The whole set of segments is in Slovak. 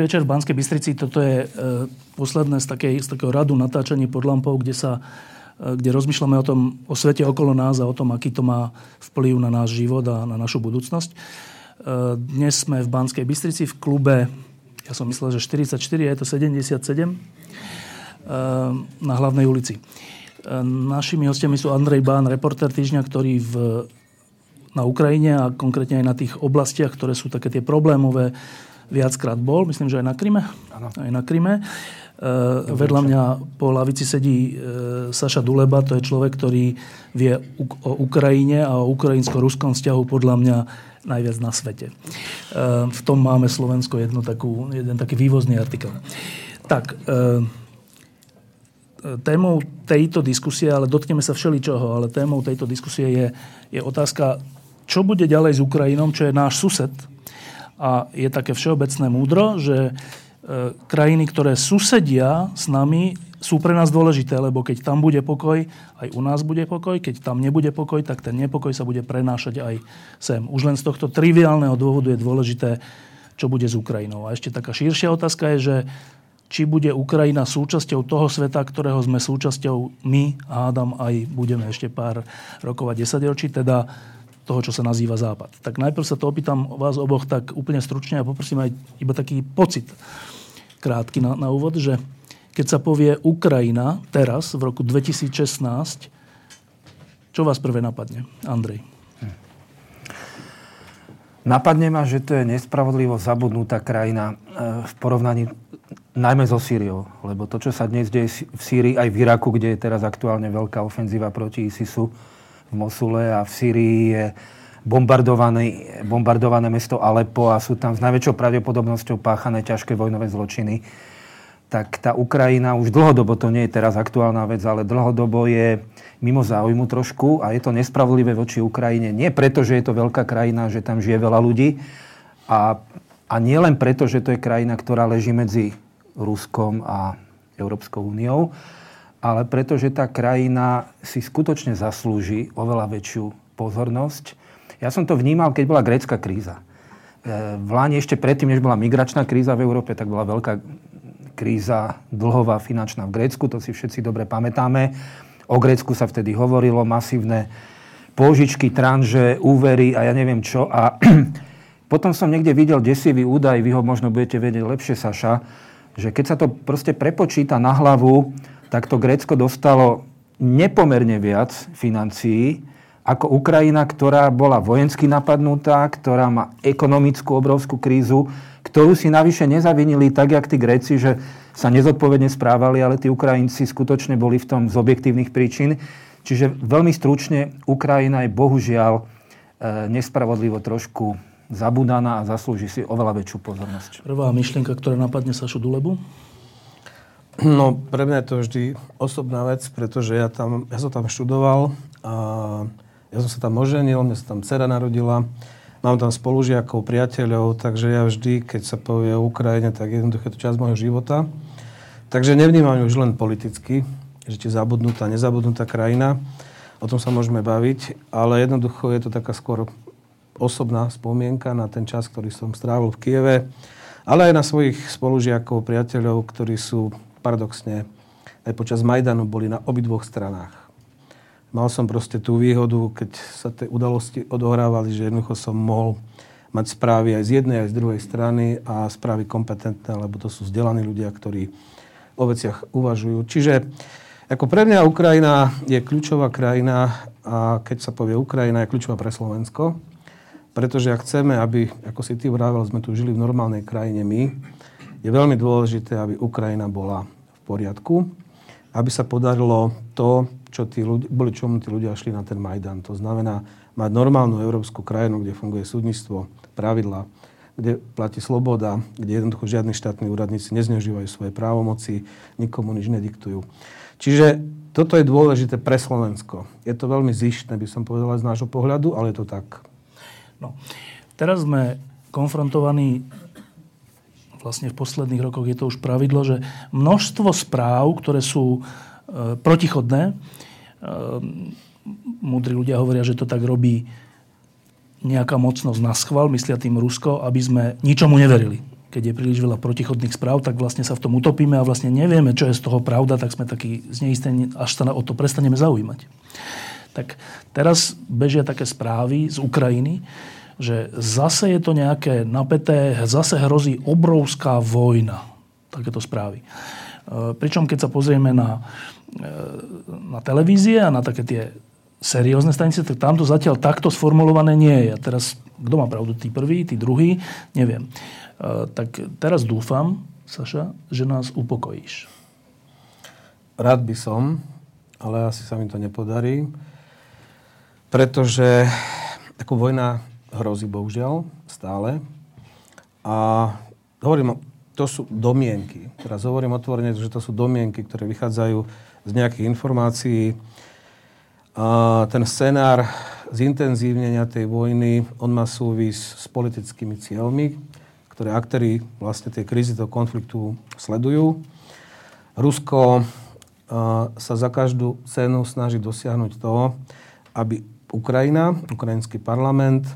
Dobrý večer v Banskej Bystrici. Toto je e, posledné z, takej, z takého radu natáčanie pod lampou, kde sa e, kde rozmýšľame o tom, o svete okolo nás a o tom, aký to má vplyv na náš život a na našu budúcnosť. E, dnes sme v Banskej Bystrici v klube, ja som myslel, že 44, je to 77, na hlavnej ulici. Našimi hostiami sú Andrej Bán, reporter týždňa, ktorý v, na Ukrajine a konkrétne aj na tých oblastiach, ktoré sú také tie problémové, viackrát bol, myslím, že aj na Kryme. Ano. Aj na Kryme. E, vedľa mňa po lavici sedí e, Saša Duleba, to je človek, ktorý vie o Ukrajine a o ukrajinsko-ruskom vzťahu podľa mňa najviac na svete. E, v tom máme Slovensko jednu takú, jeden taký vývozný artikel. Tak, e, témou tejto diskusie, ale dotkneme sa všeličoho, ale témou tejto diskusie je, je otázka, čo bude ďalej s Ukrajinou, čo je náš sused, a je také všeobecné múdro, že e, krajiny, ktoré susedia s nami, sú pre nás dôležité, lebo keď tam bude pokoj, aj u nás bude pokoj. Keď tam nebude pokoj, tak ten nepokoj sa bude prenášať aj sem. Už len z tohto triviálneho dôvodu je dôležité, čo bude s Ukrajinou. A ešte taká širšia otázka je, že či bude Ukrajina súčasťou toho sveta, ktorého sme súčasťou my, hádam, aj budeme ešte pár rokov a desaťročí, teda toho, čo sa nazýva Západ. Tak najprv sa to opýtam vás oboch tak úplne stručne a poprosím aj iba taký pocit krátky na, na úvod, že keď sa povie Ukrajina teraz, v roku 2016, čo vás prvé napadne? Andrej. Napadne ma, že to je nespravodlivo zabudnutá krajina e, v porovnaní najmä so Sýriou. Lebo to, čo sa dnes deje v Sýrii, aj v Iraku, kde je teraz aktuálne veľká ofenzíva proti ISISu, v Mosule a v Syrii je bombardované, bombardované mesto Alepo a sú tam s najväčšou pravdepodobnosťou páchané ťažké vojnové zločiny. Tak tá Ukrajina už dlhodobo, to nie je teraz aktuálna vec, ale dlhodobo je mimo záujmu trošku a je to nespravodlivé voči Ukrajine. Nie preto, že je to veľká krajina, že tam žije veľa ľudí a, a nie len preto, že to je krajina, ktorá leží medzi Ruskom a Európskou úniou, ale pretože tá krajina si skutočne zaslúži oveľa väčšiu pozornosť. Ja som to vnímal, keď bola grécka kríza. E, v Láni ešte predtým, než bola migračná kríza v Európe, tak bola veľká kríza dlhová finančná v Grécku, to si všetci dobre pamätáme. O Grécku sa vtedy hovorilo, masívne pôžičky, tranže, úvery a ja neviem čo. A potom som niekde videl desivý údaj, vy ho možno budete vedieť lepšie, Saša, že keď sa to proste prepočíta na hlavu, tak to Grécko dostalo nepomerne viac financií ako Ukrajina, ktorá bola vojensky napadnutá, ktorá má ekonomickú obrovskú krízu, ktorú si navyše nezavinili tak, jak tí Gréci, že sa nezodpovedne správali, ale tí Ukrajinci skutočne boli v tom z objektívnych príčin. Čiže veľmi stručne, Ukrajina je bohužiaľ e, nespravodlivo trošku zabudaná a zaslúži si oveľa väčšiu pozornosť. Prvá myšlienka, ktorá napadne Sašu Dulebu? No, pre mňa je to vždy osobná vec, pretože ja, tam, ja som tam študoval a ja som sa tam oženil, mňa sa tam dcera narodila, mám tam spolužiakov, priateľov, takže ja vždy, keď sa povie o Ukrajine, tak jednoducho je to časť môjho života. Takže nevnímam už len politicky, že či zabudnutá, nezabudnutá krajina, o tom sa môžeme baviť, ale jednoducho je to taká skôr osobná spomienka na ten čas, ktorý som strávil v Kieve, ale aj na svojich spolužiakov, priateľov, ktorí sú paradoxne aj počas Majdanu boli na obidvoch stranách. Mal som proste tú výhodu, keď sa tie udalosti odohrávali, že jednoducho som mohol mať správy aj z jednej, aj z druhej strany a správy kompetentné, lebo to sú vzdelaní ľudia, ktorí o veciach uvažujú. Čiže ako pre mňa Ukrajina je kľúčová krajina a keď sa povie Ukrajina, je kľúčová pre Slovensko. Pretože ak chceme, aby, ako si ty vravel, sme tu žili v normálnej krajine my, je veľmi dôležité, aby Ukrajina bola v poriadku, aby sa podarilo to, čo tí ľudia, boli čomu tí ľudia šli na ten Majdan. To znamená mať normálnu európsku krajinu, kde funguje súdnictvo, pravidla, kde platí sloboda, kde jednoducho žiadni štátni úradníci nezneužívajú svoje právomoci, nikomu nič nediktujú. Čiže toto je dôležité pre Slovensko. Je to veľmi zištné, by som povedal z nášho pohľadu, ale je to tak. No. Teraz sme konfrontovaní vlastne v posledných rokoch je to už pravidlo, že množstvo správ, ktoré sú e, protichodné, e, múdri ľudia hovoria, že to tak robí nejaká mocnosť na schval, myslia tým Rusko, aby sme ničomu neverili keď je príliš veľa protichodných správ, tak vlastne sa v tom utopíme a vlastne nevieme, čo je z toho pravda, tak sme takí zneistení, až sa o to prestaneme zaujímať. Tak teraz bežia také správy z Ukrajiny, že zase je to nejaké napäté, zase hrozí obrovská vojna. Takéto správy. E, pričom keď sa pozrieme na, e, na televízie a na také tie seriózne stanice, tak tamto zatiaľ takto sformulované nie je. A teraz, kto má pravdu, tí prvý, tí druhý, neviem. Eh, tak teraz dúfam, Saša, že nás upokojíš. Rád by som, ale asi sa mi to nepodarí, pretože ako vojna hrozí bohužiaľ stále. A hovorím, to sú domienky. Teraz hovorím otvorene, že to sú domienky, ktoré vychádzajú z nejakých informácií. A ten scenár zintenzívnenia tej vojny, on má súvis s politickými cieľmi, ktoré aktéry vlastne tej krízy, toho konfliktu sledujú. Rusko sa za každú cenu snaží dosiahnuť to, aby Ukrajina, ukrajinský parlament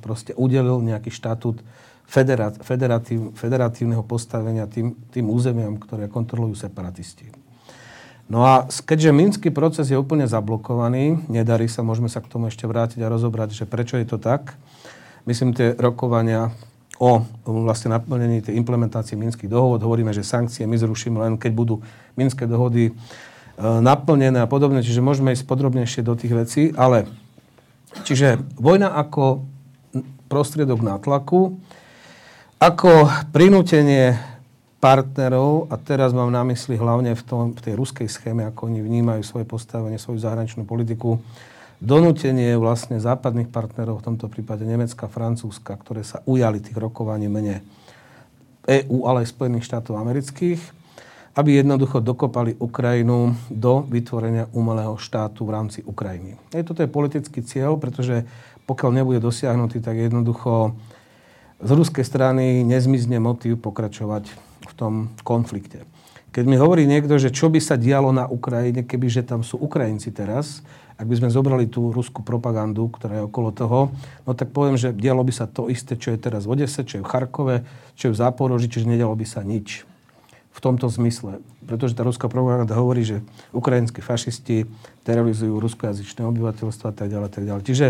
proste udelil nejaký štatút federat, federatív, federatívneho postavenia tým, tým územiam, ktoré kontrolujú separatisti. No a keďže minský proces je úplne zablokovaný, nedarí sa, môžeme sa k tomu ešte vrátiť a rozobrať, že prečo je to tak. Myslím, tie rokovania o vlastne naplnení tej implementácie minských dohod. Hovoríme, že sankcie my zrušíme len, keď budú minské dohody e, naplnené a podobne, čiže môžeme ísť podrobnejšie do tých vecí, ale čiže vojna ako prostriedok nátlaku, ako prinútenie partnerov, a teraz mám na mysli hlavne v, tom, v tej ruskej schéme, ako oni vnímajú svoje postavenie, svoju zahraničnú politiku, donútenie vlastne západných partnerov, v tomto prípade Nemecka, Francúzska, ktoré sa ujali tých rokovaní mene EÚ, ale aj Spojených štátov amerických, aby jednoducho dokopali Ukrajinu do vytvorenia umelého štátu v rámci Ukrajiny. Aj toto je politický cieľ, pretože pokiaľ nebude dosiahnutý, tak jednoducho z ruskej strany nezmizne motív pokračovať v tom konflikte. Keď mi hovorí niekto, že čo by sa dialo na Ukrajine, kebyže tam sú Ukrajinci teraz, ak by sme zobrali tú ruskú propagandu, ktorá je okolo toho, no tak poviem, že dialo by sa to isté, čo je teraz v Odese, čo je v Charkove, čo je v Záporoži, čiže nedialo by sa nič v tomto zmysle. Pretože tá ruská propaganda hovorí, že ukrajinskí fašisti terorizujú ruskojazyčné obyvateľstvo a tak ďalej, tak ďalej. Čiže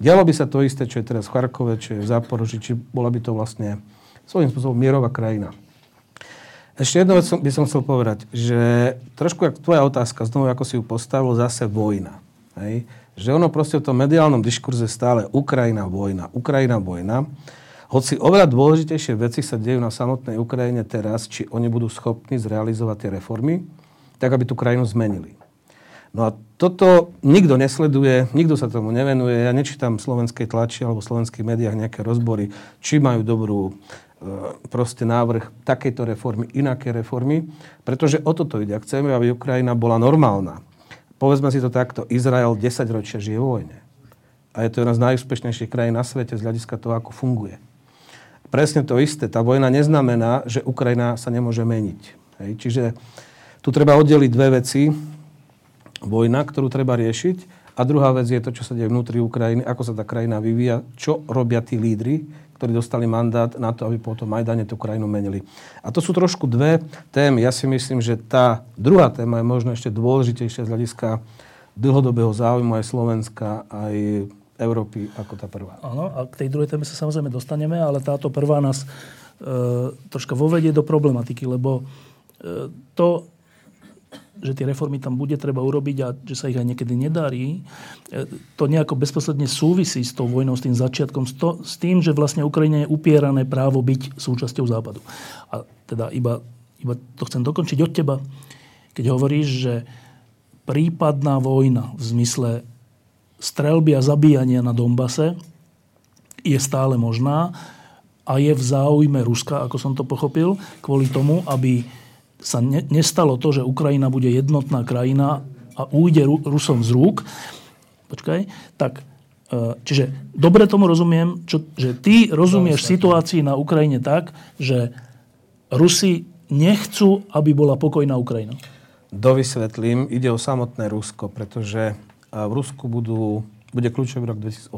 dialo by sa to isté, čo je teraz v Charkove, čo je v Záporoži, či bola by to vlastne svojím spôsobom mierová krajina. Ešte jednu vec by som chcel povedať, že trošku, jak tvoja otázka, znovu ako si ju postavil, zase vojna. Hej? Že ono proste v tom mediálnom diskurze stále Ukrajina, vojna, Ukrajina, vojna. Hoci oveľa dôležitejšie veci sa dejú na samotnej Ukrajine teraz, či oni budú schopní zrealizovať tie reformy, tak aby tú krajinu zmenili. No a toto nikto nesleduje, nikto sa tomu nevenuje. Ja nečítam slovenskej tlači alebo v slovenských médiách nejaké rozbory, či majú dobrú e, proste návrh takejto reformy, inaké reformy, pretože o toto ide. Chceme, aby Ukrajina bola normálna, povedzme si to takto, Izrael 10 ročia žije vo vojne. A je to jedna z najúspešnejších krajín na svete z hľadiska toho, ako funguje. Presne to isté. Tá vojna neznamená, že Ukrajina sa nemôže meniť. Hej. Čiže tu treba oddeliť dve veci. Vojna, ktorú treba riešiť. A druhá vec je to, čo sa deje vnútri Ukrajiny, ako sa tá krajina vyvíja, čo robia tí lídry, ktorí dostali mandát na to, aby po tom Majdane tú krajinu menili. A to sú trošku dve témy. Ja si myslím, že tá druhá téma je možno ešte dôležitejšia z hľadiska dlhodobého záujmu aj Slovenska, aj Európy ako tá prvá. Áno, a k tej druhej téme sa samozrejme dostaneme, ale táto prvá nás e, troška vovedie do problematiky, lebo e, to, že tie reformy tam bude treba urobiť a že sa ich aj niekedy nedarí, e, to nejako bezposledne súvisí s tou vojnou, s tým začiatkom, s, to, s tým, že vlastne Ukrajine je upierané právo byť súčasťou Západu. A teda iba, iba to chcem dokončiť od teba, keď hovoríš, že prípadná vojna v zmysle strelby a zabíjania na Dombase je stále možná. a je v záujme Ruska, ako som to pochopil, kvôli tomu, aby sa ne, nestalo to, že Ukrajina bude jednotná krajina a ujde Rusom z rúk. Počkaj, tak e, Čiže dobre tomu rozumiem, čo, že ty rozumieš situácii na Ukrajine tak, že Rusi nechcú, aby bola pokojná Ukrajina. Dovysvetlím, ide o samotné Rusko, pretože v Rusku budú bude kľúčový rok 2018,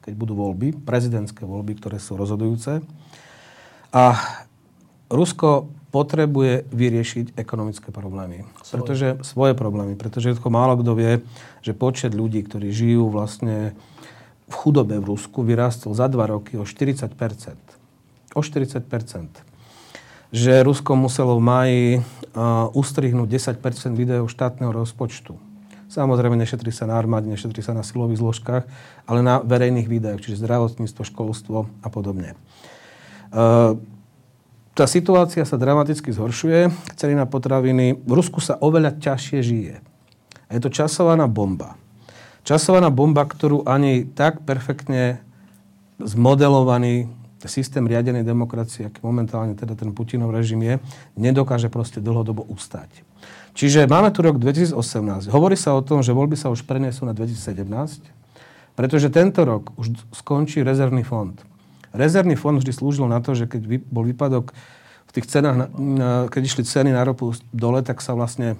keď budú voľby, prezidentské voľby, ktoré sú rozhodujúce. A Rusko potrebuje vyriešiť ekonomické problémy. Svoje. Pretože, svoje problémy. Pretože to málo kto vie, že počet ľudí, ktorí žijú vlastne v chudobe v Rusku, vyrástol za dva roky o 40% O 40% Že Rusko muselo v maji uh, ustrihnúť 10% videov štátneho rozpočtu Samozrejme, nešetrí sa na armáde, nešetrí sa na silových zložkách, ale na verejných výdajoch, čiže zdravotníctvo, školstvo a podobne. E, tá situácia sa dramaticky zhoršuje, ceny na potraviny. V Rusku sa oveľa ťažšie žije. A je to časovaná bomba. Časovaná bomba, ktorú ani tak perfektne zmodelovaný systém riadenej demokracie, aký momentálne teda ten Putinov režim je, nedokáže proste dlhodobo ustať. Čiže máme tu rok 2018. Hovorí sa o tom, že voľby sa už prenesú na 2017, pretože tento rok už skončí rezervný fond. Rezervný fond vždy slúžil na to, že keď bol výpadok v tých cenách, keď išli ceny na ropu dole, tak sa vlastne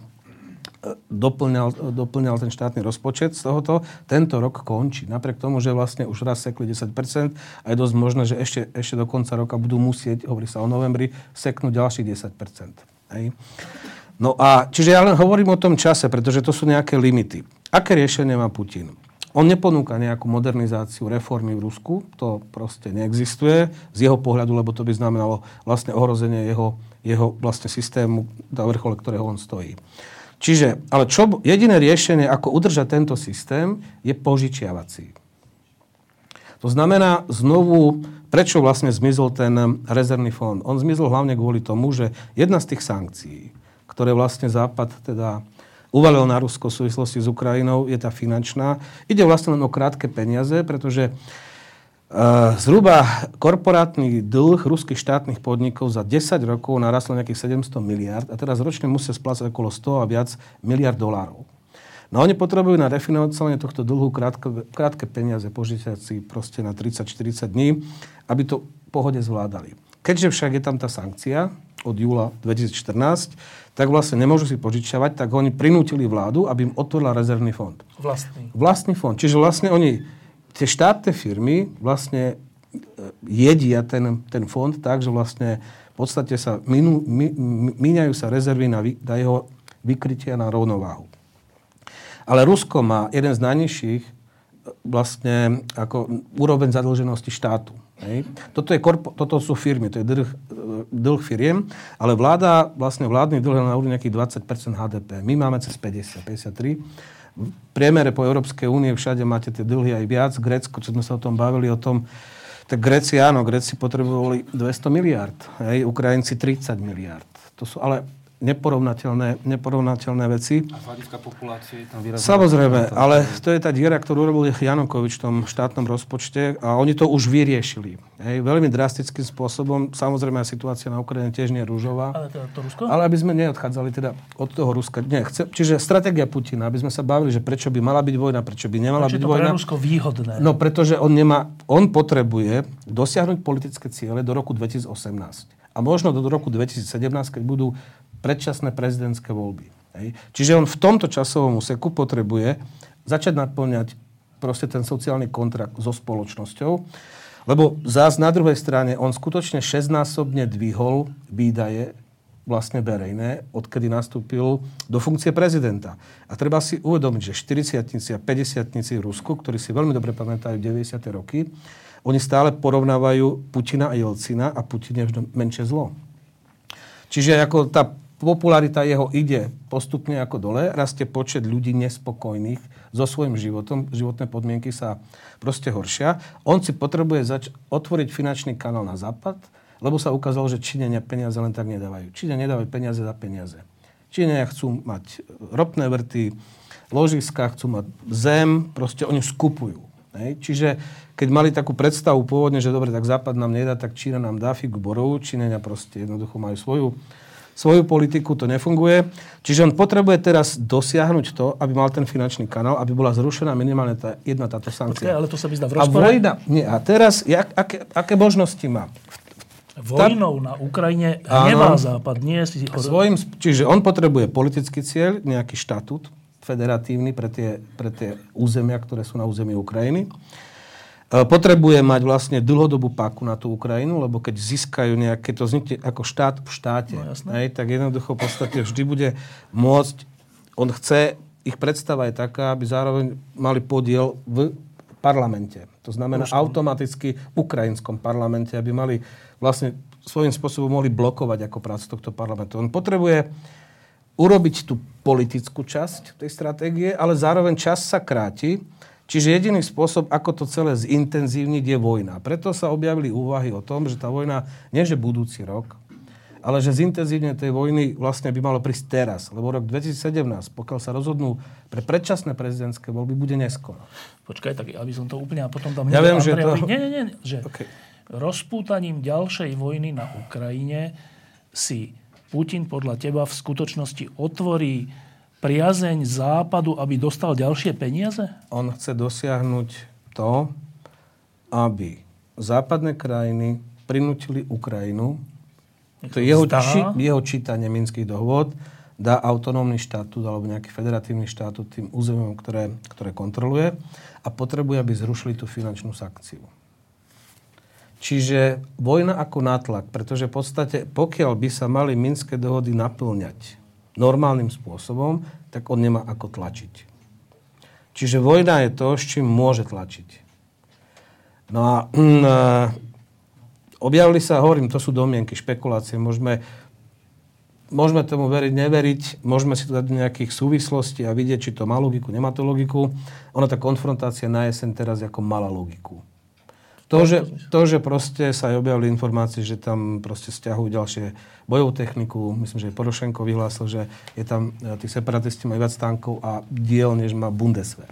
e, doplňal, doplňal ten štátny rozpočet z tohoto. Tento rok končí. Napriek tomu, že vlastne už raz sekli 10% a je dosť možné, že ešte, ešte do konca roka budú musieť, hovorí sa o novembri, seknúť ďalších 10%. Hej. No a čiže ja len hovorím o tom čase, pretože to sú nejaké limity. Aké riešenie má Putin? On neponúka nejakú modernizáciu reformy v Rusku, to proste neexistuje z jeho pohľadu, lebo to by znamenalo vlastne ohrozenie jeho, jeho vlastne systému, na vrchole ktorého on stojí. Čiže, ale čo, jediné riešenie, ako udržať tento systém, je požičiavací. To znamená znovu, prečo vlastne zmizol ten rezervný fond? On zmizol hlavne kvôli tomu, že jedna z tých sankcií, ktoré vlastne Západ teda uvalil na Rusko v súvislosti s Ukrajinou, je tá finančná. Ide vlastne len o krátke peniaze, pretože Uh, zhruba korporátny dlh ruských štátnych podnikov za 10 rokov narastol nejakých 700 miliard a teraz ročne musia splácať okolo 100 a viac miliard dolárov. No oni potrebujú na refinancovanie tohto dlhu krátke, krátke peniaze, požičiať si proste na 30-40 dní, aby to v pohode zvládali. Keďže však je tam tá sankcia od júla 2014, tak vlastne nemôžu si požičiavať, tak oni prinútili vládu, aby im otvorila rezervný fond. Vlastný. Vlastný fond. Čiže vlastne oni, tie štátne firmy vlastne e, jedia ten, ten fond tak, že vlastne v podstate sa minú, mi, míňajú sa rezervy na, na jeho vykrytie na rovnováhu. Ale Rusko má jeden z najnižších e, vlastne ako úroveň zadlženosti štátu. Hej. Toto, je korpo, toto sú firmy, to je dlh, dlh firiem, ale vláda, vlastne vládny dlh na úrovni nejakých 20% HDP. My máme cez 50, 53. V priemere po Európskej únie všade máte tie dlhy aj viac. Grécko, čo sme sa o tom bavili, o tom, tak Gréci áno, Gréci potrebovali 200 miliard, hej, Ukrajinci 30 miliard. To sú, ale neporovnateľné, neporovnateľné veci. A z hľadiska populácie tam výrazne... Samozrejme, ale to je tá diera, ktorú robil Janukovič v tom štátnom rozpočte a oni to už vyriešili. Hej, veľmi drastickým spôsobom. Samozrejme, situácia na Ukrajine tiež nie je rúžová. Ale to, to Rusko? Ale aby sme neodchádzali teda od toho Ruska. Nie, chce, čiže stratégia Putina, aby sme sa bavili, že prečo by mala byť vojna, prečo by nemala prečo byť vojna. Prečo Rusko výhodné? No, pretože on nemá, on potrebuje dosiahnuť politické ciele do roku 2018 a možno do roku 2017, keď budú predčasné prezidentské voľby. Hej. Čiže on v tomto časovom úseku potrebuje začať naplňať proste ten sociálny kontrakt so spoločnosťou, lebo zás na druhej strane on skutočne šestnásobne dvihol výdaje vlastne verejné, odkedy nastúpil do funkcie prezidenta. A treba si uvedomiť, že 40 a 50 v Rusku, ktorí si veľmi dobre pamätajú 90. roky, oni stále porovnávajú Putina a Jelcina a Putin je vždy menšie zlo. Čiže ako tá popularita jeho ide postupne ako dole, rastie počet ľudí nespokojných so svojím životom, životné podmienky sa proste horšia. On si potrebuje zač- otvoriť finančný kanál na západ, lebo sa ukázalo, že Číňania peniaze len tak nedávajú. Číňania nedávajú peniaze za peniaze. Číňania chcú mať ropné vrty, ložiska, chcú mať zem, proste oni skupujú. Hej? Čiže keď mali takú predstavu pôvodne, že dobre, tak Západ nám nedá, tak Čína nám dá figu borovu. Číňania proste jednoducho majú svoju, svoju politiku, to nefunguje. Čiže on potrebuje teraz dosiahnuť to, aby mal ten finančný kanál, aby bola zrušená minimálne tá, jedna táto sankcia. Počkej, ale to sa by zdá v A vojna, nie, a teraz, jak, aké, aké možnosti má? Vojnou na Ukrajine hnevá Západ. Nie si... Svojim, čiže on potrebuje politický cieľ, nejaký štatút federatívny pre tie, pre tie územia, ktoré sú na území Ukrajiny. E, Potrebuje mať vlastne dlhodobú paku na tú Ukrajinu, lebo keď získajú nejaké, to vznikne ako štát v štáte, No, jasné. hej, tak jednoducho v podstate vždy bude môcť, on chce, ich predstava je taká, aby zároveň mali podiel v parlamente. To znamená automaticky v ukrajinskom parlamente, aby mali vlastne svojím spôsobom mohli blokovať ako prácu tohto parlamentu. On potrebuje urobiť tú politickú časť tej stratégie, ale zároveň čas sa kráti. Čiže jediný spôsob, ako to celé zintenzívniť, je vojna. Preto sa objavili úvahy o tom, že tá vojna, nie že budúci rok, ale že zintenzívne tej vojny vlastne by malo prísť teraz. Lebo rok 2017, pokiaľ sa rozhodnú pre predčasné prezidentské voľby, bude neskoro. Počkaj, tak aby som to úplne a potom tam Ja viem, že to- Nie, nie, nie. Že OK. rozpútaním ďalšej vojny na Ukrajine si Putin podľa teba v skutočnosti otvorí priazeň Západu, aby dostal ďalšie peniaze? On chce dosiahnuť to, aby západné krajiny prinútili Ukrajinu, to je jeho, či, jeho čítanie minských dohôd, dá autonómny štatút alebo nejaký federatívny štatút tým územiam, ktoré, ktoré kontroluje a potrebuje, aby zrušili tú finančnú sankciu. Čiže vojna ako nátlak, pretože v podstate pokiaľ by sa mali minské dohody naplňať normálnym spôsobom, tak on nemá ako tlačiť. Čiže vojna je to, s čím môže tlačiť. No a e, objavili sa, hovorím, to sú domienky, špekulácie, môžeme, môžeme tomu veriť, neveriť, môžeme si to dať do nejakých súvislostí a vidieť, či to má logiku, nemá to logiku. Ona tá konfrontácia na jeseň teraz ako mala logiku. To že, to, že proste sa aj objavili informácie, že tam proste stiahujú ďalšie bojovú techniku, myslím, že Porošenko vyhlásil, že je tam, e, tí separatisti majú viac tankov a diel, než má Bundeswehr.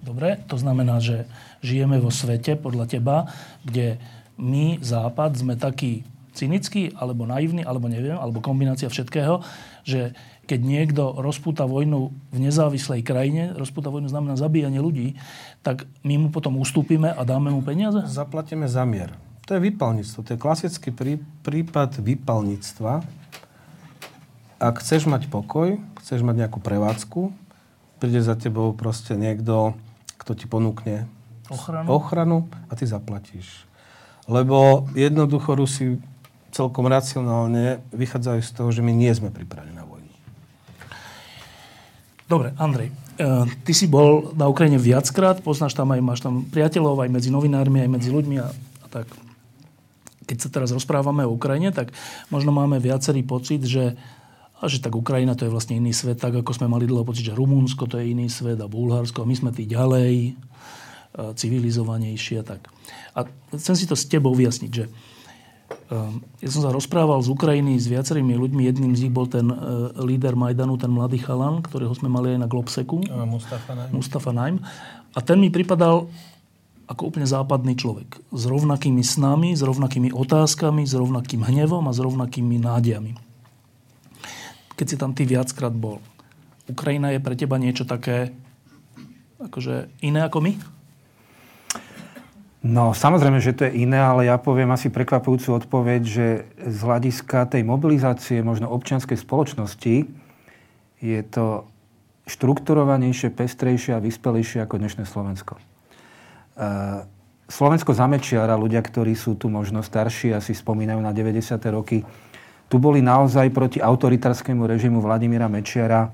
Dobre, to znamená, že žijeme vo svete, podľa teba, kde my, Západ, sme takí cynickí, alebo naivní, alebo neviem, alebo kombinácia všetkého, že keď niekto rozpúta vojnu v nezávislej krajine, rozpúta vojnu znamená zabíjanie ľudí, tak my mu potom ustúpime a dáme mu peniaze? Zaplatíme za mier. To je vypalníctvo. To je klasický prí, prípad vypalníctva. Ak chceš mať pokoj, chceš mať nejakú prevádzku, príde za tebou proste niekto, kto ti ponúkne Ochranu? ochranu a ty zaplatíš. Lebo jednoducho Rusi celkom racionálne vychádzajú z toho, že my nie sme pripravení na vojnu. Dobre, Andrej, e, ty si bol na Ukrajine viackrát, poznáš tam aj, máš tam priateľov aj medzi novinármi, aj medzi ľuďmi a, a tak. Keď sa teraz rozprávame o Ukrajine, tak možno máme viacerý pocit, že, že tak Ukrajina to je vlastne iný svet, tak ako sme mali dlho pocit, že Rumúnsko to je iný svet a Bulharsko, a my sme tí ďalej, e, civilizovanejší a tak. A chcem si to s tebou vyjasniť, že ja som sa rozprával z Ukrajiny s viacerými ľuďmi. Jedným z nich bol ten uh, líder Majdanu, ten mladý chalan, ktorého sme mali aj na Globseku. Mustafa Najm. Mustafa Najm. A ten mi pripadal ako úplne západný človek. S rovnakými snami, s rovnakými otázkami, s rovnakým hnevom a s rovnakými nádejami. Keď si tam ty viackrát bol, Ukrajina je pre teba niečo také akože iné ako my? No, samozrejme, že to je iné, ale ja poviem asi prekvapujúcu odpoveď, že z hľadiska tej mobilizácie možno občianskej spoločnosti je to štrukturovanejšie, pestrejšie a vyspelejšie ako dnešné Slovensko. E, Slovensko zamečiara, ľudia, ktorí sú tu možno starší a si spomínajú na 90. roky, tu boli naozaj proti autoritárskému režimu Vladimíra Mečiara e,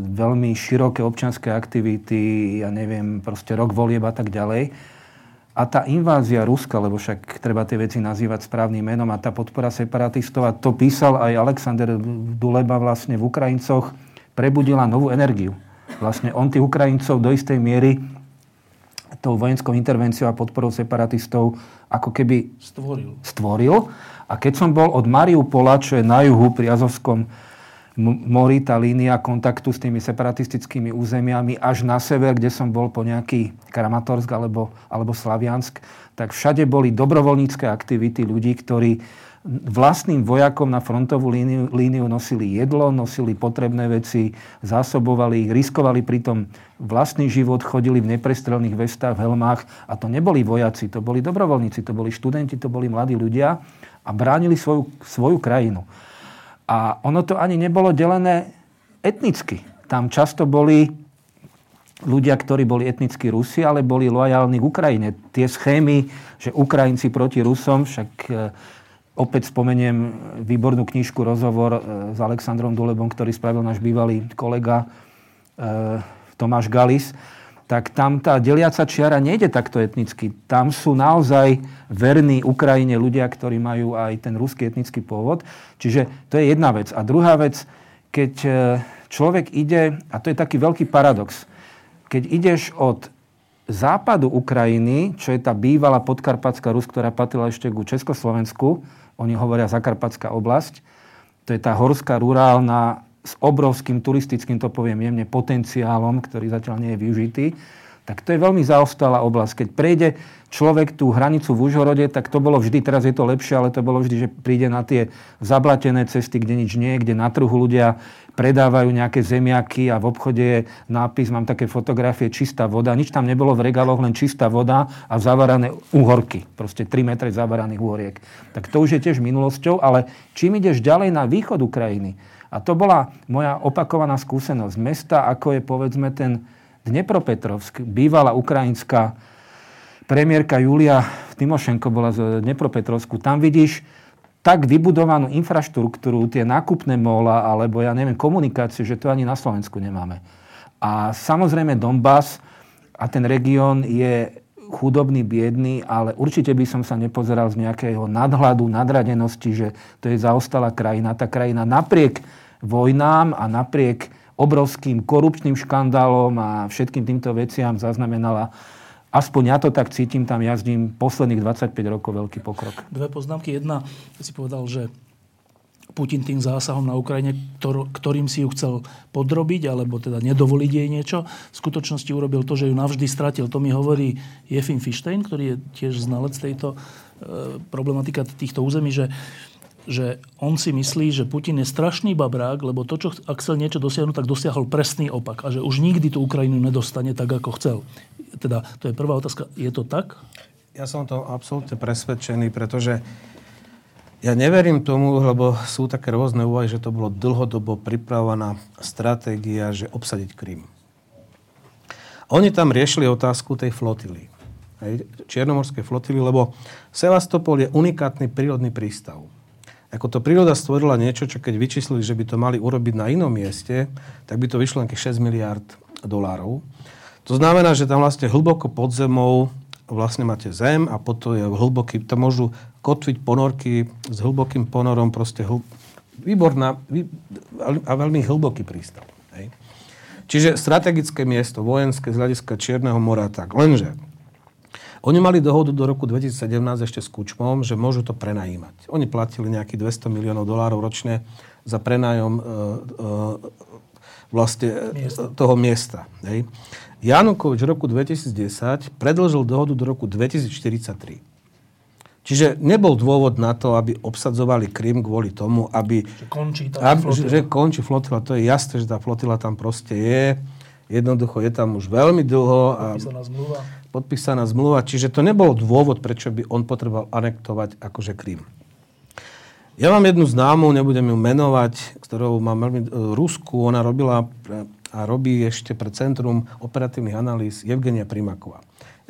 veľmi široké občianské aktivity, ja neviem, proste rok volieb a tak ďalej. A tá invázia Ruska, lebo však treba tie veci nazývať správnym menom a tá podpora separatistov, a to písal aj Alexander Duleba vlastne v Ukrajincoch, prebudila novú energiu. Vlastne on tých Ukrajincov do istej miery tou vojenskou intervenciou a podporou separatistov ako keby Stvoril. stvoril. A keď som bol od Mariupola, čo je na juhu pri Azovskom mori tá línia kontaktu s tými separatistickými územiami až na sever, kde som bol po nejaký Kramatorsk alebo, alebo Slaviansk, tak všade boli dobrovoľnícke aktivity ľudí, ktorí vlastným vojakom na frontovú líniu, líniu nosili jedlo, nosili potrebné veci, zásobovali ich, riskovali pritom vlastný život, chodili v neprestrelných vestách, v helmách a to neboli vojaci, to boli dobrovoľníci, to boli študenti, to boli mladí ľudia a bránili svoju, svoju krajinu. A ono to ani nebolo delené etnicky. Tam často boli ľudia, ktorí boli etnickí Rusi, ale boli lojálni k Ukrajine. Tie schémy, že Ukrajinci proti Rusom, však Opäť spomeniem výbornú knižku, rozhovor e, s Alexandrom Dulebom, ktorý spravil náš bývalý kolega e, Tomáš Galis. Tak tam tá deliaca čiara nejde takto etnicky. Tam sú naozaj verní Ukrajine ľudia, ktorí majú aj ten ruský etnický pôvod. Čiže to je jedna vec. A druhá vec, keď e, človek ide, a to je taký veľký paradox, keď ideš od západu Ukrajiny, čo je tá bývalá podkarpatská Rus, ktorá patrila ešte ku Československu, oni hovoria Zakarpatská oblasť. To je tá horská, rurálna, s obrovským turistickým, to poviem jemne, potenciálom, ktorý zatiaľ nie je využitý. Tak to je veľmi zaostalá oblasť. Keď prejde človek tú hranicu v Užhorode, tak to bolo vždy, teraz je to lepšie, ale to bolo vždy, že príde na tie zablatené cesty, kde nič nie, kde na trhu ľudia predávajú nejaké zemiaky a v obchode je nápis, mám také fotografie, čistá voda. Nič tam nebolo v regáloch, len čistá voda a zavarané uhorky. Proste 3 metre zavaraných uhoriek. Tak to už je tiež minulosťou, ale čím ideš ďalej na východ Ukrajiny, a to bola moja opakovaná skúsenosť. Mesta, ako je povedzme ten Dnepropetrovsk, bývalá ukrajinská premiérka Julia Timošenko bola z Dnepropetrovsku. Tam vidíš tak vybudovanú infraštruktúru, tie nákupné mola, alebo ja neviem, komunikácie, že to ani na Slovensku nemáme. A samozrejme Donbass a ten región je chudobný, biedný, ale určite by som sa nepozeral z nejakého nadhľadu, nadradenosti, že to je zaostalá krajina. Tá krajina napriek vojnám a napriek obrovským korupčným škandálom a všetkým týmto veciam zaznamenala aspoň ja to tak cítim, tam jazdím posledných 25 rokov veľký pokrok. Dve poznámky. Jedna, si povedal, že Putin tým zásahom na Ukrajine, ktor, ktorým si ju chcel podrobiť, alebo teda nedovoliť jej niečo, v skutočnosti urobil to, že ju navždy stratil. To mi hovorí Jefim Fištein, ktorý je tiež znalec tejto e, problematika týchto území, že že on si myslí, že Putin je strašný babrák, lebo to, čo ak chcel niečo dosiahnuť, tak dosiahol presný opak. A že už nikdy tú Ukrajinu nedostane tak, ako chcel. Teda, to je prvá otázka. Je to tak? Ja som to absolútne presvedčený, pretože ja neverím tomu, lebo sú také rôzne úvahy, že to bolo dlhodobo pripravovaná stratégia, že obsadiť Krym. Oni tam riešili otázku tej flotily. Čiernomorskej flotily, lebo Sevastopol je unikátny prírodný prístav ako to príroda stvorila niečo, čo keď vyčíslili, že by to mali urobiť na inom mieste, tak by to vyšlo nejakých 6 miliard dolárov. To znamená, že tam vlastne hlboko pod zemou vlastne máte zem a potom je hlboký, tam môžu kotviť ponorky s hlbokým ponorom, proste hl, výborná vý, a veľmi hlboký prístav. Hej. Čiže strategické miesto, vojenské z hľadiska Čierneho mora, tak lenže oni mali dohodu do roku 2017 ešte s Kučmom, že môžu to prenajímať. Oni platili nejakých 200 miliónov dolárov ročne za prenájom e, e, vlastne e, miesta. toho miesta. Hej. Janukovič v roku 2010 predlžil dohodu do roku 2043. Čiže nebol dôvod na to, aby obsadzovali Krym kvôli tomu, aby... Že končí tá aby, flotila. Že končí flotila. To je jasné, že tá flotila tam proste je. Jednoducho je tam už veľmi dlho. A... Zmluva podpísaná zmluva, čiže to nebol dôvod, prečo by on potreboval anektovať akože Krym. Ja mám jednu známu, nebudem ju menovať, ktorou mám veľmi e, Rusku, ona robila a robí ešte pre Centrum operatívnych analýz Evgenia Primakova.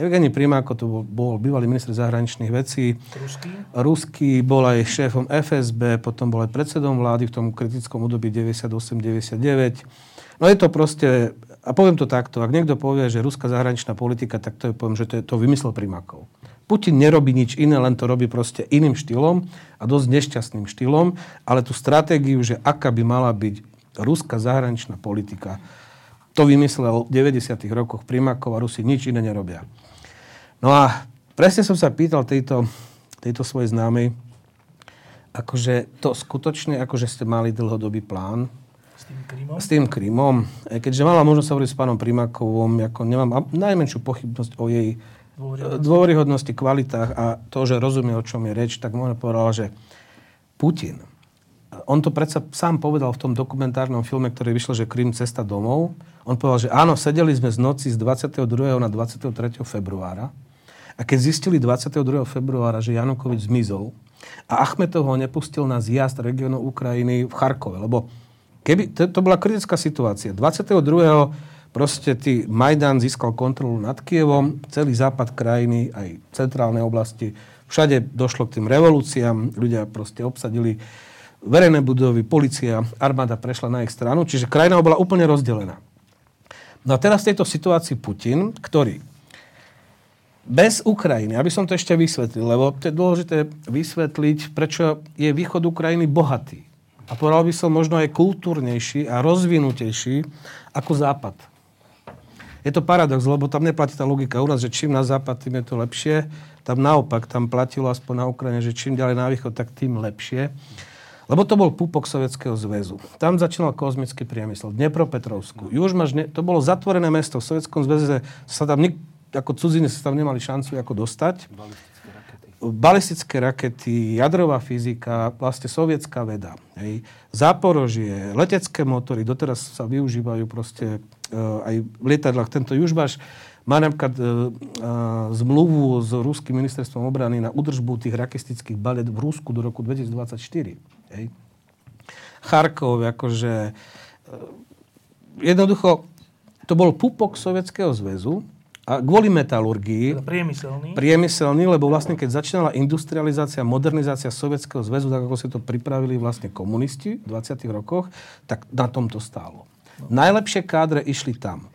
Evgeni Primáko to bol, bol bývalý minister zahraničných vecí. Ruský? Ruský, bol aj šéfom FSB, potom bol aj predsedom vlády v tom kritickom období 98-99. No je to proste a poviem to takto, ak niekto povie, že ruská zahraničná politika, tak to je, poviem, že to, je, to vymyslel Primakov. Putin nerobí nič iné, len to robí proste iným štýlom a dosť nešťastným štýlom, ale tú stratégiu, že aká by mala byť ruská zahraničná politika, to vymyslel v 90. rokoch Primakov a Rusi nič iné nerobia. No a presne som sa pýtal tejto, tejto svojej známej, akože to skutočne, akože ste mali dlhodobý plán, tým Krymom? S tým Krymom. E, keďže mala možnosť hovoriť s pánom Primakovom, ako nemám najmenšiu pochybnosť o jej dôveryhodnosti. dôveryhodnosti, kvalitách a to, že rozumie, o čom je reč, tak možno povedala, že Putin, on to predsa sám povedal v tom dokumentárnom filme, ktorý vyšiel, že Krym cesta domov. On povedal, že áno, sedeli sme z noci z 22. na 23. februára a keď zistili 22. februára, že Janukovič zmizol a Achmetov ho nepustil na zjazd regionu Ukrajiny v Charkove, lebo keby, to, to bola kritická situácia. 22. proste tý Majdan získal kontrolu nad Kievom, celý západ krajiny, aj centrálnej oblasti, všade došlo k tým revolúciám, ľudia proste obsadili verejné budovy, policia, armáda prešla na ich stranu, čiže krajina bola úplne rozdelená. No a teraz v tejto situácii Putin, ktorý bez Ukrajiny, aby som to ešte vysvetlil, lebo to je dôležité vysvetliť, prečo je východ Ukrajiny bohatý. A povedal by som možno aj kultúrnejší a rozvinutejší ako západ. Je to paradox, lebo tam neplatí tá logika u nás, že čím na západ, tým je to lepšie. Tam naopak, tam platilo aspoň na Ukrajine, že čím ďalej na východ, tak tým lepšie. Lebo to bol púpok Sovietskeho zväzu. Tam začínal kozmický priemysel. Dnepropetrovsku. Ne, to bolo zatvorené mesto. V Sovietskom zväze sa tam ako cudzine sa tam nemali šancu ako dostať. Balistické rakety, jadrová fyzika, vlastne sovietská veda. Hej. Záporožie, letecké motory, doteraz sa využívajú proste uh, aj v lietadlách. Tento Južbaš má napríklad uh, uh, zmluvu s ruským ministerstvom obrany na udržbu tých rakistických balet v Rusku do roku 2024. Hej. Charkov, akože... E, jednoducho, to bol pupok Sovietskeho zväzu a kvôli metalurgii... Teda priemyselný. Priemyselný, lebo vlastne keď začínala industrializácia, modernizácia Sovietskeho zväzu, tak ako si to pripravili vlastne komunisti v 20. rokoch, tak na tom to stálo. No. Najlepšie kádre išli tam.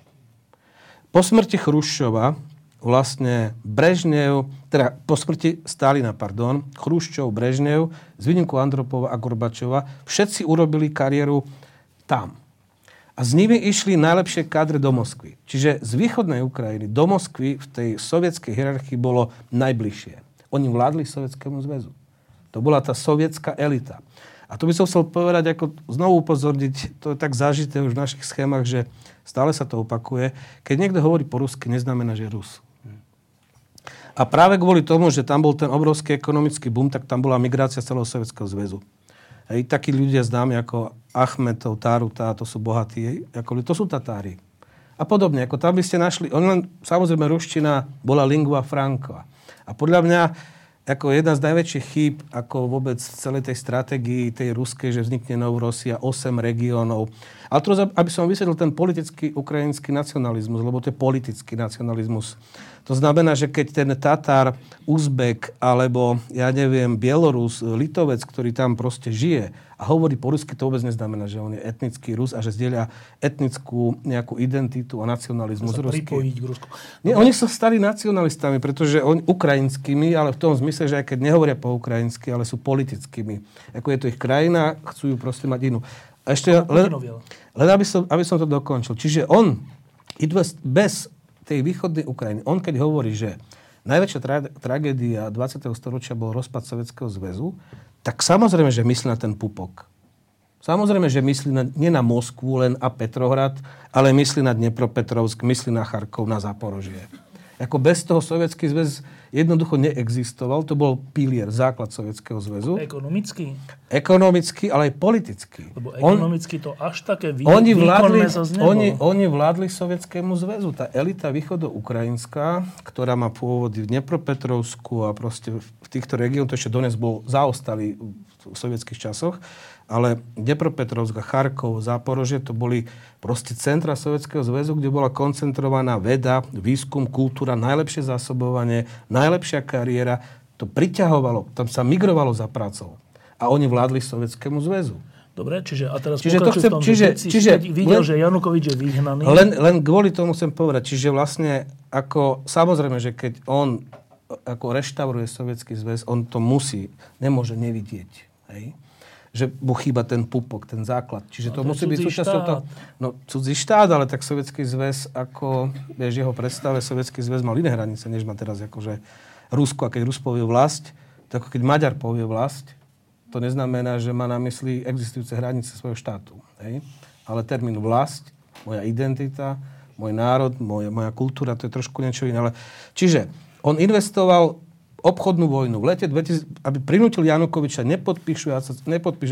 Po smrti Chruščova vlastne Brežnev, teda po smrti Stalina, pardon, Chruščov, Brežnev, z výnimku Andropova a Gorbačova, všetci urobili kariéru tam. A s nimi išli najlepšie kádre do Moskvy. Čiže z východnej Ukrajiny do Moskvy v tej sovietskej hierarchii bolo najbližšie. Oni vládli Sovietskému zväzu. To bola tá sovietská elita. A to by som chcel povedať, ako znovu upozorniť, to je tak zažité už v našich schémach, že stále sa to opakuje. Keď niekto hovorí po rusky, neznamená, že je Rus. A práve kvôli tomu, že tam bol ten obrovský ekonomický boom, tak tam bola migrácia celého Sovjetského zväzu. Hej, takí ľudia známi ako Achmetov, Taruta, to sú bohatí, ako, to sú Tatári. A podobne, ako tam by ste našli, on len, samozrejme, ruština bola lingua franca. A podľa mňa, ako jedna z najväčších chýb, ako vôbec v celej tej stratégii tej ruskej, že vznikne Novorosia, 8 regiónov. Ale to, aby som vysvetlil ten politický ukrajinský nacionalizmus, lebo to je politický nacionalizmus to znamená, že keď ten Tatár, Uzbek alebo, ja neviem, Bielorus, Litovec, ktorý tam proste žije a hovorí po rusky, to vôbec neznamená, že on je etnický Rus a že zdieľa etnickú nejakú identitu a nacionalizmus pripojiť k Rusku. Nie, oni sa stali nacionalistami, pretože oni ukrajinskými, ale v tom zmysle, že aj keď nehovoria po ukrajinsky, ale sú politickými. Ako je to ich krajina, chcú ju proste mať inú. A ešte len, len aby, som, aby som to dokončil. Čiže on, bez tej východnej Ukrajiny. On keď hovorí, že najväčšia tra- tragédia 20. storočia bol rozpad Sovjetského zväzu, tak samozrejme, že myslí na ten pupok. Samozrejme, že myslí na, nie na Moskvu len a Petrohrad, ale myslí na Dnepropetrovsk, myslí na Charkov, na Zaporožie. Ako bez toho Sovietský zväz jednoducho neexistoval. To bol pilier, základ Sovietskeho zväzu. Ekonomický? Ekonomicky, ale aj politicky. Lebo ekonomicky On, to až také vý, oni vládli, oni, oni vládli Sovietskému zväzu. Tá elita východo-ukrajinská, ktorá má pôvody v Dnepropetrovsku a proste v týchto regiónoch, to ešte dones bol zaostali v sovietských časoch, ale Dnepropetrovsk a Charkov, Záporože, to boli proste centra Sovjetského zväzu, kde bola koncentrovaná veda, výskum, kultúra, najlepšie zásobovanie, najlepšia kariéra. To priťahovalo, tam sa migrovalo za prácou. A oni vládli Sovjetskému zväzu. Dobre, čiže a teraz čiže to chcem, tom, čiže, že čiže, videl, len, že Janukovič je vyhnaný. Len, len kvôli tomu chcem povedať, čiže vlastne ako, samozrejme, že keď on ako reštauruje Sovietský zväz, on to musí, nemôže nevidieť. Hej? Že mu chýba ten pupok, ten základ. Čiže no, to, to musí byť súčasťou toho... No, cudzí štát, ale tak Sovietský zväz, ako, vieš, jeho predstave, Sovietský zväz mal iné hranice, než má teraz akože Rusko. A keď Rus povie vlast, to ako keď Maďar povie vlast, to neznamená, že má na mysli existujúce hranice svojho štátu. Hej? ale termín vlast, moja identita, môj národ, moja, moja kultúra, to je trošku niečo iné. Ale... Čiže on investoval obchodnú vojnu v lete 2000, aby prinútil Janukoviča nepodpíš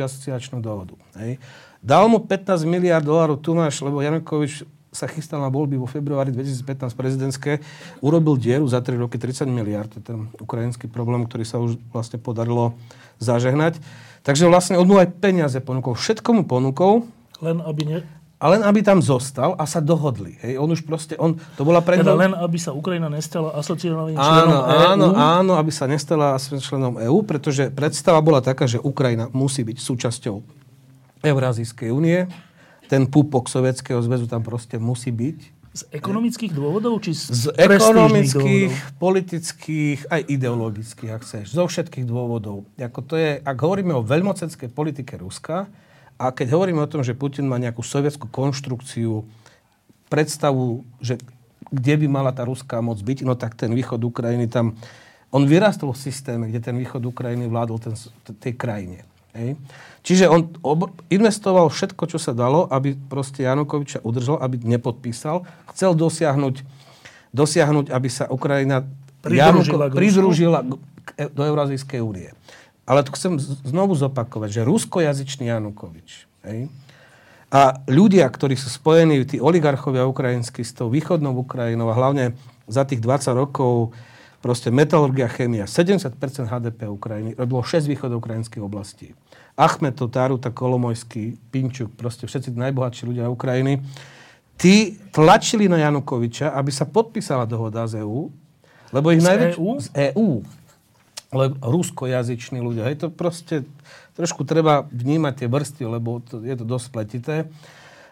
asociačnú dohodu. Hej. Dal mu 15 miliard dolárov, tu máš, lebo Janukovič sa chystal na voľby vo februári 2015 prezidentské, urobil dieru za 3 roky 30 miliard. To je ten ukrajinský problém, ktorý sa už vlastne podarilo zažehnať. Takže vlastne on aj peniaze ponúkol. Všetko mu ponúkol. Len aby ne... A len aby tam zostal a sa dohodli. Hej, on už proste, on, to bola pre teda len aby sa Ukrajina nestala asociovaným členom áno, EÚ? Áno, áno, aby sa nestala členom EÚ, pretože predstava bola taká, že Ukrajina musí byť súčasťou Eurázijskej únie. Ten pupok Sovietskeho zväzu tam proste musí byť. Z ekonomických dôvodov? Či z, z ekonomických, dôvodov? politických, aj ideologických, ak chceš. Zo všetkých dôvodov. Ako to je, ak hovoríme o veľmocenskej politike Ruska, a keď hovoríme o tom, že Putin má nejakú sovietskú konštrukciu, predstavu, že kde by mala tá ruská moc byť, no tak ten východ Ukrajiny tam... On vyrastol v systéme, kde ten východ Ukrajiny vládol ten, tej krajine. Hej. Čiže on ob- investoval všetko, čo sa dalo, aby proste Janukoviča udržal, aby nepodpísal. Chcel dosiahnuť, dosiahnuť aby sa Ukrajina pridružila, Januko, pridružila do Eurazijskej únie. Ale tu chcem znovu zopakovať, že ruskojazyčný Janukovič hej, a ľudia, ktorí sú spojení, tí oligarchovia ukrajinskí s tou východnou Ukrajinou a hlavne za tých 20 rokov proste metalurgia, chémia, 70% HDP Ukrajiny robilo 6 východoukrajinských oblastí. Achmetov, Taruta, Kolomojský, Pinčuk, proste všetci najbohatší ľudia Ukrajiny, tí tlačili na Janukoviča, aby sa podpísala dohoda z EÚ, lebo ich najväčší... Z EÚ? Ale ruskojazyční ľudia. Hej, to proste trošku treba vnímať tie vrsty, lebo to, je to dosť pletité.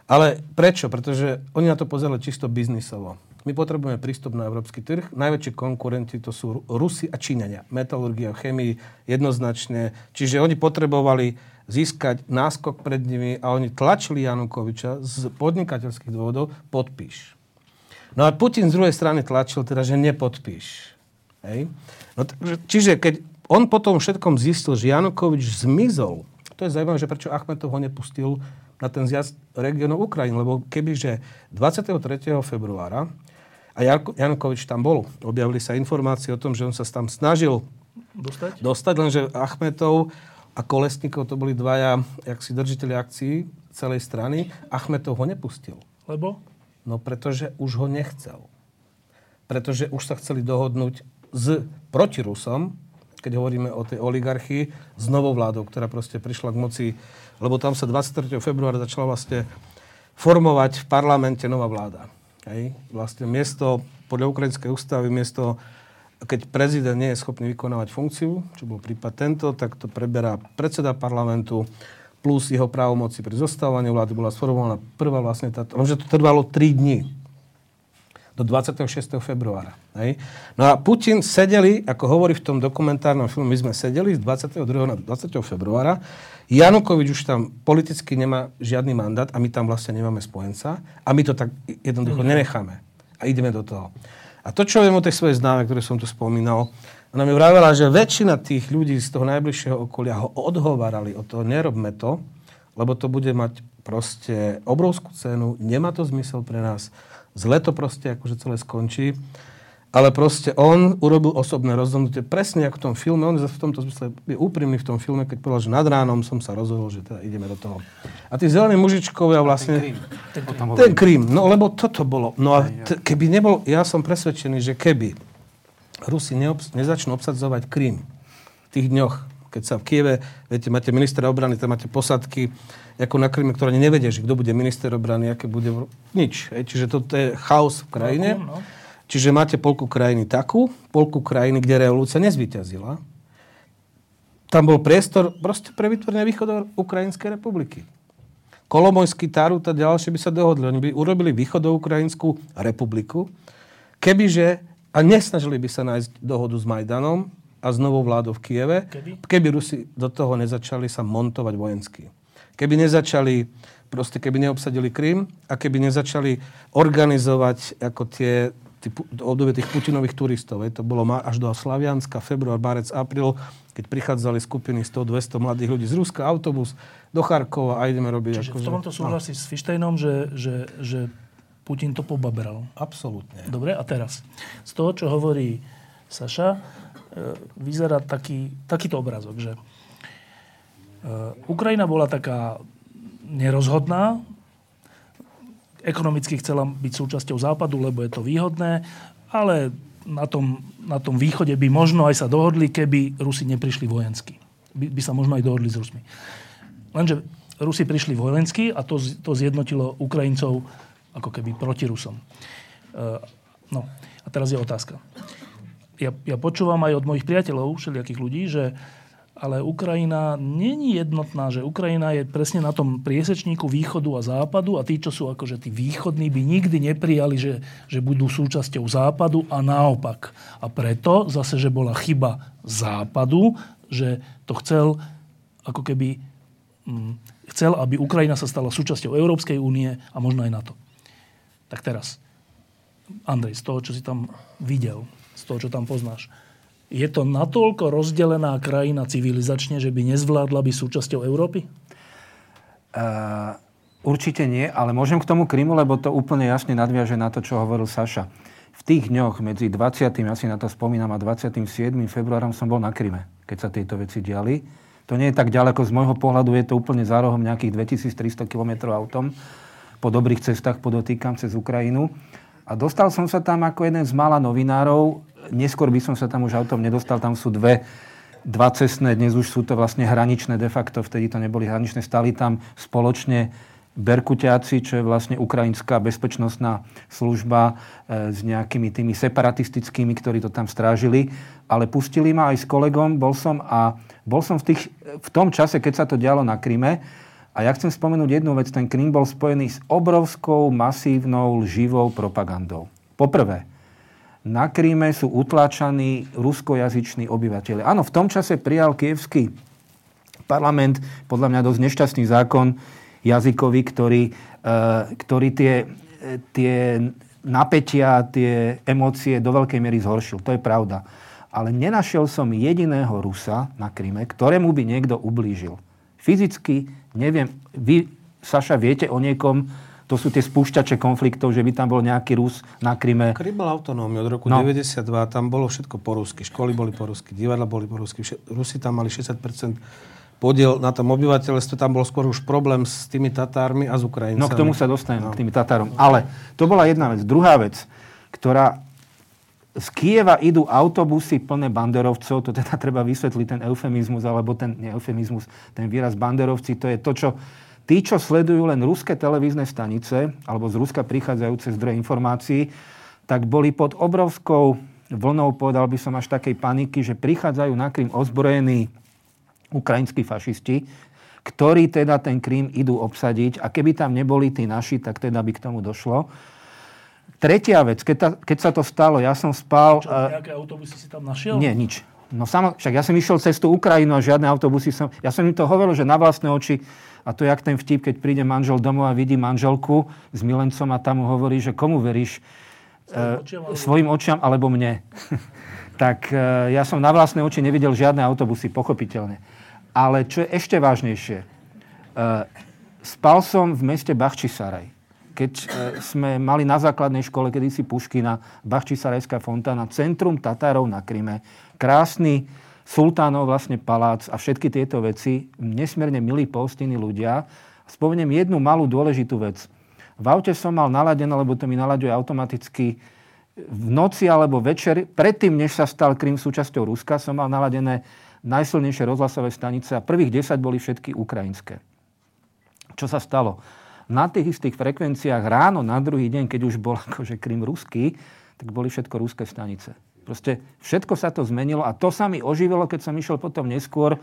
Ale prečo? Pretože oni na to pozerali čisto biznisovo. My potrebujeme prístup na európsky trh. Najväčší konkurenti to sú Rusi a Číňania. Metalurgia, chemii jednoznačne. Čiže oni potrebovali získať náskok pred nimi a oni tlačili Janukoviča z podnikateľských dôvodov podpíš. No a Putin z druhej strany tlačil teda, že nepodpíš. Hej? No, čiže keď on potom všetkom zistil, že Janukovič zmizol, to je zaujímavé, že prečo Achmetov ho nepustil na ten zjazd regionov Ukrajiny, lebo kebyže 23. februára a Janukovič tam bol, objavili sa informácie o tom, že on sa tam snažil dostať, dostať lenže Achmetov a Kolesníkov to boli dvaja, jak si držiteľi akcií celej strany, Achmetov ho nepustil. Lebo? No pretože už ho nechcel. Pretože už sa chceli dohodnúť s, proti Rusom, keď hovoríme o tej oligarchii, s novou vládou, ktorá proste prišla k moci, lebo tam sa 23. februára začala vlastne formovať v parlamente nová vláda. Hej? Vlastne miesto, podľa ukrajinskej ústavy, miesto, keď prezident nie je schopný vykonávať funkciu, čo bol prípad tento, tak to preberá predseda parlamentu, plus jeho právomoci pri zostávaní vlády bola sformovaná prvá vlastne táto, lenže to trvalo 3 dní do 26. februára. Hej. No a Putin sedeli, ako hovorí v tom dokumentárnom filme, my sme sedeli z 22. na 20. februára. Janukovič už tam politicky nemá žiadny mandát a my tam vlastne nemáme spojenca a my to tak jednoducho nenecháme. A ideme do toho. A to, čo viem o tej svojej známe, ktoré som tu spomínal, ona mi vravela, že väčšina tých ľudí z toho najbližšieho okolia ho odhovárali o to, nerobme to, lebo to bude mať proste obrovskú cenu, nemá to zmysel pre nás zle to proste akože celé skončí. Ale proste on urobil osobné rozhodnutie, presne ako v tom filme. On v tomto zmysle je úprimný v tom filme, keď povedal, že nad ránom som sa rozhodol, že teda ideme do toho. A tí zelení mužičkovia vlastne... Ten krím. Ten krím. No lebo toto bolo. No a t- keby nebol... Ja som presvedčený, že keby Rusi neobs- nezačnú obsadzovať Krím v tých dňoch, keď sa v Kieve, viete, máte ministra obrany, tam máte posadky, ako na Kryme, ktoré nevedia, že kto bude minister obrany, aké bude... Nič. Hej. Čiže toto je chaos v krajine. No, no. Čiže máte polku krajiny takú, polku krajiny, kde revolúcia nezvyťazila. Tam bol priestor proste pre vytvorenie východu Ukrajinskej republiky. Kolomojský, Tarut a ďalšie by sa dohodli. Oni by urobili Ukrajinskú republiku, kebyže, a nesnažili by sa nájsť dohodu s Majdanom a s novou vládou v Kieve, keby, keby Rusi do toho nezačali sa montovať vojensky. Keby nezačali, proste keby neobsadili Krym a keby nezačali organizovať ako tie obdobie tých Putinových turistov. Je, to bolo až do Slavianska, február, marec, apríl, keď prichádzali skupiny 100-200 mladých ľudí z Ruska, autobus do Charkova a ideme robiť... Čiže ako, v tomto súhlasí no. s Fištejnom, že, že, že Putin to pobaberal. Absolútne. Dobre, a teraz. Z toho, čo hovorí Saša, vyzerá taký, takýto obrázok, že e, Ukrajina bola taká nerozhodná, ekonomicky chcela byť súčasťou západu, lebo je to výhodné, ale na tom, na tom východe by možno aj sa dohodli, keby Rusi neprišli vojensky. By, by sa možno aj dohodli s Rusmi. Lenže Rusi prišli vojensky a to, to zjednotilo Ukrajincov ako keby proti Rusom. Uh, no, a teraz je otázka. Ja, ja počúvam aj od mojich priateľov, všelijakých ľudí, že ale Ukrajina není jednotná, že Ukrajina je presne na tom priesečníku východu a západu a tí, čo sú akože tí východní, by nikdy neprijali, že, že budú súčasťou západu a naopak. A preto zase, že bola chyba západu, že to chcel ako keby hm, chcel, aby Ukrajina sa stala súčasťou Európskej únie a možno aj NATO. Tak teraz, Andrej, z toho, čo si tam videl, z toho, čo tam poznáš, je to natoľko rozdelená krajina civilizačne, že by nezvládla byť súčasťou Európy? Uh, určite nie, ale môžem k tomu Krymu, lebo to úplne jasne nadviaže na to, čo hovoril Saša. V tých dňoch medzi 20. ja si na to spomínam, a 27. februárom som bol na Kryme, keď sa tieto veci diali. To nie je tak ďaleko, z môjho pohľadu je to úplne za rohom nejakých 2300 km autom. Po dobrých cestách podotýkam cez Ukrajinu. A dostal som sa tam ako jeden z mála novinárov neskôr by som sa tam už autom nedostal, tam sú dve dva cestné, dnes už sú to vlastne hraničné de facto, vtedy to neboli hraničné, stali tam spoločne Berkuťáci, čo je vlastne ukrajinská bezpečnostná služba e, s nejakými tými separatistickými, ktorí to tam strážili. Ale pustili ma aj s kolegom, bol som a bol som v, tých, v tom čase, keď sa to dialo na Kryme. A ja chcem spomenúť jednu vec, ten Krym bol spojený s obrovskou, masívnou, živou propagandou. Poprvé, na Kríme sú utláčaní ruskojazyční obyvateľe. Áno, v tom čase prijal kievský parlament podľa mňa dosť nešťastný zákon jazykový, ktorý, e, ktorý tie, tie napätia, tie emócie do veľkej miery zhoršil. To je pravda. Ale nenašiel som jediného Rusa na Kríme, ktorému by niekto ublížil. Fyzicky, neviem, vy, Saša, viete o niekom, to sú tie spúšťače konfliktov, že by tam bol nejaký Rus na Kryme. Krym bol autonómny od roku no. 92, tam bolo všetko po rusky. Školy boli po rusky, divadla boli po rusky. Rusi tam mali 60% podiel na tom obyvateľstve, tam bol skôr už problém s tými Tatármi a s Ukrajincami. No k tomu sa dostanem, no. k tými Tatárom. Ale to bola jedna vec. Druhá vec, ktorá z Kieva idú autobusy plné banderovcov, to teda treba vysvetliť, ten eufemizmus, alebo ten, nie eufemizmus, ten výraz banderovci, to je to, čo Tí, čo sledujú len ruské televízne stanice alebo z Ruska prichádzajúce zdroje informácií, tak boli pod obrovskou vlnou, povedal by som až takej paniky, že prichádzajú na Krym ozbrojení ukrajinskí fašisti, ktorí teda ten Krym idú obsadiť a keby tam neboli tí naši, tak teda by k tomu došlo. Tretia vec, keď, ta, keď sa to stalo, ja som spal... Čo, nejaké autobusy si tam našiel? Nie, nič. No samo, však ja som išiel cez tú Ukrajinu a žiadne autobusy som... Ja som im to hovoril, že na vlastné oči a to je jak ten vtip, keď príde manžel domov a vidí manželku s milencom a tam mu hovorí, že komu veríš? Svojim očiam, alebo... svojim očiam alebo mne. tak e, ja som na vlastné oči nevidel žiadne autobusy, pochopiteľne. Ale čo je ešte vážnejšie, e, spal som v meste Bachčisaraj. Keď sme mali na základnej škole kedysi Puškina, Bachčisarajská fontána, centrum Tatárov na Kryme, krásny sultánov vlastne palác a všetky tieto veci, nesmierne milí pohostinní ľudia. Spomeniem jednu malú dôležitú vec. V aute som mal naladené, lebo to mi nalaďuje automaticky v noci alebo večer, predtým, než sa stal Krym súčasťou Ruska, som mal naladené najsilnejšie rozhlasové stanice a prvých 10 boli všetky ukrajinské. Čo sa stalo? Na tých istých frekvenciách ráno, na druhý deň, keď už bol akože Krym ruský, tak boli všetko ruské stanice. Proste všetko sa to zmenilo a to sa mi oživilo, keď som išiel potom neskôr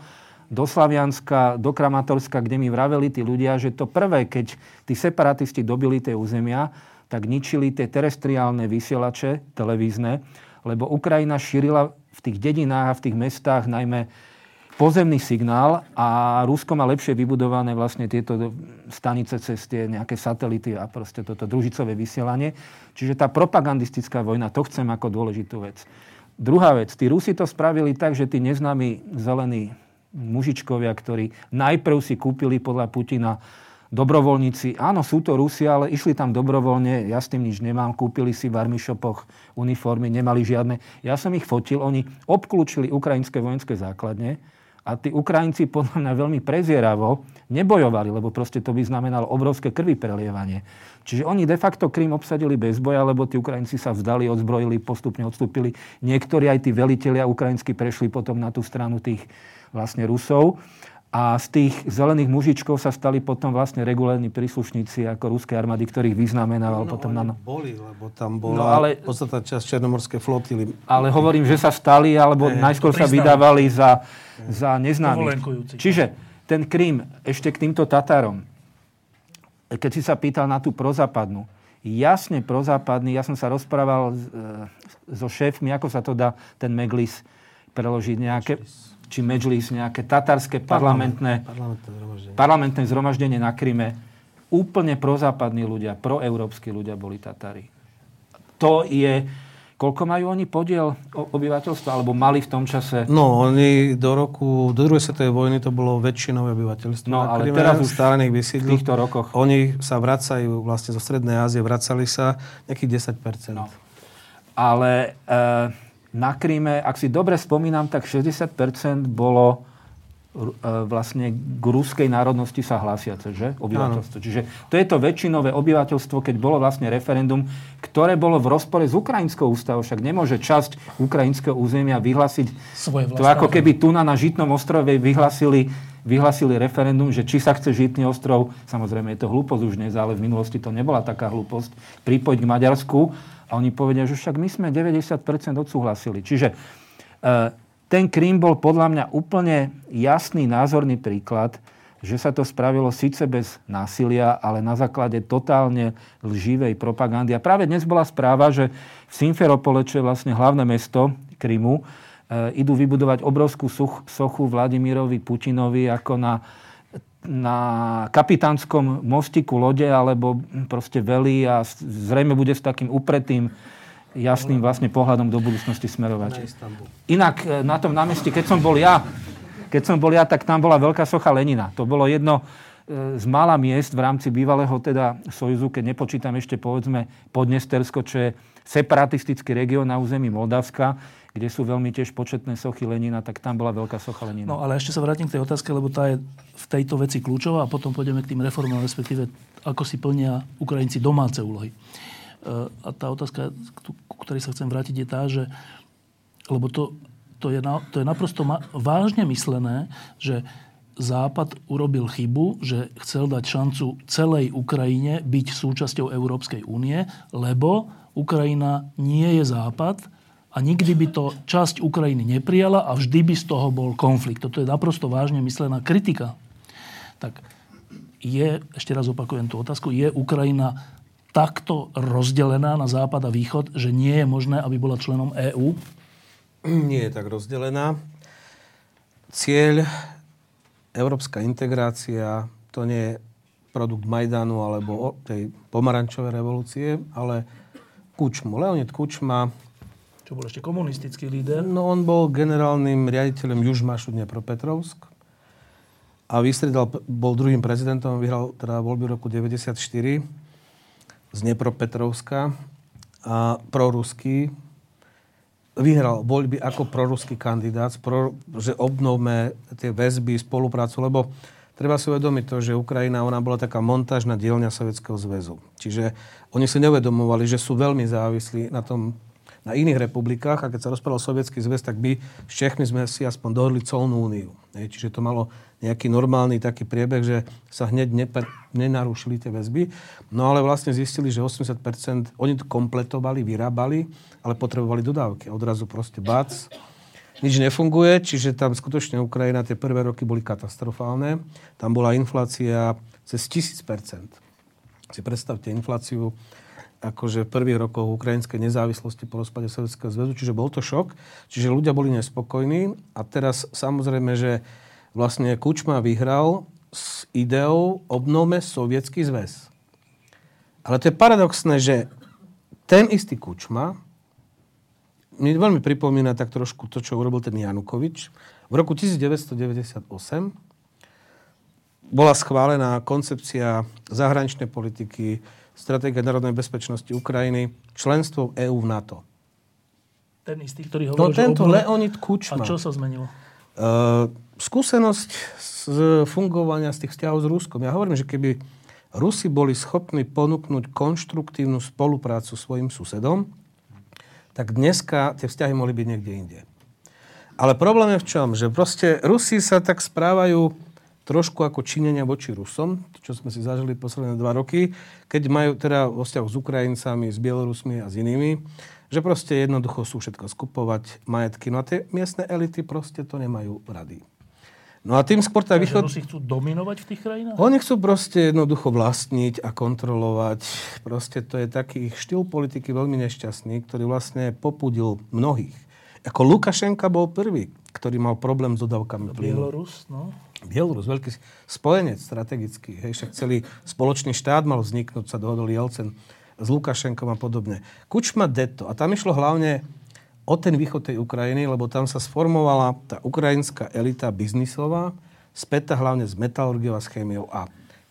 do Slavianska, do Kramatorska, kde mi vraveli tí ľudia, že to prvé, keď tí separatisti dobili tie územia, tak ničili tie terestriálne vysielače televízne, lebo Ukrajina šírila v tých dedinách a v tých mestách najmä pozemný signál a Rusko má lepšie vybudované vlastne tieto stanice cez tie nejaké satelity a proste toto družicové vysielanie. Čiže tá propagandistická vojna, to chcem ako dôležitú vec. Druhá vec, tí Rusi to spravili tak, že tí neznámi zelení mužičkovia, ktorí najprv si kúpili podľa Putina dobrovoľníci, áno, sú to Rusi, ale išli tam dobrovoľne, ja s tým nič nemám, kúpili si v armišopoch uniformy, nemali žiadne. Ja som ich fotil, oni obklúčili ukrajinské vojenské základne a tí Ukrajinci podľa mňa veľmi prezieravo nebojovali, lebo proste to by znamenalo obrovské krvi prelievanie. Čiže oni de facto Krym obsadili bez boja, lebo tí Ukrajinci sa vzdali, odzbrojili, postupne odstúpili. Niektorí aj tí velitelia ukrajinsky prešli potom na tú stranu tých vlastne Rusov. A z tých zelených mužičkov sa stali potom vlastne regulárni príslušníci ako ruskej armády, ktorých vyznamenával no, potom na... boli, lebo tam bola no, ale, podstatná časť Černomorskej flotily. Ale hovorím, že sa stali, alebo e, najskôr sa vydávali za, za neznámych. Čiže ten Krím, ešte k týmto Tatárom, keď si sa pýtal na tú prozápadnú, jasne prozápadný, ja som sa rozprával e, so šéfmi, ako sa to dá ten Meglis preložiť nejaké či Medžlis, nejaké tatarské parlamentné, parlamentné, zhromaždenie. parlamentné zhromaždenie na Kryme. Úplne prozápadní ľudia, proeurópsky ľudia boli Tatári. To je... Koľko majú oni podiel obyvateľstva, alebo mali v tom čase? No, oni do roku, do druhej svetovej vojny to bolo väčšinové obyvateľstvo. No, ale Kryme, teraz už v týchto rokoch. Oni sa vracajú vlastne zo Strednej Ázie, vracali sa nejakých 10%. No. Ale e, na Kríme, ak si dobre spomínam, tak 60% bolo e, vlastne k ruskej národnosti sa hlásiace, že? Obyvateľstvo. Áno. Čiže to je to väčšinové obyvateľstvo, keď bolo vlastne referendum, ktoré bolo v rozpore s ukrajinskou ústavou. Však nemôže časť ukrajinského územia vyhlásiť Svoje to ako keby tu na, na Žitnom ostrove vyhlasili, vyhlasili referendum, že či sa chce Žitný ostrov, samozrejme je to hlúposť už dnes, ale v minulosti to nebola taká hlúposť, pripojiť k Maďarsku a oni povedia, že však my sme 90% odsúhlasili. Čiže e, ten Krím bol podľa mňa úplne jasný názorný príklad, že sa to spravilo síce bez násilia, ale na základe totálne lživej propagandy. A práve dnes bola správa, že v Simferopole, čo je vlastne hlavné mesto Krymu, e, idú vybudovať obrovskú sochu Vladimirovi Putinovi ako na na kapitánskom mostiku lode alebo proste velí a zrejme bude s takým upretým jasným vlastne pohľadom do budúcnosti smerovať. Inak e, na tom námestí, keď som bol ja, keď som bol ja, tak tam bola veľká socha Lenina. To bolo jedno e, z mála miest v rámci bývalého teda Sojuzu, keď nepočítam ešte povedzme Podnestersko, čo je separatistický región na území Moldavska, kde sú veľmi tiež početné sochy Lenina, tak tam bola veľká socha Lenina. No ale ešte sa vrátim k tej otázke, lebo tá je v tejto veci kľúčová a potom pôjdeme k tým reformám, respektíve ako si plnia Ukrajinci domáce úlohy. E, a tá otázka, ku ktorej sa chcem vrátiť, je tá, že lebo to, to, je, na, to je naprosto ma, vážne myslené, že Západ urobil chybu, že chcel dať šancu celej Ukrajine byť súčasťou Európskej únie, lebo Ukrajina nie je Západ, a nikdy by to časť Ukrajiny neprijala a vždy by z toho bol konflikt. Toto je naprosto vážne myslená kritika. Tak je, ešte raz opakujem tú otázku, je Ukrajina takto rozdelená na západ a východ, že nie je možné, aby bola členom EÚ? Nie je tak rozdelená. Cieľ, európska integrácia, to nie je produkt Majdanu alebo tej pomarančovej revolúcie, ale Kučmu. Leonid Kučma čo bol ešte komunistický líder. No on bol generálnym riaditeľom Južmašu Dnepropetrovsk a vystredal, bol druhým prezidentom, vyhral teda voľby roku 94 z Dnepropetrovska a proruský. Vyhral voľby ako proruský kandidát, pro, že obnovme tie väzby, spoluprácu, lebo treba si uvedomiť to, že Ukrajina, ona bola taká montážna dielňa Sovjetského zväzu. Čiže oni si neuvedomovali, že sú veľmi závislí na tom na iných republikách a keď sa rozpadal Sovietský zväz, tak my s Čechmi sme si aspoň dohodli colnú úniu. Čiže to malo nejaký normálny taký priebeh, že sa hneď neper, nenarušili tie väzby. No ale vlastne zistili, že 80%, oni to kompletovali, vyrábali, ale potrebovali dodávky. Odrazu proste bac, nič nefunguje, čiže tam skutočne Ukrajina tie prvé roky boli katastrofálne. Tam bola inflácia cez 1000%. Si predstavte infláciu akože prvých rokoch ukrajinskej nezávislosti po rozpade Sovjetského zväzu, čiže bol to šok. Čiže ľudia boli nespokojní a teraz samozrejme, že vlastne Kučma vyhral s ideou obnovme Sovietský zväz. Ale to je paradoxné, že ten istý Kučma mi veľmi pripomína tak trošku to, čo urobil ten Janukovič. V roku 1998 bola schválená koncepcia zahraničnej politiky, stratégia národnej bezpečnosti Ukrajiny, členstvo EÚ v NATO. Ten istý, ktorý No hovoril, že tento obnove- Leonid Kučma. A čo sa zmenilo? Uh, skúsenosť z fungovania z tých vzťahov s Ruskom. Ja hovorím, že keby Rusi boli schopní ponúknuť konštruktívnu spoluprácu svojim susedom, tak dneska tie vzťahy mohli byť niekde inde. Ale problém je v čom? Že proste Rusi sa tak správajú trošku ako činenia voči Rusom, čo sme si zažili posledné dva roky, keď majú teda vo vzťahu s Ukrajincami, s Bielorusmi a s inými, že proste jednoducho sú všetko skupovať, majetky. No a tie miestne elity proste to nemajú rady. No a tým skôr tá východ... Rusi chcú dominovať v tých krajinách? Oni chcú proste jednoducho vlastniť a kontrolovať. Proste to je taký štýl politiky veľmi nešťastný, ktorý vlastne popudil mnohých. Ako Lukašenka bol prvý, ktorý mal problém s dodávkami plynu. Bielorus, no. Bielorus, veľký spojenec strategický. Hej, však celý spoločný štát mal vzniknúť, sa dohodol Jelcen s Lukašenkom a podobne. Kučma deto. A tam išlo hlavne o ten východ tej Ukrajiny, lebo tam sa sformovala tá ukrajinská elita biznisová, späta hlavne s metalurgiou a s chémiou a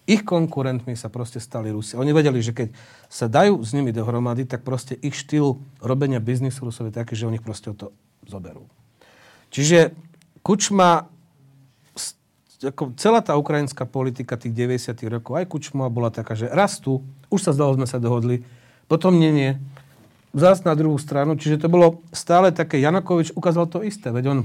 ich konkurentmi sa proste stali Rusi. Oni vedeli, že keď sa dajú s nimi dohromady, tak proste ich štýl robenia biznisu Rusov je taký, že oni proste to zoberú. Čiže Kučma ako celá tá ukrajinská politika tých 90 rokov, aj Kučma bola taká, že raz tu, už sa zdalo, sme sa dohodli, potom nie, nie. Zás na druhú stranu, čiže to bolo stále také, Janakovič ukázal to isté, veď on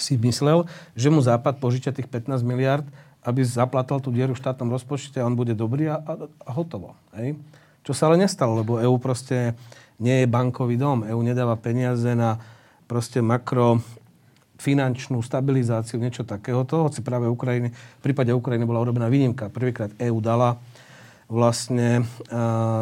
si myslel, že mu Západ požičia tých 15 miliard, aby zaplatal tú dieru v štátnom rozpočte a on bude dobrý a, a, a hotovo. Hej? Čo sa ale nestalo, lebo EÚ proste nie je bankový dom. EÚ nedáva peniaze na proste makro finančnú stabilizáciu, niečo takéhoto, hoci práve Ukrajiny, v prípade Ukrajiny bola urobená výnimka. Prvýkrát EÚ dala vlastne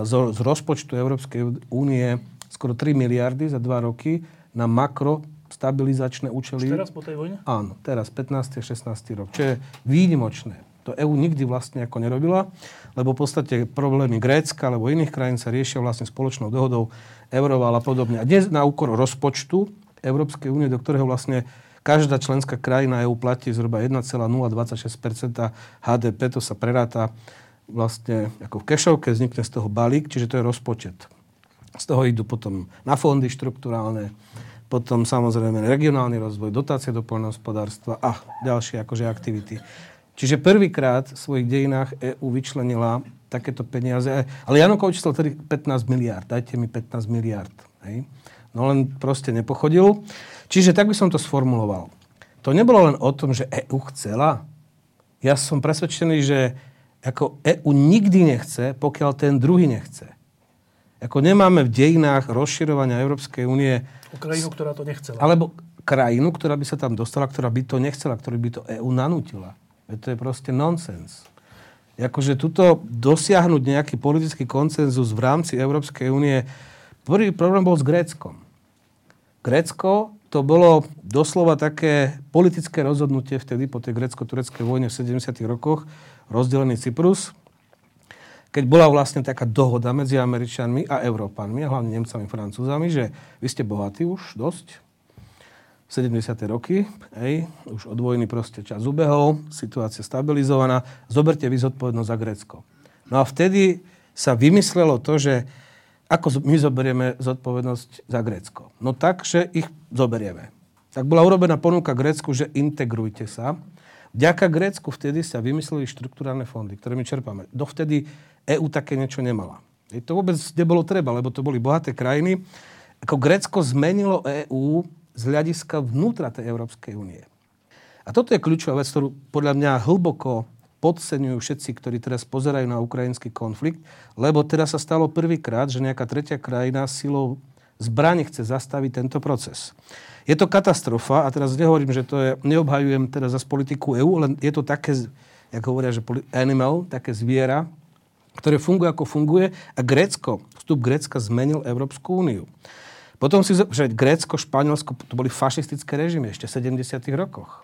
z, z rozpočtu Európskej únie skoro 3 miliardy za 2 roky na makro stabilizačné účely. Už teraz po tej vojne? Áno, teraz 15. a 16. rok, čo je výnimočné. To EÚ nikdy vlastne ako nerobila, lebo v podstate problémy Grécka alebo iných krajín sa riešia vlastne spoločnou dohodou Euroval a podobne. A dnes na úkor rozpočtu Európskej únie, do ktorého vlastne každá členská krajina EÚ platí zhruba 1,026% HDP, to sa preráta vlastne ako v kešovke, vznikne z toho balík, čiže to je rozpočet. Z toho idú potom na fondy štruktúrálne, potom samozrejme regionálny rozvoj, dotácie do poľnohospodárstva a ďalšie akože aktivity. Čiže prvýkrát v svojich dejinách EÚ vyčlenila takéto peniaze. Ale Janukovič chcel tedy 15 miliard. Dajte mi 15 miliard. Hej? No len proste nepochodil. Čiže tak by som to sformuloval. To nebolo len o tom, že EÚ chcela. Ja som presvedčený, že ako EÚ nikdy nechce, pokiaľ ten druhý nechce. Ako nemáme v dejinách rozširovania Európskej únie krajinu, ktorá to nechcela. alebo krajinu, ktorá by sa tam dostala, ktorá by to nechcela, ktorý by to EÚ nanútila. Veď to je proste nonsens. Akože tuto dosiahnuť nejaký politický koncenzus v rámci Európskej únie, prvý problém bol s Gréckom. Grécko to bolo doslova také politické rozhodnutie vtedy po tej grécko-tureckej vojne v 70. rokoch, rozdelený Cyprus, keď bola vlastne taká dohoda medzi Američanmi a Európanmi, a hlavne Nemcami, Francúzami, že vy ste bohatí už dosť, 70. roky, hej, už od vojny proste čas ubehol, situácia stabilizovaná, zoberte vy zodpovednosť za Grécko. No a vtedy sa vymyslelo to, že ako my zoberieme zodpovednosť za Grécko. No tak, že ich zoberieme. Tak bola urobená ponuka Grécku, že integrujte sa. Vďaka Grécku vtedy sa vymysleli štruktúrálne fondy, ktoré my čerpáme. Dovtedy EÚ také niečo nemala. To vôbec nebolo treba, lebo to boli bohaté krajiny. Ako Grécko zmenilo EÚ z hľadiska vnútra tej Európskej únie. A toto je kľúčová vec, ktorú podľa mňa hlboko podceňujú všetci, ktorí teraz pozerajú na ukrajinský konflikt, lebo teraz sa stalo prvýkrát, že nejaká tretia krajina silou zbraní chce zastaviť tento proces. Je to katastrofa a teraz nehovorím, že to je, neobhajujem teraz za politiku EÚ, len je to také, jak hovoria, že animal, také zviera, ktoré funguje ako funguje a Grécko, vstup Grécka zmenil Európsku úniu. Potom si, že Grécko, Španielsko, to boli fašistické režimy ešte v 70. rokoch.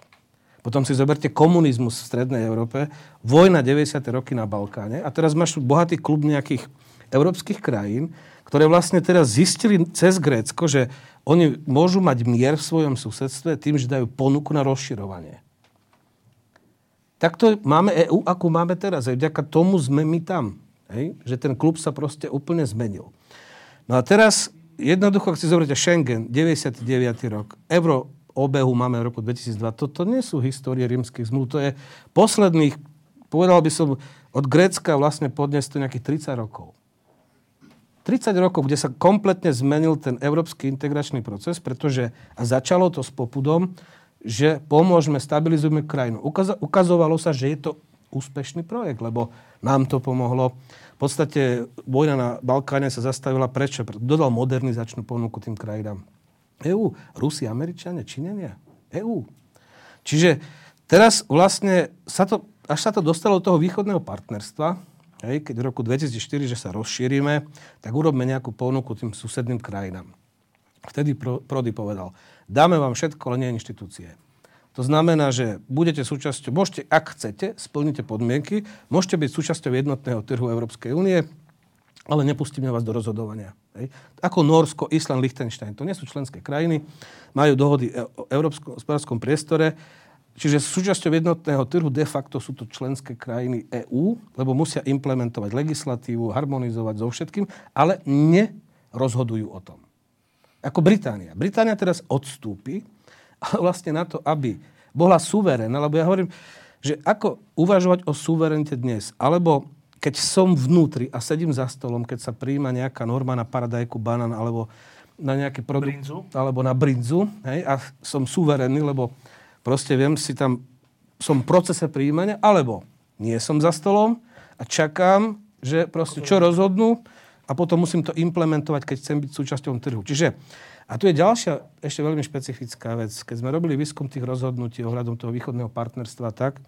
Potom si zoberte komunizmus v Strednej Európe, vojna 90. roky na Balkáne a teraz máš bohatý klub nejakých európskych krajín, ktoré vlastne teraz zistili cez Grécko, že oni môžu mať mier v svojom susedstve tým, že dajú ponuku na rozširovanie. Takto máme EU, ako máme teraz. Aj vďaka tomu sme my tam. Hej? Že ten klub sa proste úplne zmenil. No a teraz jednoducho, ak si zoberiete Schengen, 99. rok, euro obehu máme v roku 2002. Toto nie sú histórie rímskych zmluv, to je posledných, povedal by som, od Grécka vlastne podnes to nejakých 30 rokov. 30 rokov, kde sa kompletne zmenil ten európsky integračný proces, pretože a začalo to s popudom, že pomôžeme, stabilizujeme krajinu. ukazovalo sa, že je to úspešný projekt, lebo nám to pomohlo. V podstate vojna na Balkáne sa zastavila prečo? Dodal modernizačnú ponuku tým krajinám. EÚ. Rusi, Američania, Číňania. EÚ. Čiže teraz vlastne sa to, až sa to dostalo do toho východného partnerstva, hej, keď v roku 2004, že sa rozšírime, tak urobme nejakú ponuku tým susedným krajinám. Vtedy Prody povedal, dáme vám všetko, ale nie inštitúcie. To znamená, že budete súčasťou, môžete, ak chcete, splníte podmienky, môžete byť súčasťou jednotného trhu Európskej únie, ale nepustíme vás do rozhodovania. Hej. Ako Norsko, Island, Liechtenstein. To nie sú členské krajiny, majú dohody o európskom hospodárskom priestore, čiže súčasťou jednotného trhu de facto sú to členské krajiny EÚ, lebo musia implementovať legislatívu, harmonizovať so všetkým, ale nerozhodujú o tom. Ako Británia. Británia teraz odstúpi vlastne na to, aby bola suverénna, lebo ja hovorím, že ako uvažovať o suverenite dnes, alebo keď som vnútri a sedím za stolom, keď sa príjma nejaká norma na paradajku, banán alebo na nejaký produkt, brinzu. alebo na brinzu, hej, a som suverénny, lebo proste viem si tam, som v procese príjmania, alebo nie som za stolom a čakám, že proste čo rozhodnú a potom musím to implementovať, keď chcem byť súčasťou trhu. Čiže, a tu je ďalšia, ešte veľmi špecifická vec. Keď sme robili výskum tých rozhodnutí ohľadom toho východného partnerstva, tak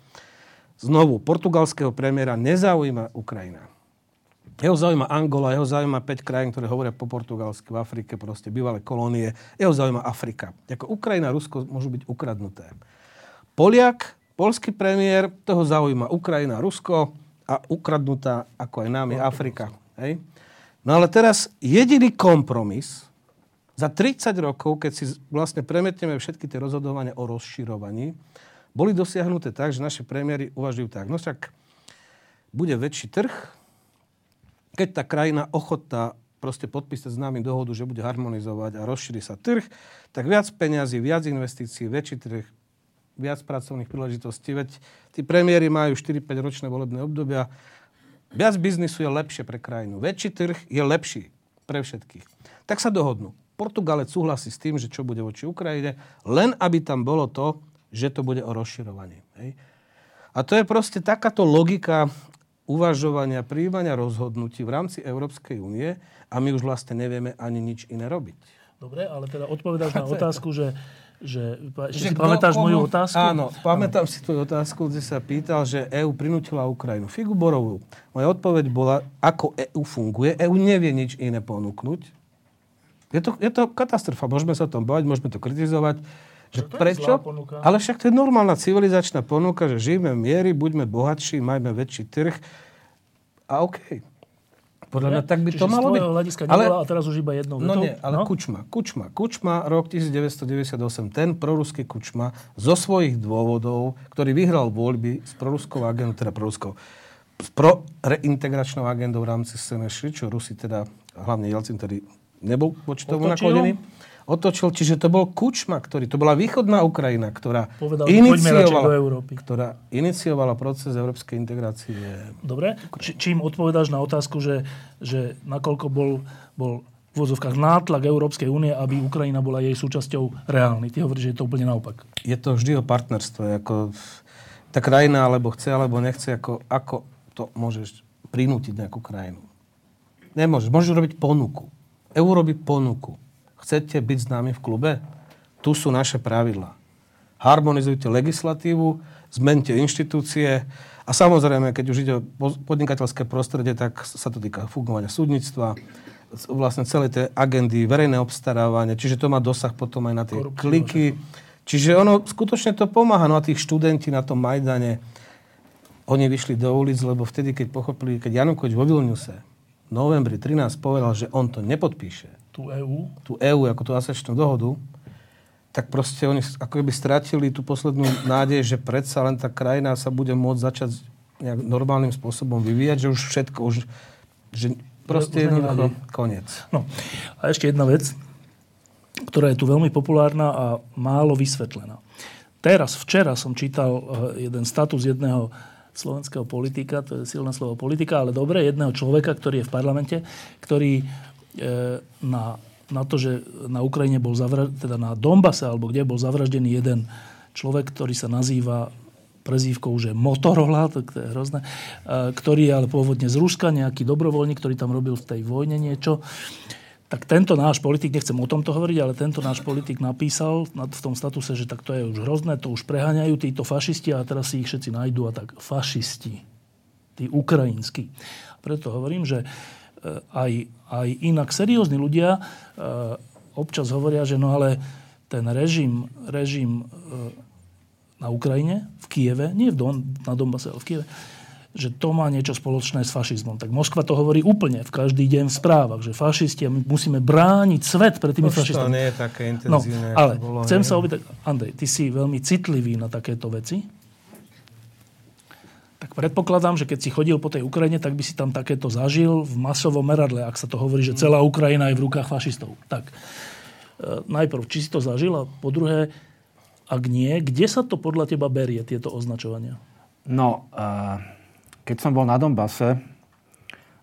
Znovu, portugalského premiéra nezaujíma Ukrajina. Jeho zaujíma Angola, jeho zaujíma 5 krajín, ktoré hovoria po portugalsky v Afrike, proste bývalé kolónie. Jeho zaujíma Afrika. Ako Ukrajina a Rusko môžu byť ukradnuté. Poliak, polský premiér, toho zaujíma Ukrajina, Rusko a ukradnutá, ako aj nám, je Afrika. Hej? No ale teraz jediný kompromis za 30 rokov, keď si vlastne premietneme všetky tie rozhodovania o rozširovaní, boli dosiahnuté tak, že naše premiéry uvažujú tak. No však bude väčší trh, keď tá krajina ochotná proste podpísať s nami dohodu, že bude harmonizovať a rozšíri sa trh, tak viac peňazí, viac investícií, väčší trh, viac pracovných príležitostí. Veď tí premiéry majú 4-5 ročné volebné obdobia. Viac biznisu je lepšie pre krajinu. Väčší trh je lepší pre všetkých. Tak sa dohodnú. Portugalec súhlasí s tým, že čo bude voči Ukrajine, len aby tam bolo to, že to bude o rozširovaní. Hej? A to je proste takáto logika uvažovania, príjmania rozhodnutí v rámci Európskej únie a my už vlastne nevieme ani nič iné robiť. Dobre, ale teda odpovedáš na otázku, že, že, že si pamätáš koho? moju otázku? Áno, pamätám áno. si tvoju otázku, kde sa pýtal, že EÚ prinútila Ukrajinu. Figu Borovú. Moja odpoveď bola, ako EÚ funguje. EÚ nevie nič iné ponúknuť. Je to, je to katastrofa. Môžeme sa o tom bavať, môžeme to kritizovať. Že prečo? Ale však to je normálna civilizačná ponuka, že žijeme v miery, buďme bohatší, majme väčší trh a OK. Podľa mňa tak by Čiže to malo byť. hľadiska ale, a teraz už iba jednou No nie, ale no? Kučma, Kučma. Kučma, rok 1998, ten proruský Kučma zo svojich dôvodov, ktorý vyhral voľby s proruskou agendou, teda proruskou, s pro reintegračnou agendou v rámci SNŠ, čo Rusi teda, hlavne Jelcin, ktorý nebol voči tomu naklonený otočil. Čiže to bol Kučma, ktorý, to bola východná Ukrajina, ktorá, Povedal, iniciovala, do Európy. ktorá iniciovala proces európskej integrácie. Dobre, Či, čím odpovedáš na otázku, že, že nakoľko bol, bol v vozovkách nátlak Európskej únie, aby Ukrajina bola jej súčasťou reálny. Ty hovoríš, že je to úplne naopak. Je to vždy o partnerstve. Ako tá krajina alebo chce, alebo nechce, ako, ako to môžeš prinútiť nejakú krajinu. Nemôžeš. Môžeš robiť ponuku. EU robí ponuku. Chcete byť s nami v klube? Tu sú naše pravidlá. Harmonizujte legislatívu, zmente inštitúcie a samozrejme, keď už ide o podnikateľské prostredie, tak sa to týka fungovania súdnictva, vlastne celé tie agendy, verejné obstarávanie, čiže to má dosah potom aj na tie Korupciu, kliky. Čiže ono skutočne to pomáha. No a tých študenti na tom Majdane, oni vyšli do ulic, lebo vtedy, keď pochopili, keď Janukovič vo Vilniuse v novembri 13 povedal, že on to nepodpíše. Tú EU? Tú EU, ako tú asečnú dohodu, tak proste oni ako by stratili tú poslednú nádej, že predsa len tá krajina sa bude môcť začať nejak normálnym spôsobom vyvíjať, že už všetko, už, že proste jednoducho koniec. No a ešte jedna vec, ktorá je tu veľmi populárna a málo vysvetlená. Teraz, včera som čítal eh, jeden status jedného slovenského politika, to je silné slovo politika, ale dobre, jedného človeka, ktorý je v parlamente, ktorý na na to, že na Ukrajine bol zavraždený, teda na Dombase, alebo kde bol zavraždený jeden človek, ktorý sa nazýva prezývkou, že Motorola, tak to je hrozné, ktorý je ale pôvodne z Ruska, nejaký dobrovoľník, ktorý tam robil v tej vojne niečo. Tak tento náš politik, nechcem o tomto hovoriť, ale tento náš politik napísal v tom statuse, že tak to je už hrozné, to už preháňajú títo fašisti a teraz si ich všetci nájdú a tak fašisti, tí ukrajinskí. Preto hovorím, že aj, aj inak seriózni ľudia e, občas hovoria, že no ale ten režim, režim e, na Ukrajine, v Kieve, nie v Don, na Donbase, ale v Kieve, že to má niečo spoločné s fašizmom. Tak Moskva to hovorí úplne v každý deň v správach, že fašisti, my musíme brániť svet pred tými Už fašistami. to nie je také intenzívne. No, ale bolo, chcem nie? sa opýtať, Andrej, ty si veľmi citlivý na takéto veci predpokladám, že keď si chodil po tej Ukrajine, tak by si tam takéto zažil v masovom meradle, ak sa to hovorí, že celá Ukrajina je v rukách fašistov. Tak, e, najprv, či si to zažil a po druhé, ak nie, kde sa to podľa teba berie, tieto označovania? No, e, keď som bol na Donbase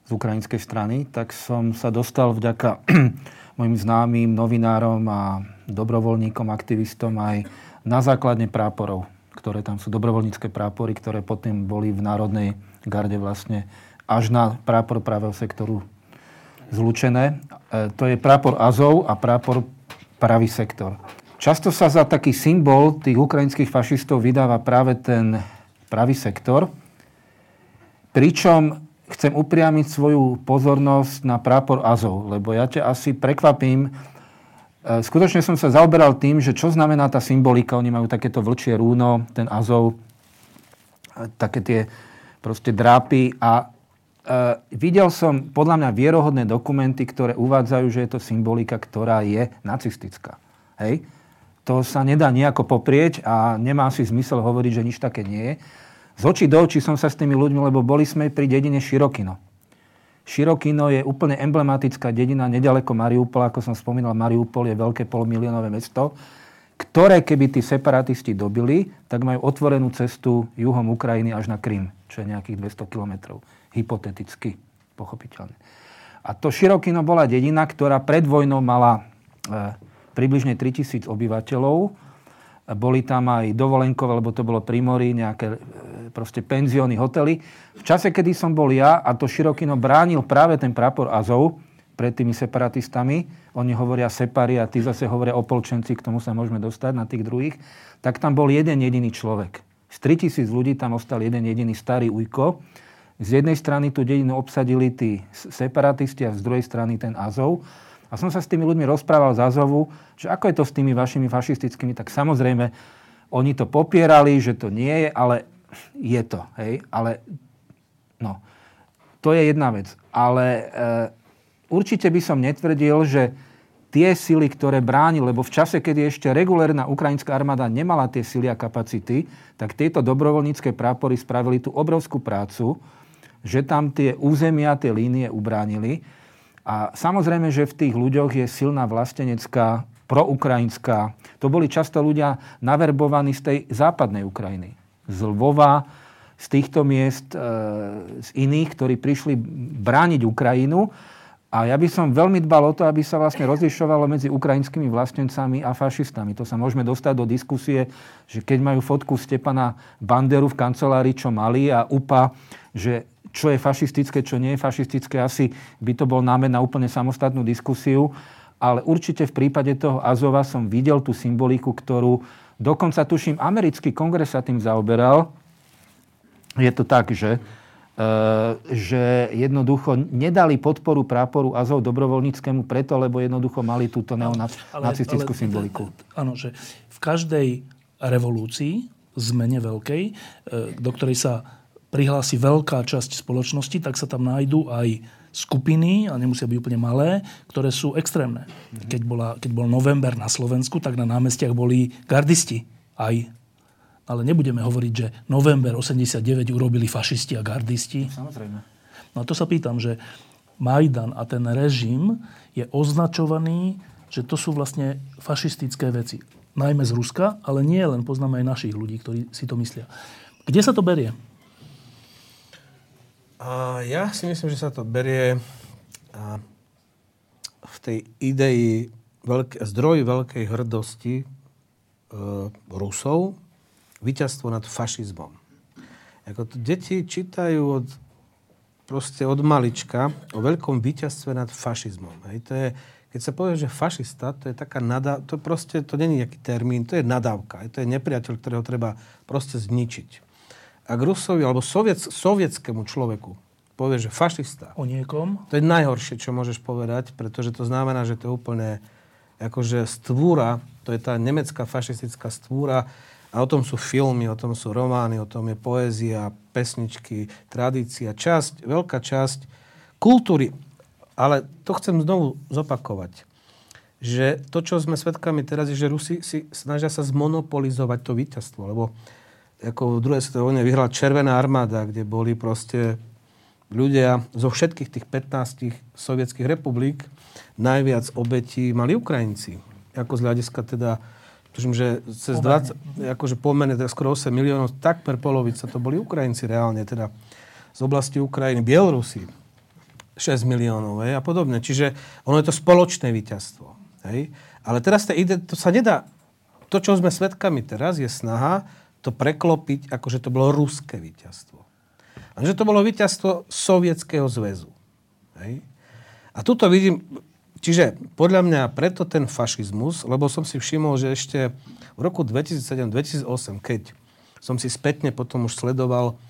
z ukrajinskej strany, tak som sa dostal vďaka mojim známym novinárom a dobrovoľníkom, aktivistom aj na základne práporov ktoré tam sú dobrovoľnícke prápory, ktoré potom boli v Národnej garde vlastne až na prápor pravého sektoru zlučené. E, to je prápor Azov a prápor pravý sektor. Často sa za taký symbol tých ukrajinských fašistov vydáva práve ten pravý sektor, pričom chcem upriamiť svoju pozornosť na prápor Azov, lebo ja ťa asi prekvapím, skutočne som sa zaoberal tým, že čo znamená tá symbolika. Oni majú takéto vlčie rúno, ten azov, také tie proste drápy a e, videl som podľa mňa vierohodné dokumenty, ktoré uvádzajú, že je to symbolika, ktorá je nacistická. Hej? To sa nedá nejako poprieť a nemá si zmysel hovoriť, že nič také nie je. Z očí do očí som sa s tými ľuďmi, lebo boli sme pri dedine Širokino. Širokino je úplne emblematická dedina nedaleko Mariupola. Ako som spomínal, Mariupol je veľké polmiliónové mesto, ktoré keby tí separatisti dobili, tak majú otvorenú cestu juhom Ukrajiny až na Krym, čo je nejakých 200 kilometrov. Hypoteticky, pochopiteľne. A to Širokino bola dedina, ktorá pred vojnou mala e, približne 3000 obyvateľov boli tam aj dovolenkové, lebo to bolo pri mori, nejaké e, proste penzióny, hotely. V čase, kedy som bol ja a to Širokino bránil práve ten prápor Azov pred tými separatistami, oni hovoria separi a tí zase hovoria opolčenci, k tomu sa môžeme dostať na tých druhých, tak tam bol jeden jediný človek. Z 3000 ľudí tam ostal jeden jediný starý ujko. Z jednej strany tú dedinu obsadili tí separatisti a z druhej strany ten Azov. A som sa s tými ľuďmi rozprával z Azovu, že ako je to s tými vašimi fašistickými, tak samozrejme, oni to popierali, že to nie je, ale je to. Hej? Ale no, to je jedna vec. Ale e, určite by som netvrdil, že tie sily, ktoré bráni, lebo v čase, keď ešte regulárna ukrajinská armáda nemala tie sily a kapacity, tak tieto dobrovoľnícke prápory spravili tú obrovskú prácu, že tam tie územia, tie línie ubránili. A samozrejme, že v tých ľuďoch je silná vlastenecká, proukrajinská. To boli často ľudia naverbovaní z tej západnej Ukrajiny. Z Lvova, z týchto miest, e, z iných, ktorí prišli brániť Ukrajinu. A ja by som veľmi dbal o to, aby sa vlastne rozlišovalo medzi ukrajinskými vlastencami a fašistami. To sa môžeme dostať do diskusie, že keď majú fotku Stepana Banderu v kancelárii, čo mali a UPA, že čo je fašistické, čo nie je fašistické, asi by to bol námed na úplne samostatnú diskusiu. Ale určite v prípade toho Azova som videl tú symboliku, ktorú dokonca tuším americký kongres sa tým zaoberal, je to tak, že že jednoducho nedali podporu práporu Azov dobrovoľníckému preto, lebo jednoducho mali túto neonacistickú symboliku. Áno, že v každej revolúcii, zmene veľkej, e, do ktorej sa prihlási veľká časť spoločnosti, tak sa tam nájdú aj skupiny, a nemusia byť úplne malé, ktoré sú extrémne. Mhm. Keď, bola, keď bol november na Slovensku, tak na námestiach boli gardisti aj ale nebudeme hovoriť, že november 89 urobili fašisti a gardisti. Samozrejme. No a to sa pýtam, že Majdan a ten režim je označovaný, že to sú vlastne fašistické veci. Najmä z Ruska, ale nie len poznáme aj našich ľudí, ktorí si to myslia. Kde sa to berie? A ja si myslím, že sa to berie v tej idei veľké, zdroj veľkej hrdosti e, Rusov, víťazstvo nad fašizmom. Ako to deti čítajú od, proste od malička o veľkom víťazstve nad fašizmom. Hej, to je, keď sa povie, že fašista, to je taká nadá, to proste, to není nejaký termín, to je nadávka. Hej, to je nepriateľ, ktorého treba proste zničiť. Ak Rusovi alebo soviec, sovietskému človeku povie, že fašista. O niekom? To je najhoršie, čo môžeš povedať, pretože to znamená, že to je úplne akože stvúra, to je tá nemecká fašistická stvúra, a o tom sú filmy, o tom sú romány, o tom je poézia, pesničky, tradícia, časť, veľká časť kultúry. Ale to chcem znovu zopakovať že to, čo sme svedkami teraz, je, že Rusi si snažia sa zmonopolizovať to víťazstvo, lebo ako v druhej svetovej vojne vyhrala Červená armáda, kde boli proste ľudia zo všetkých tých 15 sovietských republik, najviac obetí mali Ukrajinci. Ako z hľadiska teda tuším, že cez 20, akože pomene teda skoro 8 miliónov, takmer polovica to boli Ukrajinci reálne, teda z oblasti Ukrajiny, Bielorusi 6 miliónov hej, a podobne. Čiže ono je to spoločné víťazstvo. Hej. Ale teraz to, ide, to sa nedá, to, čo sme svedkami teraz, je snaha to preklopiť, ako že to bolo ruské víťazstvo. A že to bolo víťazstvo Sovietskeho zväzu. Hej. A tuto vidím, Čiže podľa mňa preto ten fašizmus, lebo som si všimol, že ešte v roku 2007-2008, keď som si spätne potom už sledoval,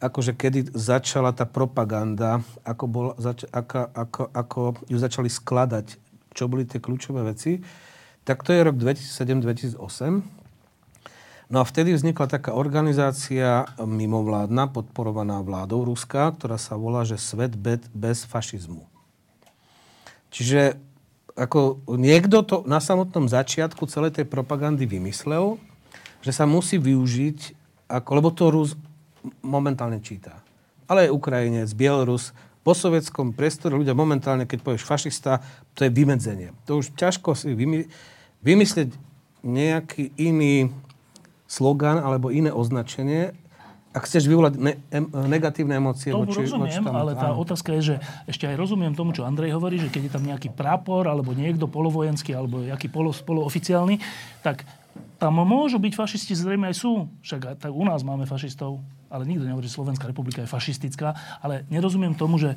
akože kedy začala tá propaganda, ako, bol, zač- ako, ako, ako ju začali skladať, čo boli tie kľúčové veci, tak to je rok 2007-2008. No a vtedy vznikla taká organizácia mimovládna, podporovaná vládou Ruska, ktorá sa volá, že Svet bez fašizmu. Čiže ako niekto to na samotnom začiatku celej tej propagandy vymyslel, že sa musí využiť, ako, lebo to Rus momentálne číta. Ale aj Ukrajinec, Bielorus, po sovietskom priestore ľudia momentálne, keď povieš fašista, to je vymedzenie. To už ťažko si vymy, vymyslieť nejaký iný slogan alebo iné označenie, ak chceš vyvolať ne, em, negatívne emócie tomu voči, rozumiem, voči tam, ale tá áno. otázka je, že ešte aj rozumiem tomu, čo Andrej hovorí, že keď je tam nejaký prápor alebo niekto polovojenský alebo nejaký polo, polooficiálny, tak tam môžu byť fašisti, zrejme aj sú. Však tak u nás máme fašistov, ale nikto nehovorí, že Slovenská republika je fašistická, ale nerozumiem tomu, že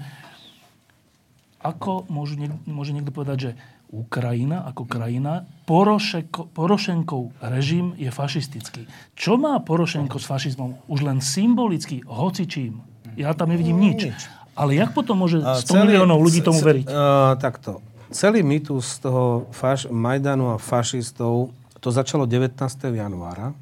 ako môžu, môže niekto povedať, že Ukrajina ako krajina, Porošeko, Porošenkov režim je fašistický. Čo má Porošenko s fašizmom? Už len symbolicky, hocičím. Ja tam nevidím nič. Ale jak potom môže 100 celý, miliónov ľudí tomu veriť? Uh, takto. Celý mýtus toho faš, Majdanu a fašistov, to začalo 19. januára,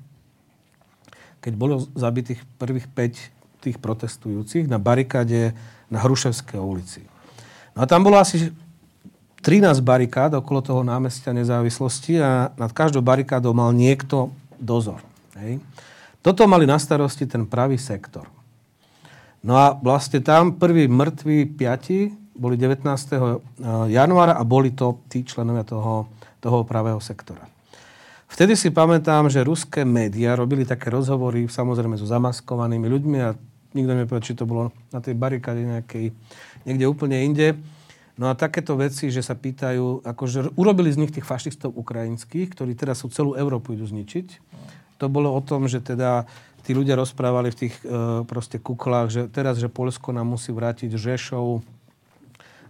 keď bolo zabitých prvých 5 tých protestujúcich na barikáde na Hruševskej ulici. No a tam bolo asi 13 barikád okolo toho námestia nezávislosti a nad každou barikádou mal niekto dozor. Hej. Toto mali na starosti ten pravý sektor. No a vlastne tam prví mŕtvi piati boli 19. Eh, januára a boli to tí členovia toho, toho pravého sektora. Vtedy si pamätám, že ruské médiá robili také rozhovory, samozrejme so zamaskovanými ľuďmi a nikto povedal, či to bolo na tej barikáde nejakej, niekde úplne inde No a takéto veci, že sa pýtajú, akože urobili z nich tých fašistov ukrajinských, ktorí teraz sú celú Európu idú zničiť. To bolo o tom, že teda tí ľudia rozprávali v tých e, proste kuklách, že teraz, že Polsko nám musí vrátiť Žešov.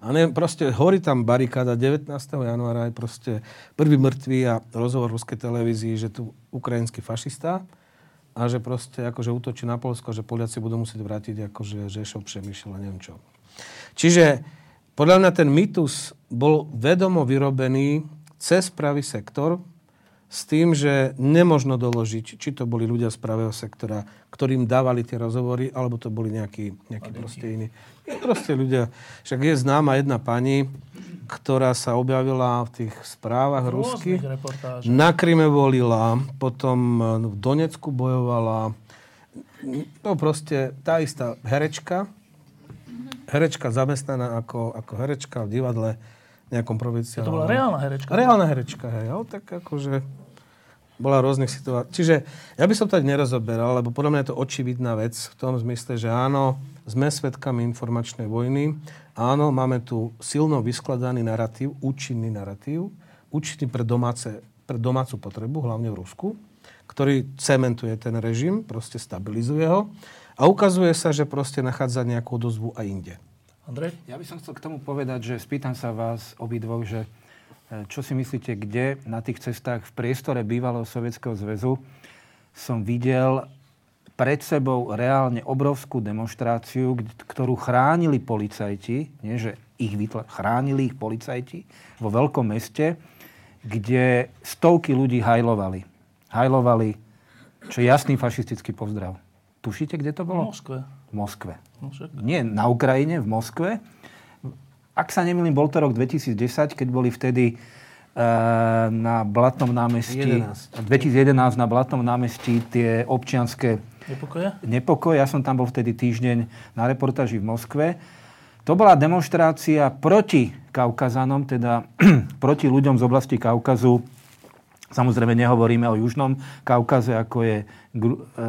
A ne, proste horí tam barikáda 19. januára je proste prvý mŕtvý a rozhovor v ruskej televízii, že tu ukrajinský fašista. a že proste akože útočí na Polsko, že Poliaci budú musieť vrátiť akože Žešov, Přemýšľa, neviem čo. Čiže podľa mňa ten mýtus bol vedomo vyrobený cez pravý sektor, s tým, že nemožno doložiť, či to boli ľudia z pravého sektora, ktorým dávali tie rozhovory, alebo to boli nejakí, nejakí proste iní. Proste ľudia. Však je známa jedna pani, ktorá sa objavila v tých správach rusky. Na Kryme volila, potom no, v Donecku bojovala. No proste tá istá herečka, herečka zamestnaná ako, ako herečka v divadle nejakom provinciálnom. To bola reálna herečka. Reálna herečka, hej. Jo, tak akože bola rôznych situácií. Čiže ja by som to nerozoberal, lebo podľa mňa je to očividná vec v tom zmysle, že áno, sme svetkami informačnej vojny, áno, máme tu silno vyskladaný narratív, účinný narratív, účinný pre, domáce, pre domácu potrebu, hlavne v Rusku, ktorý cementuje ten režim, proste stabilizuje ho a ukazuje sa, že proste nachádza nejakú odozvu aj inde. Andrej? Ja by som chcel k tomu povedať, že spýtam sa vás obidvoch, že E, čo si myslíte, kde na tých cestách v priestore bývalého Sovietskeho zväzu som videl pred sebou reálne obrovskú demonstráciu, ktorú chránili policajti, nie že ich vytla- chránili ich policajti vo veľkom meste, kde stovky ľudí hajlovali. Hajlovali, čo je jasný fašistický pozdrav. Tušíte, kde to bolo? V Moskve. V Moskve. No, Nie na Ukrajine, v Moskve ak sa nemýlim, bol to rok 2010, keď boli vtedy e, na Blatnom námestí, 11. 2011 na Blatnom námestí tie občianské nepokoje? nepokoje. Ja som tam bol vtedy týždeň na reportáži v Moskve. To bola demonstrácia proti Kaukazanom, teda proti ľuďom z oblasti Kaukazu. Samozrejme nehovoríme o južnom Kaukaze, ako je Gru, e,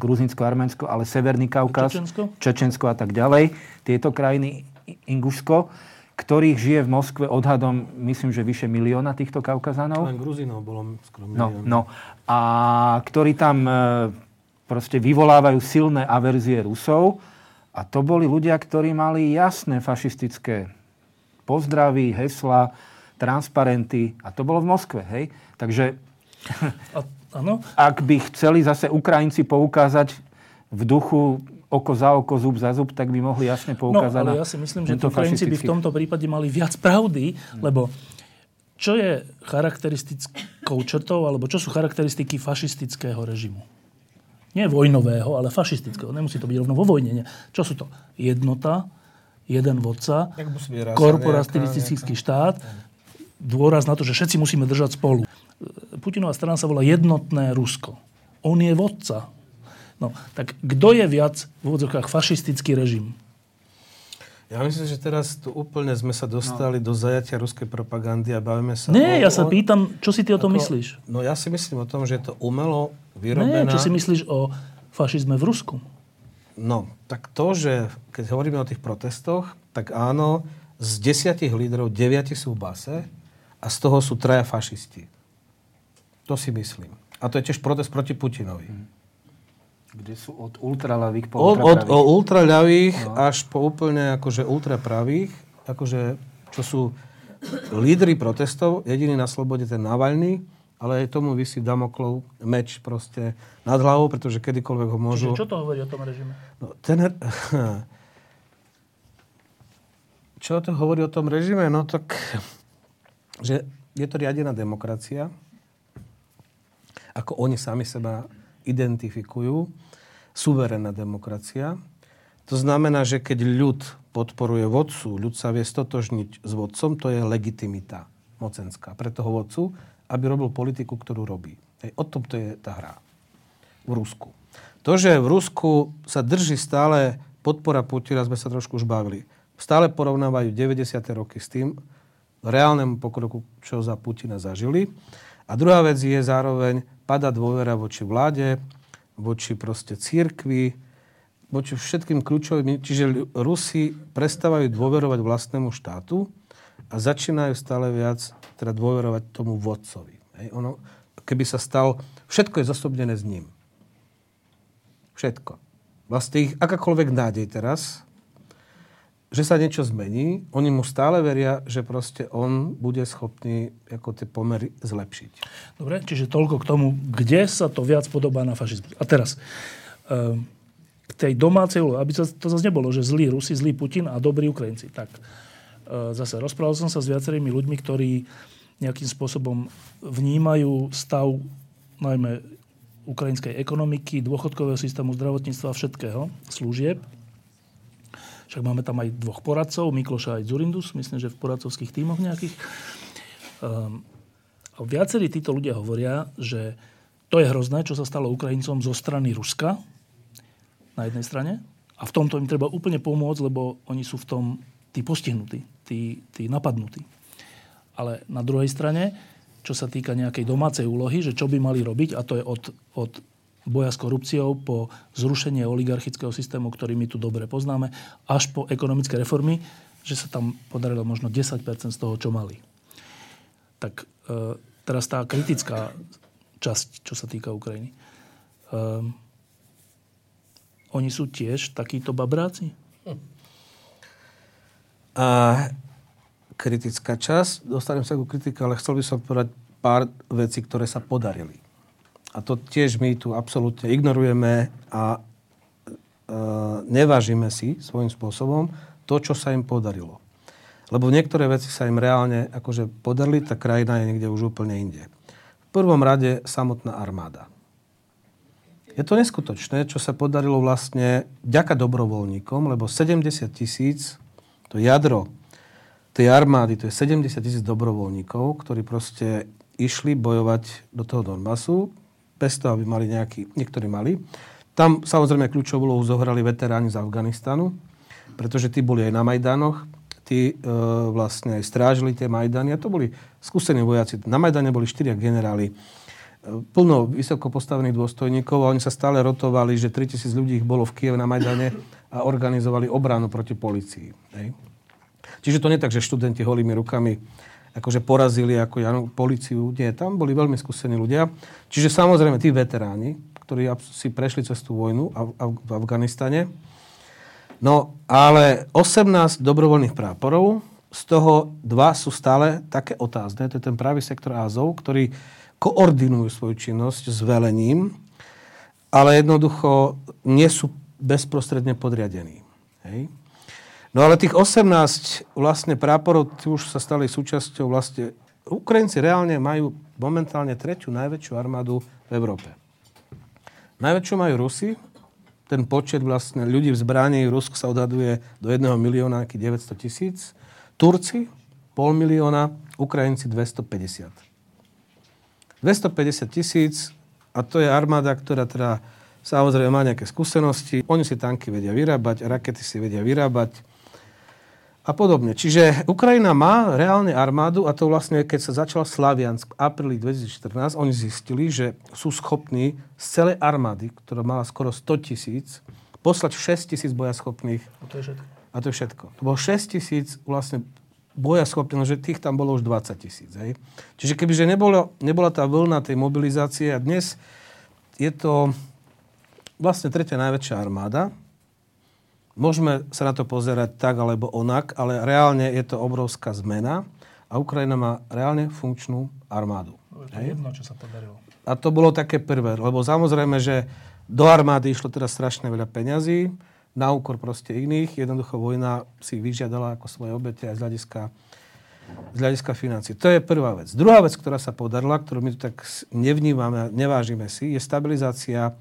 Gruzinsko, Arménsko, ale Severný Kaukaz, Čečensko? Čečensko a tak ďalej. Tieto krajiny Ingušsko, ktorých žije v Moskve odhadom, myslím, že vyše milióna týchto Kaukazanov. Len Gruzinov bolo skoro no, no. A ktorí tam e, proste vyvolávajú silné averzie Rusov. A to boli ľudia, ktorí mali jasné fašistické pozdravy, hesla, transparenty. A to bolo v Moskve, hej? Takže a, ano? ak by chceli zase Ukrajinci poukázať v duchu oko za oko, zub za zub, tak by mohli jasne poukázať No, ale ja si myslím, že Ukrajinci by v tomto prípade mali viac pravdy, hmm. lebo čo je charakteristickou črtou, alebo čo sú charakteristiky fašistického režimu? Nie vojnového, ale fašistického. Nemusí to byť rovno vo vojne. Nie. Čo sú to? Jednota, jeden vodca, korporativistický štát, dôraz na to, že všetci musíme držať spolu. Putinová strana sa volá Jednotné Rusko. On je vodca. No, tak kto je viac v úvodzovkách fašistický režim? Ja myslím, že teraz tu úplne sme sa dostali no. do zajatia ruskej propagandy a bavíme sa... Nie, o, ja sa o, pýtam, čo si ty o tom ako, myslíš? No ja si myslím o tom, že je to umelo vyrobená... Nie, čo si myslíš o fašizme v Rusku? No, tak to, že keď hovoríme o tých protestoch, tak áno, z desiatich lídrov deviati sú v base a z toho sú traja fašisti. To si myslím. A to je tiež protest proti Putinovi. Hmm. Kde sú od ultraľavých po od, od, od ultraľavých no. až po úplne akože ultrapravých, akože, čo sú lídry protestov, jediný na slobode ten Navalny, ale aj tomu vysí Damoklov meč proste nad hlavou, pretože kedykoľvek ho môžu... Čiže čo to hovorí o tom režime? No, ten... Čo to hovorí o tom režime? No tak, že je to riadená demokracia, ako oni sami seba identifikujú suverénna demokracia. To znamená, že keď ľud podporuje vodcu, ľud sa vie stotožniť s vodcom, to je legitimita mocenská pre toho vodcu, aby robil politiku, ktorú robí. Hej, o tom to je tá hra v Rusku. To, že v Rusku sa drží stále podpora Putina, sme sa trošku už bavili. Stále porovnávajú 90. roky s tým reálnemu pokroku, čo za Putina zažili. A druhá vec je zároveň pada dôvera voči vláde, voči proste církvi, voči všetkým kľúčovým. Čiže Rusi prestávajú dôverovať vlastnému štátu a začínajú stále viac teda dôverovať tomu vodcovi. Hej, ono, keby sa stal... Všetko je zosobnené s ním. Všetko. Vlastne ich akákoľvek nádej teraz, že sa niečo zmení, oni mu stále veria, že proste on bude schopný ako tie pomery zlepšiť. Dobre, čiže toľko k tomu, kde sa to viac podobá na fašizmus. A teraz, ehm, k tej domácej úlohe, aby to zase nebolo, že zlí Rusi, zlý Putin a dobrí Ukrajinci. Tak, e, zase rozprával som sa s viacerými ľuďmi, ktorí nejakým spôsobom vnímajú stav najmä ukrajinskej ekonomiky, dôchodkového systému, zdravotníctva a všetkého, služieb, však máme tam aj dvoch poradcov, Mikloša aj Zurindus, myslím, že v poradcovských tímoch nejakých. Um, a viacerí títo ľudia hovoria, že to je hrozné, čo sa stalo Ukrajincom zo strany Ruska na jednej strane. A v tomto im treba úplne pomôcť, lebo oni sú v tom tí postihnutí, tí, tí napadnutí. Ale na druhej strane, čo sa týka nejakej domácej úlohy, že čo by mali robiť, a to je od, od boja s korupciou, po zrušenie oligarchického systému, ktorý my tu dobre poznáme, až po ekonomické reformy, že sa tam podarilo možno 10% z toho, čo mali. Tak e, teraz tá kritická časť, čo sa týka Ukrajiny. E, oni sú tiež takíto babráci? A kritická časť, dostanem sa ku kritike, ale chcel by som povedať pár vecí, ktoré sa podarili. A to tiež my tu absolútne ignorujeme a e, nevážime si svojím spôsobom to, čo sa im podarilo. Lebo niektoré veci sa im reálne akože podarili, tá krajina je niekde už úplne inde. V prvom rade samotná armáda. Je to neskutočné, čo sa podarilo vlastne ďaka dobrovoľníkom, lebo 70 tisíc, to jadro tej armády, to je 70 tisíc dobrovoľníkov, ktorí proste išli bojovať do toho Donbasu, toho, aby mali nejaký, niektorí mali. Tam samozrejme kľúčovú úlohu zohrali veteráni z Afganistanu, pretože tí boli aj na Majdanoch, tí e, vlastne aj strážili tie Majdany a to boli skúsení vojaci. Na Majdane boli štyria generáli, e, plno vysoko postavených dôstojníkov a oni sa stále rotovali, že 3000 ľudí ich bolo v Kieve na Majdane a organizovali obranu proti policii. Hej. Čiže to nie tak, že študenti holými rukami akože porazili ako Janu, policiu. Nie, tam boli veľmi skúsení ľudia. Čiže samozrejme tí veteráni, ktorí si prešli cez tú vojnu v Afganistane. No, ale 18 dobrovoľných práporov, z toho dva sú stále také otázne. To je ten pravý sektor Azov, ktorí koordinujú svoju činnosť s velením, ale jednoducho nie sú bezprostredne podriadení. Hej? No ale tých 18 vlastne práporov už sa stali súčasťou vlastne... Ukrajinci reálne majú momentálne tretiu najväčšiu armádu v Európe. Najväčšiu majú Rusi, ten počet vlastne ľudí v zbraní Rusk sa odhaduje do 1 milióna 900 tisíc. Turci pol milióna, Ukrajinci 250. 250 tisíc a to je armáda, ktorá teda samozrejme má nejaké skúsenosti. Oni si tanky vedia vyrábať, rakety si vedia vyrábať, a podobne. Čiže Ukrajina má reálne armádu a to vlastne, keď sa začal Slaviansk v apríli 2014, oni zistili, že sú schopní z celej armády, ktorá mala skoro 100 tisíc, poslať 6 tisíc bojaschopných. A to je všetko. A to je všetko. To bolo 6 tisíc vlastne bojaschopných, no že tých tam bolo už 20 tisíc. Čiže kebyže nebolo, nebola tá vlna tej mobilizácie a dnes je to vlastne tretia najväčšia armáda, Môžeme sa na to pozerať tak alebo onak, ale reálne je to obrovská zmena a Ukrajina má reálne funkčnú armádu. To je jedno, čo sa podarilo. A to bolo také prvé, lebo samozrejme, že do armády išlo teda strašne veľa peňazí, na úkor proste iných. Jednoducho vojna si vyžiadala ako svoje obete aj z hľadiska, z hľadiska financí. To je prvá vec. Druhá vec, ktorá sa podarila, ktorú my tu tak nevnímame a nevážime si, je stabilizácia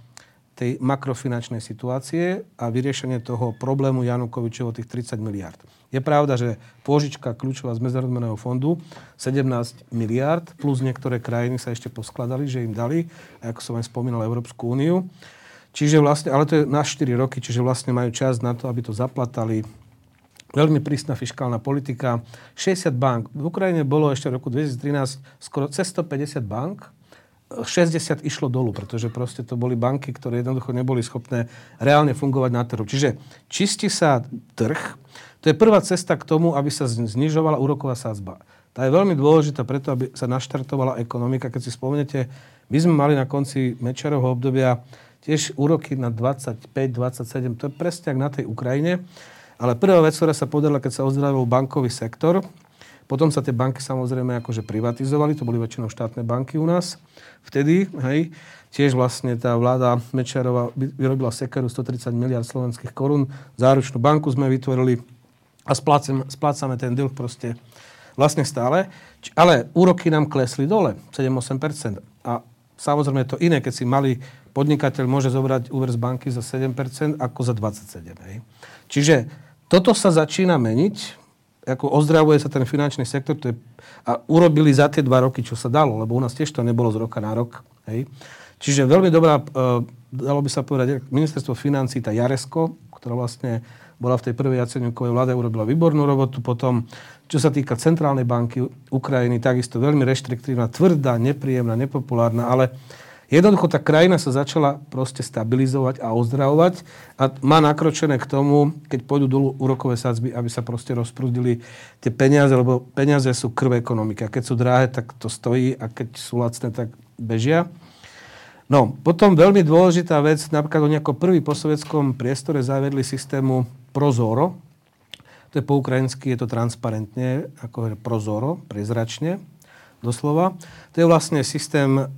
tej makrofinančnej situácie a vyriešenie toho problému Janukovičovo tých 30 miliard. Je pravda, že pôžička kľúčová z Medzinárodného fondu 17 miliard plus niektoré krajiny sa ešte poskladali, že im dali, ako som aj spomínal, Európsku úniu. Čiže vlastne, ale to je na 4 roky, čiže vlastne majú čas na to, aby to zaplatali. Veľmi prísna fiskálna politika. 60 bank. V Ukrajine bolo ešte v roku 2013 skoro cez 150 bank, 60 išlo dolu, pretože proste to boli banky, ktoré jednoducho neboli schopné reálne fungovať na trhu. Čiže čistí sa trh, to je prvá cesta k tomu, aby sa znižovala úroková sázba. Tá je veľmi dôležitá preto, aby sa naštartovala ekonomika. Keď si spomenete, my sme mali na konci Mečarovho obdobia tiež úroky na 25, 27, to je presne na tej Ukrajine. Ale prvá vec, ktorá sa podarila, keď sa ozdravil bankový sektor, potom sa tie banky samozrejme akože privatizovali, to boli väčšinou štátne banky u nás. Vtedy, hej, tiež vlastne tá vláda Mečarova vyrobila sekeru 130 miliard slovenských korún, záručnú banku sme vytvorili a splácame, splácame ten dlh proste vlastne stále. Ale úroky nám klesli dole, 7-8%. A samozrejme je to iné, keď si malý podnikateľ môže zobrať úver z banky za 7% ako za 27%. Hej. Čiže toto sa začína meniť ako ozdravuje sa ten finančný sektor to je, a urobili za tie dva roky, čo sa dalo, lebo u nás tiež to nebolo z roka na rok. Hej. Čiže veľmi dobrá, e, dalo by sa povedať, ministerstvo financí, tá Jaresko, ktorá vlastne bola v tej prvej Jaceňukovej vláde, urobila výbornú robotu. Potom, čo sa týka Centrálnej banky Ukrajiny, takisto veľmi reštriktívna, tvrdá, nepríjemná, nepopulárna, ale Jednoducho tá krajina sa začala proste stabilizovať a ozdravovať a má nakročené k tomu, keď pôjdu dolu úrokové sadzby, aby sa proste rozprúdili tie peniaze, lebo peniaze sú krv ekonomiky. A keď sú drahé, tak to stojí a keď sú lacné, tak bežia. No, potom veľmi dôležitá vec, napríklad oni ako prvý po sovietskom priestore zavedli systému Prozoro. To je po ukrajinsky, je to transparentne, ako je Prozoro, prezračne doslova. To je vlastne systém,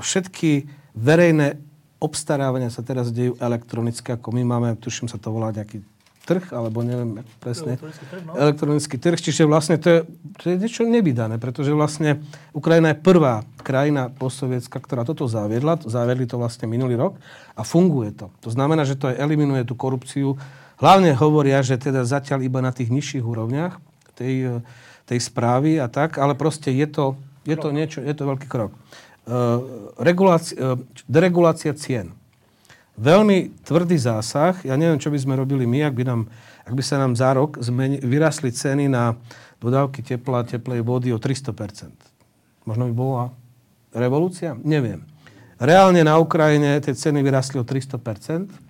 všetky verejné obstarávania sa teraz dejú elektronicky, ako my máme, tuším sa to volá nejaký trh, alebo neviem presne. Elektronický trh, no? Elektronický trh, čiže vlastne to je, to je niečo nevydané, pretože vlastne Ukrajina je prvá krajina postsovietská, ktorá toto zaviedla, zaviedli to vlastne minulý rok a funguje to. To znamená, že to aj eliminuje tú korupciu. Hlavne hovoria, že teda zatiaľ iba na tých nižších úrovniach tej, tej správy a tak, ale proste je to, je to niečo, je to veľký krok. Uh, regulácia, uh, deregulácia cien. Veľmi tvrdý zásah. Ja neviem, čo by sme robili my, ak by, nám, ak by sa nám za rok zmeni, vyrastli ceny na dodávky tepla, teplej vody o 300%. Možno by bola revolúcia? Neviem. Reálne na Ukrajine tie ceny vyrastli o 300%.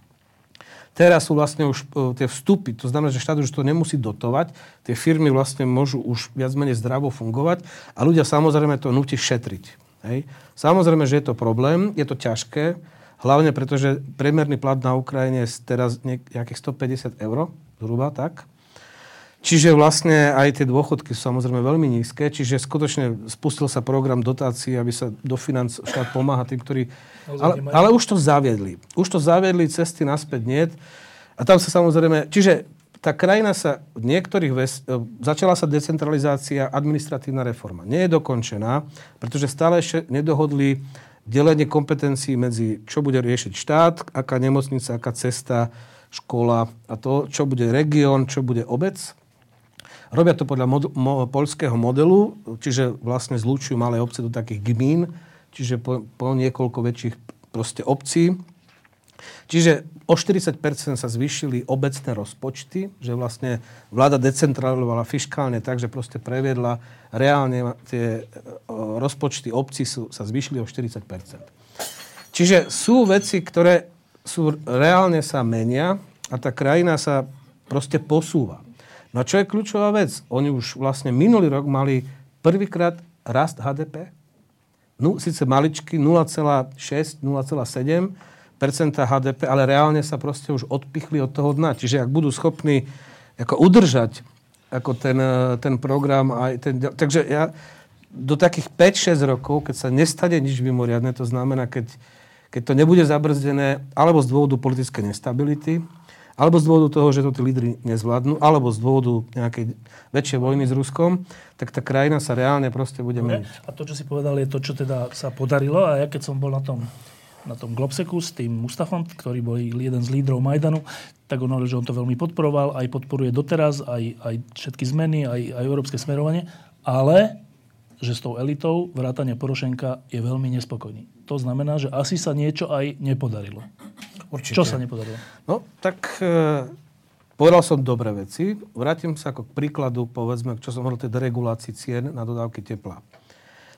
Teraz sú vlastne už uh, tie vstupy, to znamená, že štát už to nemusí dotovať, tie firmy vlastne môžu už viac menej zdravo fungovať a ľudia samozrejme to nutí šetriť. Hej. Samozrejme, že je to problém, je to ťažké, hlavne preto, že priemerný plat na Ukrajine je teraz nejakých 150 eur, zhruba tak. Čiže vlastne aj tie dôchodky sú samozrejme veľmi nízke, čiže skutočne spustil sa program dotácií, aby sa dofinanc štát pomáha tým, ktorí... Ale, ale už to zaviedli. Už to zaviedli, cesty naspäť nie. A tam sa samozrejme... Čiže tá krajina sa v niektorých... Ves, e, začala sa decentralizácia, administratívna reforma. Nie je dokončená, pretože stále ešte nedohodli delenie kompetencií medzi čo bude riešiť štát, aká nemocnica, aká cesta, škola a to, čo bude región, čo bude obec. Robia to podľa mod- mo- polského modelu, čiže vlastne zlúčujú malé obce do takých gmín, čiže po, po niekoľko väčších proste obcí. Čiže o 40% sa zvýšili obecné rozpočty, že vlastne vláda decentralizovala fiskálne tak, že proste previedla reálne tie rozpočty obcí sú, sa zvýšili o 40%. Čiže sú veci, ktoré sú reálne sa menia a tá krajina sa proste posúva. No čo je kľúčová vec? Oni už vlastne minulý rok mali prvýkrát rast HDP. No, síce maličky 0,6, 0,7% HDP, ale reálne sa proste už odpichli od toho dna. Čiže ak budú schopní ako udržať ako ten, ten program aj ten... Takže ja do takých 5-6 rokov, keď sa nestane nič mimoriadne, to znamená, keď, keď to nebude zabrzdené alebo z dôvodu politickej nestability, alebo z dôvodu toho, že to tí lídry nezvládnu, alebo z dôvodu nejakej väčšej vojny s Ruskom, tak tá krajina sa reálne proste bude meniť. A to, čo si povedal, je to, čo teda sa podarilo. A ja keď som bol na tom, na tom Globseku s tým Mustafom, ktorý bol jeden z lídrov Majdanu, tak on hovoril, že on to veľmi podporoval, aj podporuje doteraz, aj, aj všetky zmeny, aj, aj európske smerovanie, ale že s tou elitou vrátania Porošenka je veľmi nespokojný. To znamená, že asi sa niečo aj nepodarilo. Určite. Čo sa nepodarilo? No, tak e, povedal som dobré veci. Vrátim sa ako k príkladu, povedzme, čo som hovoril, tej deregulácii cien na dodávky tepla.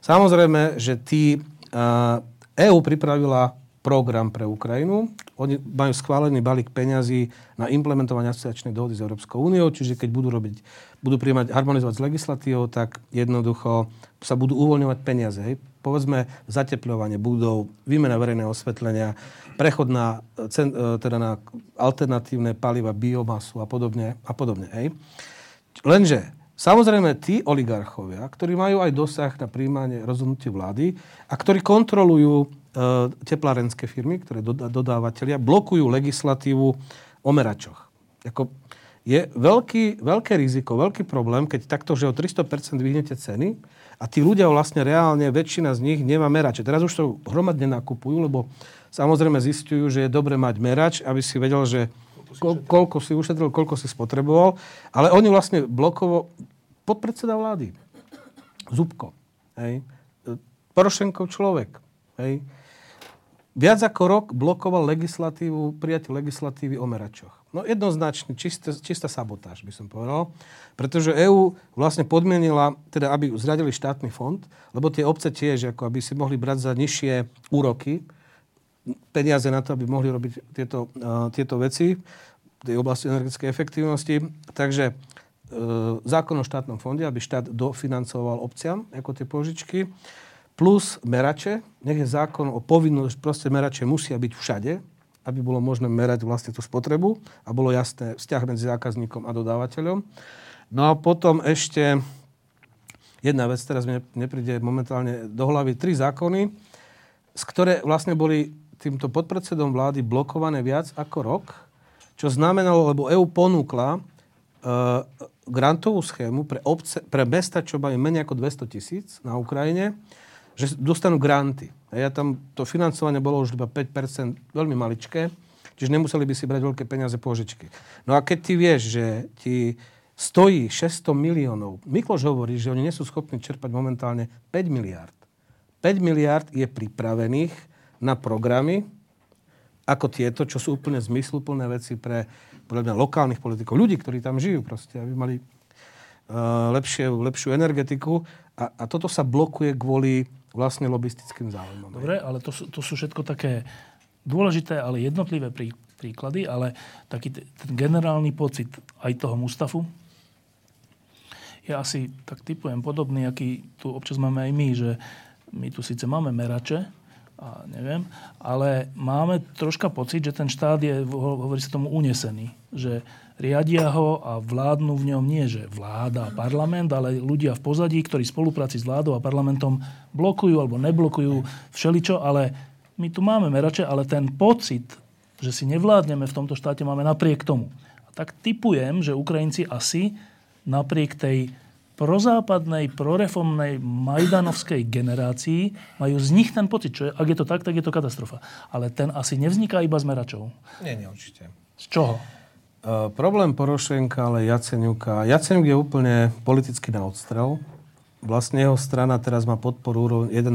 Samozrejme, že tí, e, EU pripravila program pre Ukrajinu. Oni majú schválený balík peňazí na implementovanie asociačnej dohody s Európskou úniou, čiže keď budú robiť, budú príjmať, harmonizovať s legislatívou, tak jednoducho sa budú uvoľňovať peniaze. Hej. Povedzme zateplovanie budov, výmena verejného osvetlenia, prechod na, cen, e, teda na alternatívne paliva, biomasu a podobne. A podobne hej. Lenže samozrejme tí oligarchovia, ktorí majú aj dosah na príjmanie rozhodnutie vlády a ktorí kontrolujú e, teplárenské firmy, ktoré dodávateľia, blokujú legislatívu o meračoch. Ako, je veľký, veľké riziko, veľký problém, keď takto, že o 300% vyhnete ceny a tí ľudia vlastne reálne, väčšina z nich nemá merače. Teraz už to hromadne nakupujú, lebo samozrejme zistujú, že je dobre mať merač, aby si vedel, že ko, koľko si ušetril, koľko si spotreboval. Ale oni vlastne blokovo... Podpredseda vlády. Zubko. Hej. Porošenkov človek. Hej. Viac ako rok blokoval legislatívu, prijatie legislatívy o meračoch. No jednoznačne, čistá, čistá sabotáž by som povedal, pretože EÚ vlastne podmienila, teda aby zradili štátny fond, lebo tie obce tiež, ako aby si mohli brať za nižšie úroky, peniaze na to, aby mohli robiť tieto, uh, tieto veci v tej oblasti energetickej efektívnosti. Takže uh, zákon o štátnom fonde, aby štát dofinancoval obciam ako tie požičky, plus merače, nech je zákon o povinnosť, proste merače musia byť všade, aby bolo možné merať vlastne tú spotrebu a bolo jasné vzťah medzi zákazníkom a dodávateľom. No a potom ešte jedna vec, teraz mi nepríde momentálne do hlavy, tri zákony, z ktoré vlastne boli týmto podpredsedom vlády blokované viac ako rok, čo znamenalo, lebo EU ponúkla uh, grantovú schému pre, obce, pre mesta, čo majú menej ako 200 tisíc na Ukrajine, že dostanú granty. A ja tam, to financovanie bolo už iba 5%, veľmi maličké, čiže nemuseli by si brať veľké peniaze požičky. No a keď ty vieš, že ti stojí 600 miliónov, Mikloš hovorí, že oni nie sú schopní čerpať momentálne 5 miliard. 5 miliard je pripravených na programy, ako tieto, čo sú úplne zmysluplné veci pre podľa mňa, lokálnych politikov, ľudí, ktorí tam žijú proste, aby mali uh, lepšie, lepšiu energetiku. A, a toto sa blokuje kvôli vlastne lobistickým záujmom. Dobre, ale to sú, to sú všetko také dôležité, ale jednotlivé prí, príklady, ale taký ten generálny pocit aj toho Mustafu je asi, tak typujem, podobný, aký tu občas máme aj my, že my tu síce máme merače, a neviem, ale máme troška pocit, že ten štát je, hovorí sa tomu, unesený. Že riadia ho a vládnu v ňom nie, že vláda a parlament, ale ľudia v pozadí, ktorí v spolupráci s vládou a parlamentom blokujú alebo neblokujú všeličo, ale my tu máme merače, ale ten pocit, že si nevládneme v tomto štáte, máme napriek tomu. A tak typujem, že Ukrajinci asi napriek tej prozápadnej, proreformnej majdanovskej generácii majú z nich ten pocit, čo je, ak je to tak, tak je to katastrofa. Ale ten asi nevzniká iba z meračov. Nie, nie, určite. Z čoho? Uh, problém Porošenka, ale Jaceňuka. Jaceňuk je úplne politicky na odstrel. Vlastne jeho strana teraz má podporu 1%,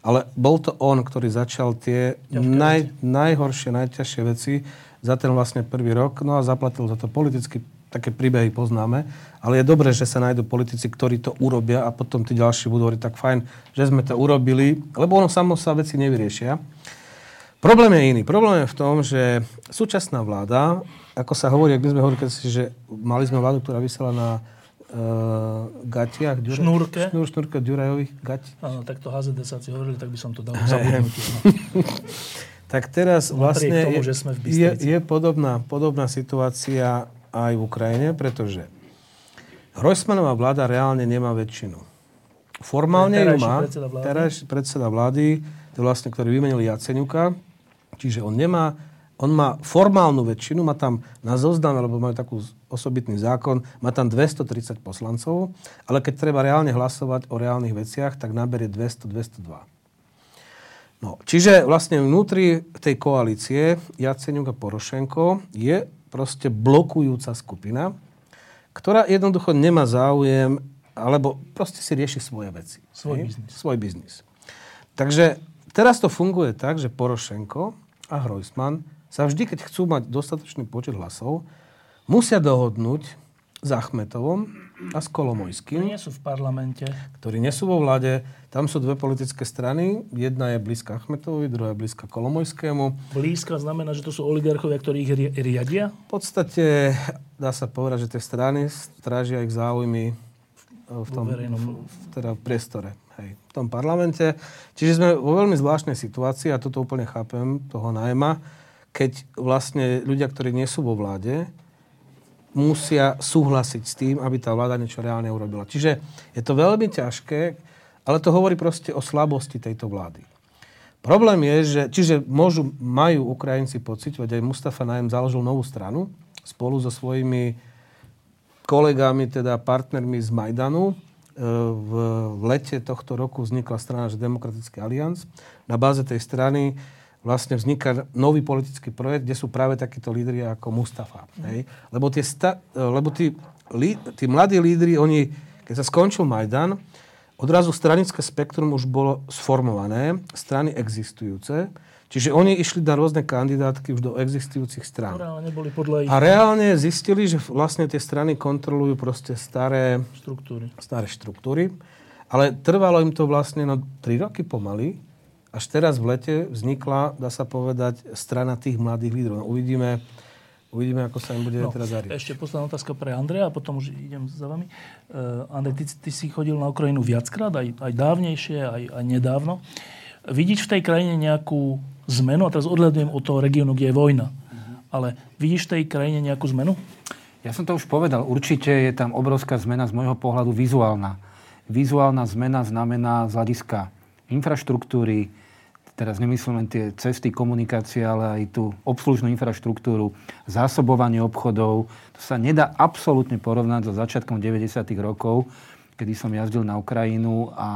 ale bol to on, ktorý začal tie naj, najhoršie, najťažšie veci za ten vlastne prvý rok, no a zaplatil za to politicky také príbehy poznáme, ale je dobré, že sa nájdú politici, ktorí to urobia a potom tí ďalší budú hovoriť tak fajn, že sme to urobili, lebo ono samo sa veci nevyriešia. Problém je iný. Problém je v tom, že súčasná vláda, ako sa hovorí, ak by sme hovorili, že mali sme vládu, ktorá vysela na uh, gatiach. Ďure, šnúrke. Šnúr, šnúrke Ďurajových gati. Áno, tak to HZD hovorili, tak by som to dal zabudnutie. tak teraz vlastne tomu, že sme v je, je podobná, podobná situácia aj v Ukrajine, pretože Hrojsmanová vláda reálne nemá väčšinu. Formálne ju má, teraz predseda vlády, to vlastne, ktorý vymenil Jaceňuka, Čiže on nemá, on má formálnu väčšinu, má tam na zozname, lebo majú takú osobitný zákon, má tam 230 poslancov, ale keď treba reálne hlasovať o reálnych veciach, tak naberie 200-202. No, čiže vlastne vnútri tej koalície Jaceňuk a Porošenko je proste blokujúca skupina, ktorá jednoducho nemá záujem, alebo proste si rieši svoje veci. Svoj biznis. Svoj biznis. Takže teraz to funguje tak, že Porošenko a Hrojsman sa vždy, keď chcú mať dostatočný počet hlasov, musia dohodnúť s Achmetovom a s Kolomojským. Ktorí nie sú v parlamente. Ktorí nie sú vo vláde. Tam sú dve politické strany. Jedna je blízka Achmetovi, druhá je blízka Kolomojskému. Blízka znamená, že to sú oligarchovia, ktorí ich riadia? V podstate dá sa povedať, že tie strany strážia ich záujmy v tom v, teda v priestore. Tom parlamente. Čiže sme vo veľmi zvláštnej situácii, a toto úplne chápem, toho najma, keď vlastne ľudia, ktorí nie sú vo vláde, musia súhlasiť s tým, aby tá vláda niečo reálne urobila. Čiže je to veľmi ťažké, ale to hovorí proste o slabosti tejto vlády. Problém je, že, čiže môžu, majú Ukrajinci pocit, veď aj Mustafa Najem založil novú stranu spolu so svojimi kolegami, teda partnermi z Majdanu. E, v, v lete tohto roku vznikla strana Demokratický alianc. Na báze tej strany vlastne vzniká nový politický projekt, kde sú práve takíto lídry ako Mustafa. Mm. Hej? Lebo, tie sta- lebo tí, lí, tí mladí lídry, oni, keď sa skončil Majdan, odrazu stranické spektrum už bolo sformované, strany existujúce, čiže oni išli na rôzne kandidátky už do existujúcich strán. boli podľa ich... A reálne zistili, že vlastne tie strany kontrolujú proste staré štruktúry. Staré štruktúry. Ale trvalo im to vlastne no 3 roky pomaly, až teraz v lete vznikla, dá sa povedať, strana tých mladých lídrov. No, uvidíme, uvidíme, ako sa im bude no, teraz zariť. Ešte posledná otázka pre Andreja a potom už idem za vami. Uh, Andrej, ty, ty si chodil na Ukrajinu viackrát, aj, aj dávnejšie, aj, aj nedávno. Vidíš v tej krajine nejakú zmenu? A teraz odhľadujem od toho regiónu, kde je vojna. Uh-huh. Ale vidíš v tej krajine nejakú zmenu? Ja som to už povedal. Určite je tam obrovská zmena z môjho pohľadu vizuálna. Vizuálna zmena znamená z hľadiska infraštruktúry, teraz nemyslím len tie cesty, komunikácie, ale aj tú obslužnú infraštruktúru, zásobovanie obchodov. To sa nedá absolútne porovnať so začiatkom 90. rokov, kedy som jazdil na Ukrajinu a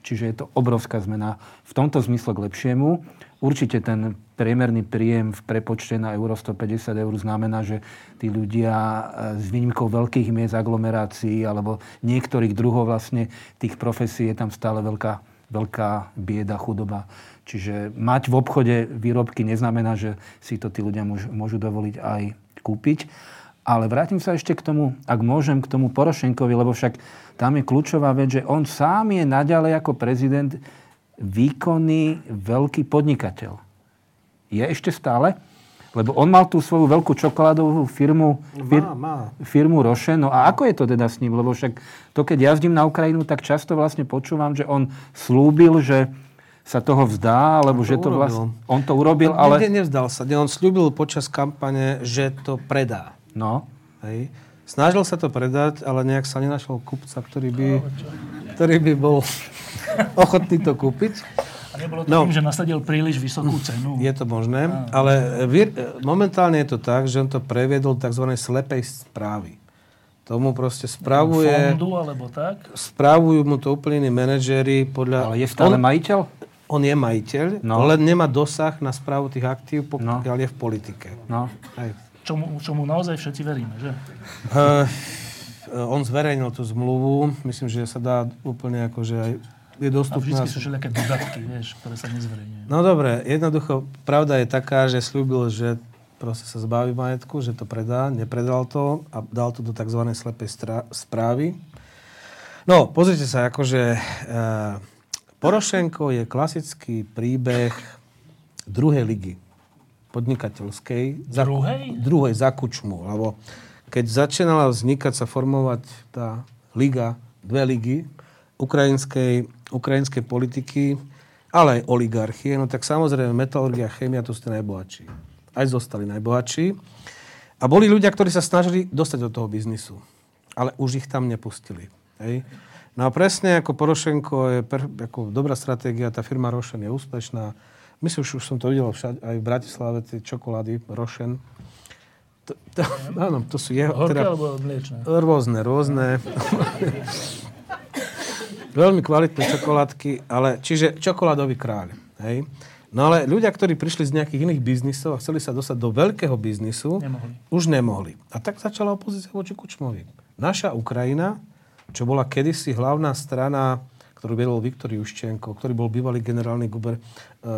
čiže je to obrovská zmena v tomto zmysle k lepšiemu. Určite ten priemerný príjem v prepočte na euro 150 eur znamená, že tí ľudia e, s výnimkou veľkých miest aglomerácií alebo niektorých druhov vlastne tých profesí je tam stále veľká, veľká bieda, chudoba. Čiže mať v obchode výrobky neznamená, že si to tí ľudia môžu, môžu dovoliť aj kúpiť. Ale vrátim sa ešte k tomu, ak môžem, k tomu Porošenkovi, lebo však tam je kľúčová vec, že on sám je naďalej ako prezident výkonný veľký podnikateľ. Je ešte stále? Lebo on mal tú svoju veľkú čokoládovú firmu, fir, má, má. firmu Roše. No a ako je to teda s ním? Lebo však to, keď jazdím na Ukrajinu, tak často vlastne počúvam, že on slúbil, že sa toho vzdá, alebo že to vlastne... On to urobil, on ale... Nikde nevzdal sa. On slúbil počas kampane, že to predá. No. Hej. Snažil sa to predať, ale nejak sa nenašol kupca, ktorý by, ktorý by bol ochotný to kúpiť. A nebolo to no, tým, že nasadil príliš vysokú cenu. Je to možné, a, ale vir, momentálne je to tak, že on to previedol tzv. slepej správy. Tomu proste spravuje... Fondu, alebo tak? Spravujú mu to úplne iní manažéri podľa... Ale je stále on, majiteľ? On je majiteľ, no. len nemá dosah na správu tých aktív, pokiaľ no. je v politike. No. Hej. Čomu, čomu naozaj všetci veríme, že? Uh, on zverejnil tú zmluvu, myslím, že sa dá úplne akože aj je dostupná. A vždy sú všelijaké dodatky, vieš, ktoré sa nezverejňujú. No dobre, jednoducho, pravda je taká, že slúbil, že proste sa zbaví majetku, že to predá, nepredal to a dal to do tzv. slepej správy. No, pozrite sa, akože... Uh, Porošenko je klasický príbeh druhej ligy podnikateľskej. Druhej? Za, druhej, za Kučmu. Lebo keď začínala vznikať sa formovať tá liga, dve ligy ukrajinskej, ukrajinskej politiky, ale aj oligarchie, no tak samozrejme metalurgia a chémia to ste najbohatší. Aj zostali najbohatší. A boli ľudia, ktorí sa snažili dostať do toho biznisu. Ale už ich tam nepustili. Hej? No a presne ako Porošenko je per, ako dobrá stratégia, tá firma Rošen je úspešná. Myslím, že už som to videl všade, aj v Bratislave, tie čokolády Rošen. To, to, áno, to sú jeho... Horké teda, alebo mliečne? Rôzne, rôzne. Veľmi kvalitné čokoládky, ale čiže čokoládový kráľ. Hej? No ale ľudia, ktorí prišli z nejakých iných biznisov a chceli sa dostať do veľkého biznisu, nemohli. už nemohli. A tak začala opozícia voči Kučmovi. Naša Ukrajina čo bola kedysi hlavná strana, ktorú viedol Viktor Juščenko, ktorý bol bývalý generálny guber, e,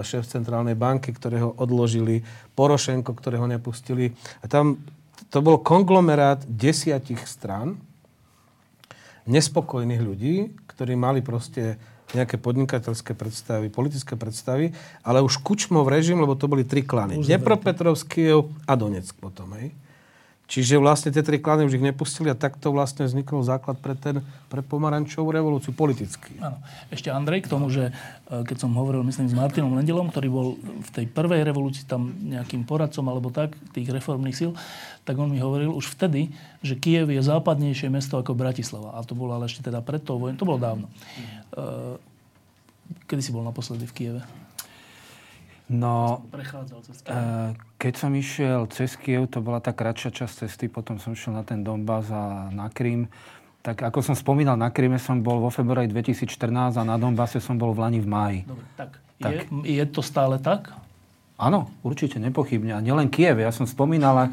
šéf centrálnej banky, ktorého odložili, Porošenko, ktorého nepustili. A tam to bol konglomerát desiatich strán, nespokojných ľudí, ktorí mali proste nejaké podnikateľské predstavy, politické predstavy, ale už Kučmov režim, lebo to boli tri klany. Dnepropetrovský a Donetsk potom. Hej. Čiže vlastne tie tri klany už ich nepustili a takto vlastne vznikol základ pre, ten, pre pomarančovú revolúciu politicky. Áno. Ešte Andrej k tomu, že e, keď som hovoril, myslím, s Martinom Lendelom, ktorý bol v tej prvej revolúcii tam nejakým poradcom alebo tak, tých reformných síl, tak on mi hovoril už vtedy, že Kiev je západnejšie mesto ako Bratislava. A to bolo ale ešte teda pred tou vojnou, to bolo dávno. E, kedy si bol naposledy v Kieve? No, uh, keď som išiel cez Kiev, to bola tá kratšia časť cesty, potom som šiel na ten Donbass a na Krym. Tak ako som spomínal, na Kryme som bol vo februári 2014 a na Donbase som bol v Lani v máji. Dobre, tak. Tak. Je, je to stále tak? Áno, určite, nepochybne. A nielen Kiev, ja som spomínal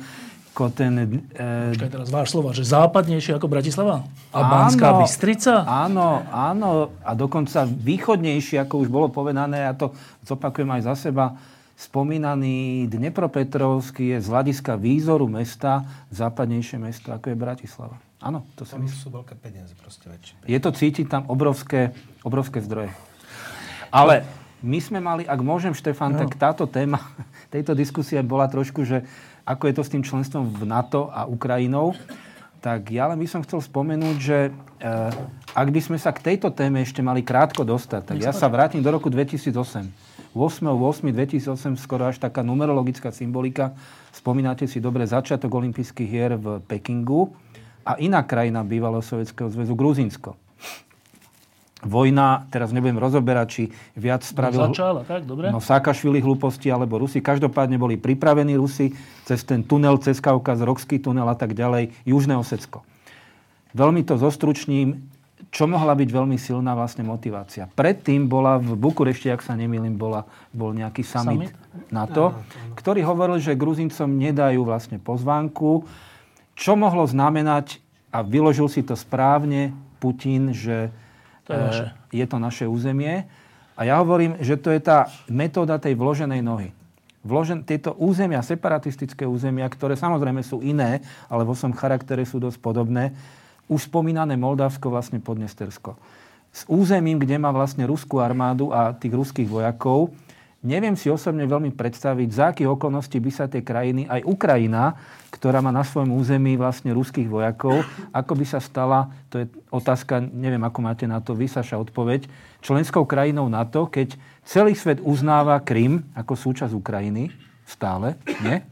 ako ten... E, Počkaj teraz váš slova, že západnejšie ako Bratislava? A Banská Áno. Bystrica? Áno, áno. A dokonca východnejšie, ako už bolo povedané, ja to zopakujem aj za seba, spomínaný Dnepropetrovský je z hľadiska výzoru mesta západnejšie mesto, ako je Bratislava. Áno, to Tam myslím. sú veľké peniaze, proste väčšie. Je to cítiť tam obrovské, obrovské zdroje. Ale my sme mali, ak môžem, Štefan, No. tak táto téma tejto diskusie bola trošku, že ako je to s tým členstvom v NATO a Ukrajinou. Tak ja len by som chcel spomenúť, že eh, ak by sme sa k tejto téme ešte mali krátko dostať, tak ja sa vrátim do roku 2008. 8.8.2008, skoro až taká numerologická symbolika. Spomínate si dobre začiatok olympijských hier v Pekingu a iná krajina bývalého Sovietskeho zväzu, Gruzínsko. Vojna, teraz nebudem rozoberať, či viac spravil... Začala, tak? Dobre? No Sákašvili hlúposti alebo Rusi. Každopádne boli pripravení Rusi cez ten tunel, cez Kaukaz, Rockský tunel a tak ďalej, Južné Osecko. Veľmi to zostručním, čo mohla byť veľmi silná vlastne motivácia. Predtým bola v Bukurešti, ak sa nemýlim, bola, bol nejaký summit, Summit? NATO, ktorý hovoril, že Gruzincom nedajú vlastne pozvánku, čo mohlo znamenať, a vyložil si to správne Putin, že To je naše. e, je to naše územie. A ja hovorím, že to je tá metóda tej vloženej nohy. Vložen, tieto územia, separatistické územia, ktoré samozrejme sú iné, ale vo svojom charaktere sú dosť podobné, už spomínané Moldavsko, vlastne Podnestersko. S územím, kde má vlastne ruskú armádu a tých ruských vojakov, neviem si osobne veľmi predstaviť, za akých okolností by sa tie krajiny, aj Ukrajina, ktorá má na svojom území vlastne ruských vojakov, ako by sa stala, to je otázka, neviem, ako máte na to vy, Saša, odpoveď, členskou krajinou NATO, keď celý svet uznáva Krym ako súčasť Ukrajiny, stále, nie?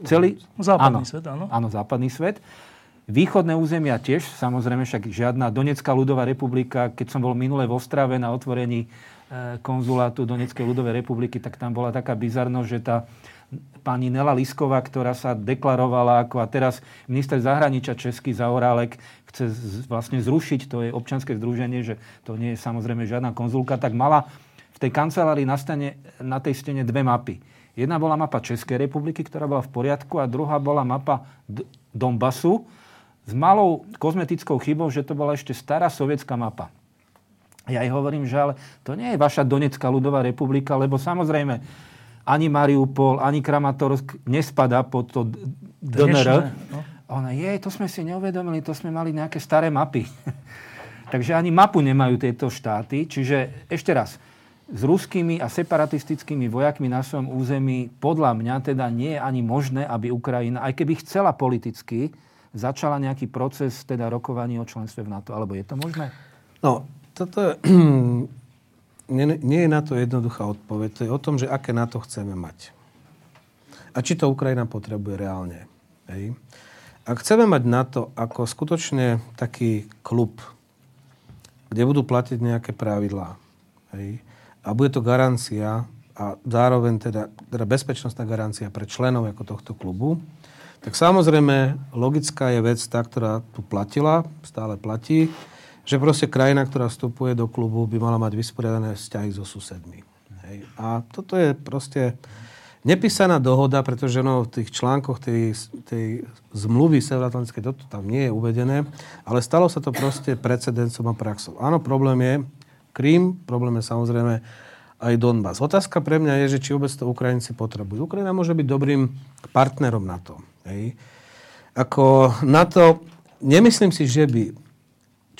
Celý, Západný svet, áno. Áno, západný svet. Východné územia tiež, samozrejme však žiadna Donetská ľudová republika. Keď som bol minule v Ostrave na otvorení konzulátu Donetskej ľudovej republiky, tak tam bola taká bizarnosť, že tá pani Nela Lisková, ktorá sa deklarovala ako a teraz minister zahraničia Český Zaorálek chce vlastne zrušiť, to je občanské združenie, že to nie je samozrejme žiadna konzulka, tak mala v tej kancelárii na, stene, na tej stene dve mapy. Jedna bola mapa Českej republiky, ktorá bola v poriadku a druhá bola mapa D- Donbasu s malou kozmetickou chybou, že to bola ešte stará sovietská mapa. Ja jej hovorím, že ale to nie je vaša Donetská ľudová republika, lebo samozrejme ani Mariupol, ani Kramatorsk nespada pod to DNR. No. Ona, jej, to sme si neuvedomili, to sme mali nejaké staré mapy. Takže ani mapu nemajú tieto štáty. Čiže ešte raz, s ruskými a separatistickými vojakmi na svojom území podľa mňa teda nie je ani možné, aby Ukrajina, aj keby chcela politicky, začala nejaký proces teda rokovaní o členstve v NATO. Alebo je to možné? No, toto je, nie, nie je na to jednoduchá odpoveď. To je o tom, že aké NATO chceme mať. A či to Ukrajina potrebuje reálne. Hej. Ak chceme mať NATO ako skutočne taký klub, kde budú platiť nejaké pravidlá, a bude to garancia a zároveň teda, teda bezpečnostná garancia pre členov ako tohto klubu, tak samozrejme logická je vec tá, ktorá tu platila, stále platí, že proste krajina, ktorá vstupuje do klubu, by mala mať vysporiadané vzťahy so susedmi. Hej. A toto je proste nepísaná dohoda, pretože no, v tých článkoch tej, tej zmluvy Severoatlantickej toto tam nie je uvedené, ale stalo sa to proste precedencom a praxou. Áno, problém je Krím, problém je samozrejme aj Donbass. Otázka pre mňa je, že či vôbec to Ukrajinci potrebujú. Ukrajina môže byť dobrým partnerom na to. Hej. Ako na to, nemyslím si, že by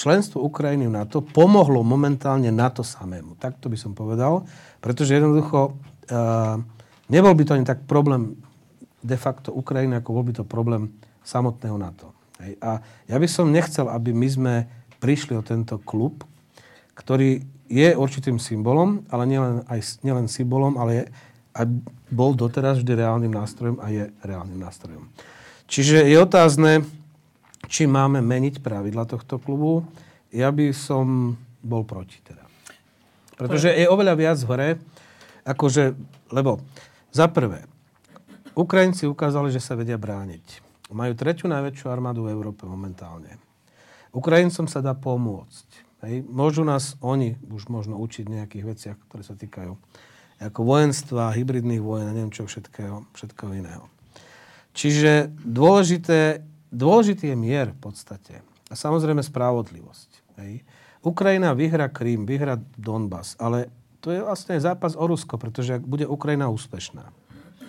členstvo Ukrajiny v NATO pomohlo momentálne NATO samému. Tak to by som povedal, pretože jednoducho uh, nebol by to ani tak problém de facto Ukrajiny, ako bol by to problém samotného NATO. Hej. A ja by som nechcel, aby my sme prišli o tento klub, ktorý je určitým symbolom, ale nielen, aj, nielen symbolom, ale je, a bol doteraz vždy reálnym nástrojom a je reálnym nástrojom. Čiže je otázne, či máme meniť pravidla tohto klubu. Ja by som bol proti teda. Pretože je oveľa viac hore, akože, lebo za prvé, Ukrajinci ukázali, že sa vedia brániť. Majú tretiu najväčšiu armádu v Európe momentálne. Ukrajincom sa dá pomôcť. Hej. Môžu nás oni už možno učiť nejakých veciach, ktoré sa týkajú ako vojenstva, hybridných vojen a neviem čo všetkého, všetkého iného. Čiže dôležité, dôležitý je mier v podstate. A samozrejme spravodlivosť. Hej. Ukrajina vyhra Krím, vyhra Donbass, ale to je vlastne zápas o Rusko, pretože ak bude Ukrajina úspešná.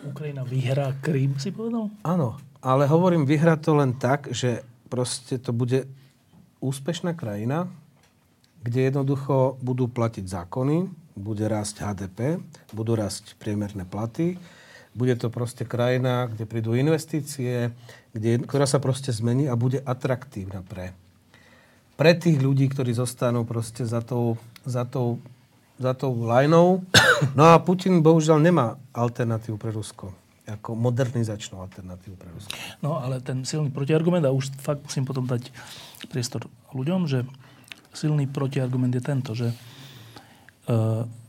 Ukrajina vyhrá Krím, si povedal? Áno, ale hovorím, vyhrá to len tak, že proste to bude úspešná krajina, kde jednoducho budú platiť zákony, bude rásť HDP, budú rásť priemerné platy, bude to proste krajina, kde prídu investície, kde, ktorá sa proste zmení a bude atraktívna pre, pre tých ľudí, ktorí zostanú proste za tou, za tou, za tou lajnou. No a Putin bohužiaľ nemá alternatívu pre Rusko ako modernizačnú alternatívu pre Rusko. No ale ten silný protiargument, a už fakt musím potom dať priestor ľuďom, že silný protiargument je tento, že e,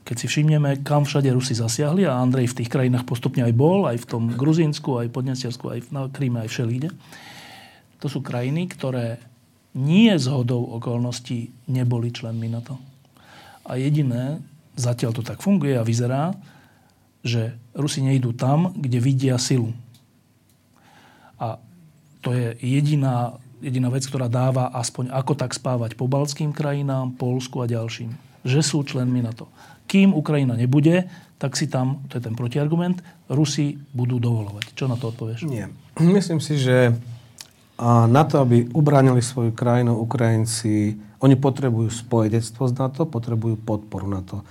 keď si všimneme, kam všade Rusi zasiahli, a Andrej v tých krajinách postupne aj bol, aj v tom Gruzínsku, aj Podnesiarsku, aj na Kríme, aj všelíde, to sú krajiny, ktoré nie z hodou okolností neboli členmi NATO. A jediné, zatiaľ to tak funguje a vyzerá, že Rusi nejdú tam, kde vidia silu. A to je jediná jediná vec, ktorá dáva aspoň ako tak spávať po balským krajinám, Polsku a ďalším. Že sú členmi NATO. Kým Ukrajina nebude, tak si tam, to je ten protiargument, Rusi budú dovolovať. Čo na to odpovieš? Nie. Myslím si, že na to, aby ubránili svoju krajinu, Ukrajinci, oni potrebujú spojenectvo z NATO, potrebujú podporu NATO.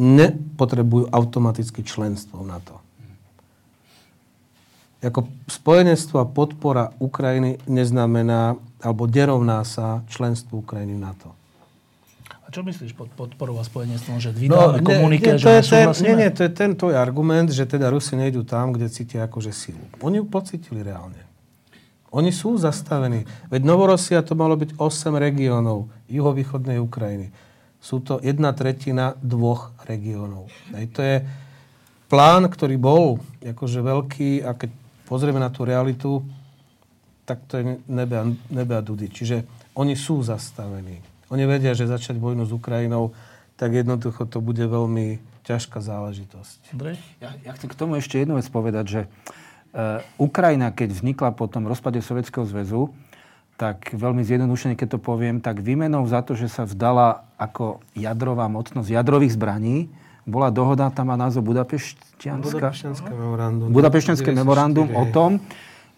Nepotrebujú automaticky členstvo v NATO ako spojenectvo a podpora Ukrajiny neznamená, alebo nerovná sa členstvu Ukrajiny v NATO. Čo myslíš pod podporou a spojenectvom? Že vydáme no, komuniké, že ten, nie, nie, to je ten tvoj argument, že teda Rusi nejdú tam, kde cítia akože silu. Oni ju pocitili reálne. Oni sú zastavení. Veď Novorosia to malo byť 8 regiónov juhovýchodnej Ukrajiny. Sú to jedna tretina dvoch regiónov. Hej, to je plán, ktorý bol akože veľký a keď pozrieme na tú realitu, tak to je nebe a, nebe a dudy. Čiže oni sú zastavení. Oni vedia, že začať vojnu s Ukrajinou, tak jednoducho to bude veľmi ťažká záležitosť. Andrej? Ja, ja chcem k tomu ešte jednu vec povedať, že uh, Ukrajina, keď vznikla po tom rozpade Sovjetského zväzu, tak veľmi zjednodušene, keď to poviem, tak výmenou za to, že sa vzdala ako jadrová mocnosť jadrových zbraní, bola dohoda, tam má názov Budapešťanská... Budapešťanské memorandum. Budapešťanské memorandum o tom,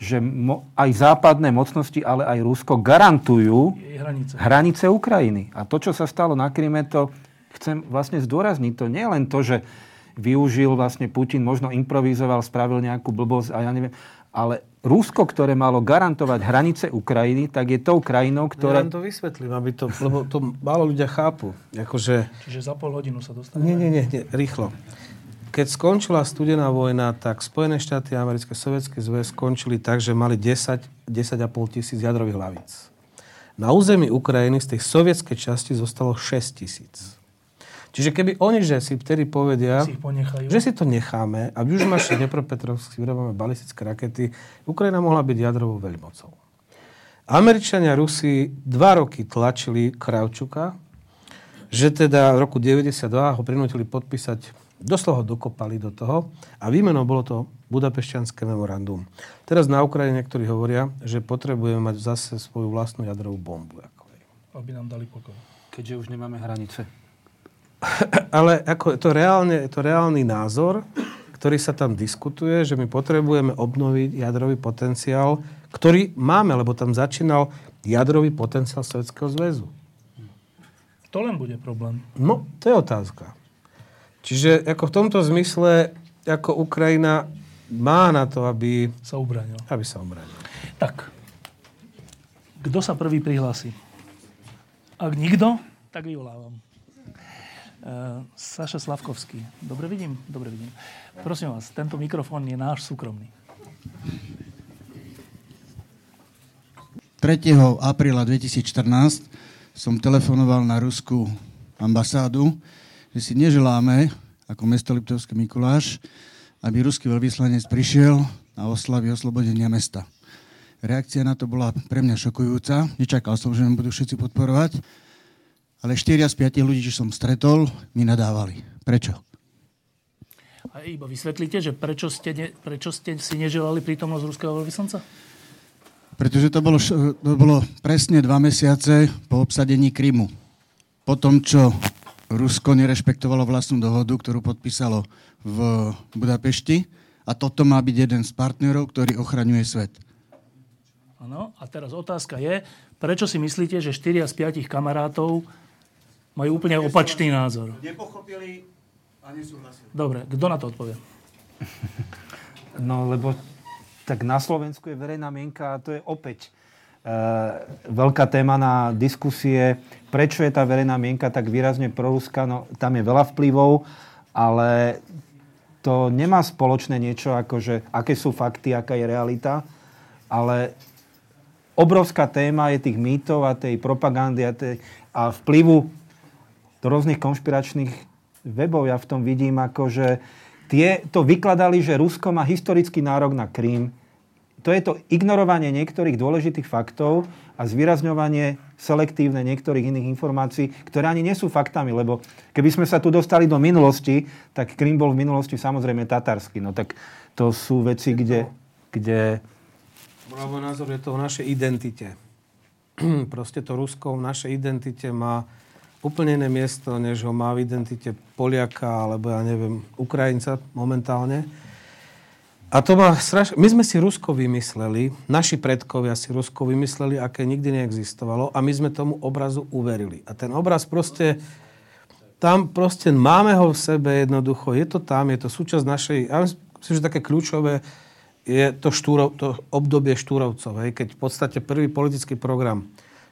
že mo, aj západné mocnosti, ale aj Rusko garantujú hranice. hranice Ukrajiny. A to, čo sa stalo na Kryme, to chcem vlastne zdôrazniť. To nie je len to, že využil vlastne Putin, možno improvizoval, spravil nejakú blbosť a ja neviem, ale Rusko, ktoré malo garantovať hranice Ukrajiny, tak je tou krajinou, ktorá... Ja to vysvetlím, aby to, lebo to málo ľudia chápu. Akože... Čiže za pol hodinu sa dostaneme? Nie, nie, nie, nie, rýchlo. Keď skončila studená vojna, tak Spojené štáty a americké sovietské zväz skončili tak, že mali 10, 10,5 tisíc jadrových hlavíc. Na území Ukrajiny z tej sovietskej časti zostalo 6 tisíc. Čiže keby oni, že si vtedy povedia, si že si to necháme a v Južmaši Dnepropetrovsk si vyrábame balistické rakety, Ukrajina mohla byť jadrovou veľmocou. Američania Rusi dva roky tlačili Kravčuka, že teda v roku 92 ho prinútili podpísať, doslova dokopali do toho a výmenou bolo to Budapešťanské memorandum. Teraz na Ukrajine niektorí hovoria, že potrebujeme mať zase svoju vlastnú jadrovú bombu. Aby nám dali pokoj. Keďže už nemáme hranice. ale ako to, reálne, to reálny názor, ktorý sa tam diskutuje, že my potrebujeme obnoviť jadrový potenciál, ktorý máme, lebo tam začínal jadrový potenciál Sovjetského zväzu. To len bude problém. No, to je otázka. Čiže ako v tomto zmysle, ako Ukrajina má na to, aby sa ubránil. Aby sa ubránil. Tak, kto sa prvý prihlási? Ak nikto, tak vyvolávam. Uh, Saša Slavkovský. Dobre vidím? Dobre vidím. Prosím vás, tento mikrofón je náš súkromný. 3. apríla 2014 som telefonoval na ruskú ambasádu, že si neželáme, ako mesto Liptovský Mikuláš, aby ruský veľvyslanec prišiel na oslavy oslobodenia mesta. Reakcia na to bola pre mňa šokujúca. Nečakal som, že ma budú všetci podporovať. Ale 4 z 5 ľudí, čo som stretol, mi nadávali. Prečo? A iba vysvetlíte, že prečo ste, ne, prečo ste si neželali prítomnosť ruského veľvyslanca? Pretože to bolo, to bolo presne dva mesiace po obsadení Krymu. Po tom, čo Rusko nerešpektovalo vlastnú dohodu, ktorú podpísalo v Budapešti. A toto má byť jeden z partnerov, ktorý ochraňuje svet. Áno, a teraz otázka je, prečo si myslíte, že 4 z 5 kamarátov majú úplne opačný názor? Nepochopili a nesúhlasili. Dobre, kto na to odpovie? No, lebo tak na Slovensku je verejná mienka a to je opäť e, veľká téma na diskusie. Prečo je tá verejná mienka tak výrazne proruská? No, tam je veľa vplyvov, ale to nemá spoločné niečo ako, že aké sú fakty, aká je realita, ale obrovská téma je tých mýtov a tej propagandy a, tej, a vplyvu rôznych konšpiračných webov. Ja v tom vidím ako, že tie to vykladali, že Rusko má historický nárok na Krím. To je to ignorovanie niektorých dôležitých faktov a zvýrazňovanie selektívne niektorých iných informácií, ktoré ani nie sú faktami, lebo keby sme sa tu dostali do minulosti, tak Krím bol v minulosti samozrejme tatarský. No tak to sú veci, kde, kde podľa môjho názoru je to o našej identite. Proste to Rusko v našej identite má úplne iné miesto, než ho má v identite Poliaka alebo ja neviem, Ukrajinca momentálne. A to má straš... My sme si Rusko vymysleli, naši predkovia si Rusko vymysleli, aké nikdy neexistovalo a my sme tomu obrazu uverili. A ten obraz proste, tam proste máme ho v sebe jednoducho, je to tam, je to súčasť našej, ja myslím, že také kľúčové je to, štúrov, to obdobie štúrovcov, hej, keď v podstate prvý politický program,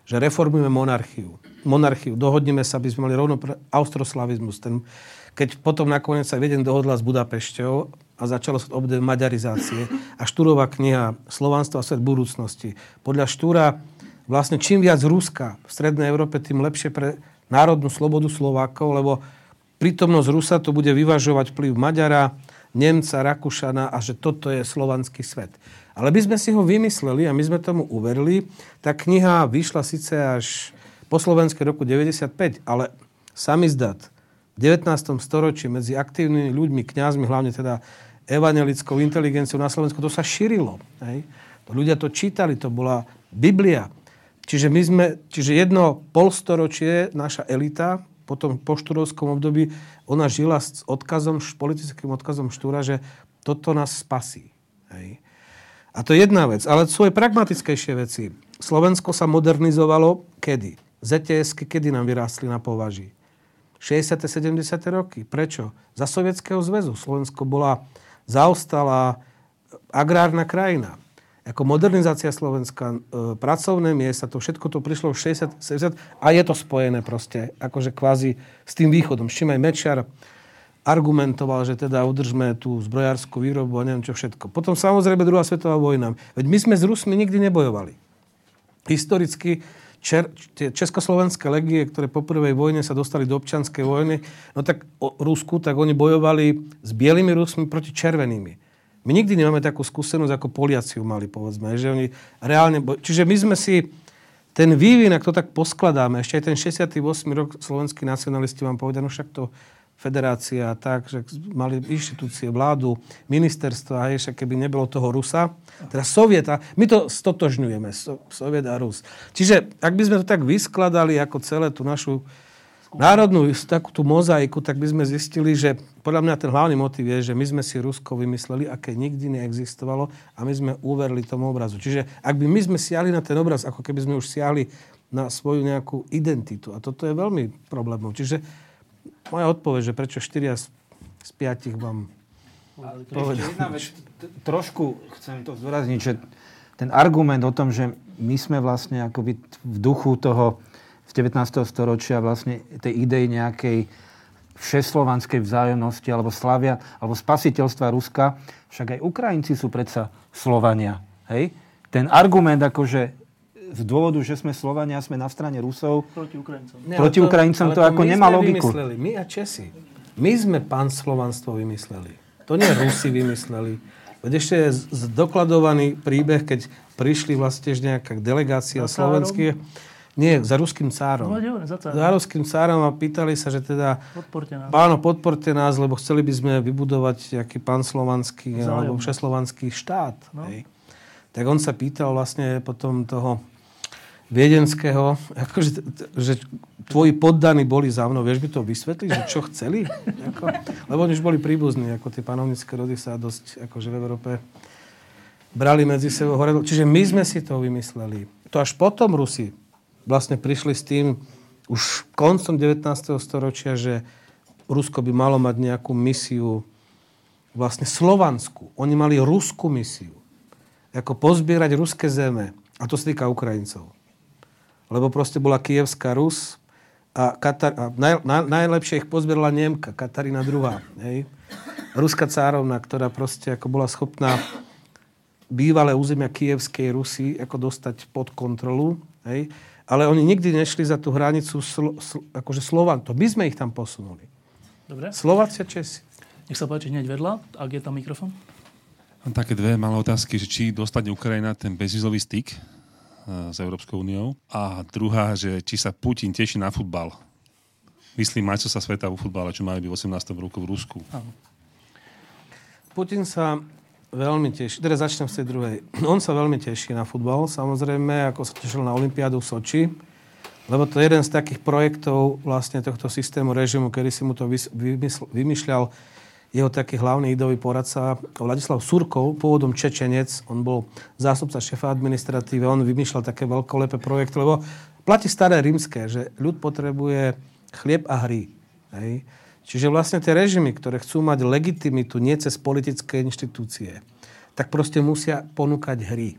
že reformujeme monarchiu. Monarchiu, dohodneme sa, aby sme mali rovno pre austroslavizmus. Ten, keď potom nakoniec sa jeden dohodla s Budapešťou a začalo sa obdobie maďarizácie a štúrová kniha Slovanstvo a svet budúcnosti. Podľa štúra vlastne čím viac Ruska v Strednej Európe, tým lepšie pre národnú slobodu Slovákov, lebo prítomnosť Rusa to bude vyvažovať vplyv Maďara, Nemca, Rakúšana a že toto je slovanský svet. Ale by sme si ho vymysleli a my sme tomu uverili. Tá kniha vyšla síce až po slovenské roku 95, ale samizdat v 19. storočí medzi aktívnymi ľuďmi, kňazmi, hlavne teda evangelickou inteligenciou na Slovensku, to sa šírilo. Hej? To ľudia to čítali, to bola Biblia. Čiže my sme, čiže jedno polstoročie naša elita potom po štúrovskom období, ona žila s odkazom, politickým odkazom Štúra, že toto nás spasí. Hej. A to je jedna vec. Ale sú aj pragmatickejšie veci. Slovensko sa modernizovalo kedy? zts kedy nám vyrástli na považí? 60. 70. roky. Prečo? Za Sovietskeho zväzu. Slovensko bola zaostalá agrárna krajina ako modernizácia Slovenska, e, pracovné miesta, to všetko to prišlo v 60, 70 a je to spojené proste, akože kvázi s tým východom. S čím aj Mečiar argumentoval, že teda udržme tú zbrojárskú výrobu a neviem čo všetko. Potom samozrejme druhá svetová vojna. Veď my sme s Rusmi nikdy nebojovali. Historicky čer, tie československé legie, ktoré po prvej vojne sa dostali do občianskej vojny, no tak o Rusku, tak oni bojovali s bielými Rusmi proti červenými. My nikdy nemáme takú skúsenosť, ako Poliaci mali, povedzme. Že oni reálne... Čiže my sme si ten vývin, ak to tak poskladáme, ešte aj ten 68. rok slovenskí nacionalisti vám povedali, no však to federácia tak, že mali inštitúcie, vládu, ministerstva, hej, však keby nebolo toho Rusa, teda Sovieta, my to stotožňujeme, so, Soviet a Rus. Čiže ak by sme to tak vyskladali ako celé tú našu národnú takú tú mozaiku, tak by sme zistili, že podľa mňa ten hlavný motiv je, že my sme si Rusko vymysleli, aké nikdy neexistovalo a my sme uverili tomu obrazu. Čiže ak by my sme siahli na ten obraz, ako keby sme už siahli na svoju nejakú identitu. A toto je veľmi problémom. Čiže moja odpoveď, že prečo 4 z 5 vám Ešte jedna vec, trošku chcem to zdôrazniť, že ten argument o tom, že my sme vlastne akoby v duchu toho z 19. storočia vlastne tej idei nejakej všeslovanskej vzájomnosti alebo slavia, alebo spasiteľstva Ruska, však aj Ukrajinci sú predsa Slovania. Hej? Ten argument akože z dôvodu, že sme Slovania, sme na strane Rusov. Proti Ukrajincom. Ne, Proti ale Ukrajincom ale to ako my nemá sme logiku. Vymysleli, my a Česi. My sme pán slovanstvo vymysleli. To nie Rusi vymysleli. Veď ešte je z- zdokladovaný príbeh, keď prišli vlastne tiež nejaká delegácia slovenských. Nie, za ruským cárom. No, hovorím, za cárom. Za ruským cárom a pýtali sa, že teda Podporte nás. Áno, podporte nás, lebo chceli by sme vybudovať nejaký panslovanský alebo všeslovanský štát. No. Hej. Tak on sa pýtal vlastne potom toho viedenského, akože, že tvoji poddaní boli za mnou, vieš by to vysvetliť, že čo chceli? Ako, lebo oni už boli príbuzní, ako tie panovnické rody sa dosť akože v Európe brali medzi sebou hore. Čiže my sme si to vymysleli. To až potom Rusi vlastne prišli s tým už koncom 19. storočia, že Rusko by malo mať nejakú misiu vlastne slovanskú. Oni mali ruskú misiu. Ako pozbierať ruské zeme. A to sa týka Ukrajincov. Lebo proste bola Kievská Rus a, Katar, a naj, na, najlepšie ich pozbierala Nemka, Katarína II. Hej. Ruská cárovna, ktorá proste ako bola schopná bývalé územia Kievskej Rusy ako dostať pod kontrolu. Hej. Ale oni nikdy nešli za tú hranicu slo, sl, akože Slovan. To my sme ich tam posunuli. Dobre. Slováci a Česi. Nech sa páči hneď vedľa, ak je tam mikrofón. Mám také dve malé otázky, že či dostane Ukrajina ten bezvizový styk s Európskou úniou a druhá, že či sa Putin teší na futbal. Myslím majstrovstvá sveta vo futbale, čo majú byť v 18. roku v Rusku. Putin sa veľmi teší, teda začnem z tej druhej. On sa veľmi teší na futbal, samozrejme, ako sa tešil na Olympiádu v Soči, lebo to je jeden z takých projektov vlastne tohto systému režimu, kedy si mu to vymysl- vymýšľal jeho taký hlavný idový poradca Vladislav Surkov, pôvodom Čečenec, on bol zástupca šefa administratíve, on vymýšľal také veľkolepé projekty, lebo platí staré rímske, že ľud potrebuje chlieb a hry. Hej? Čiže vlastne tie režimy, ktoré chcú mať legitimitu nie cez politické inštitúcie, tak proste musia ponúkať hry.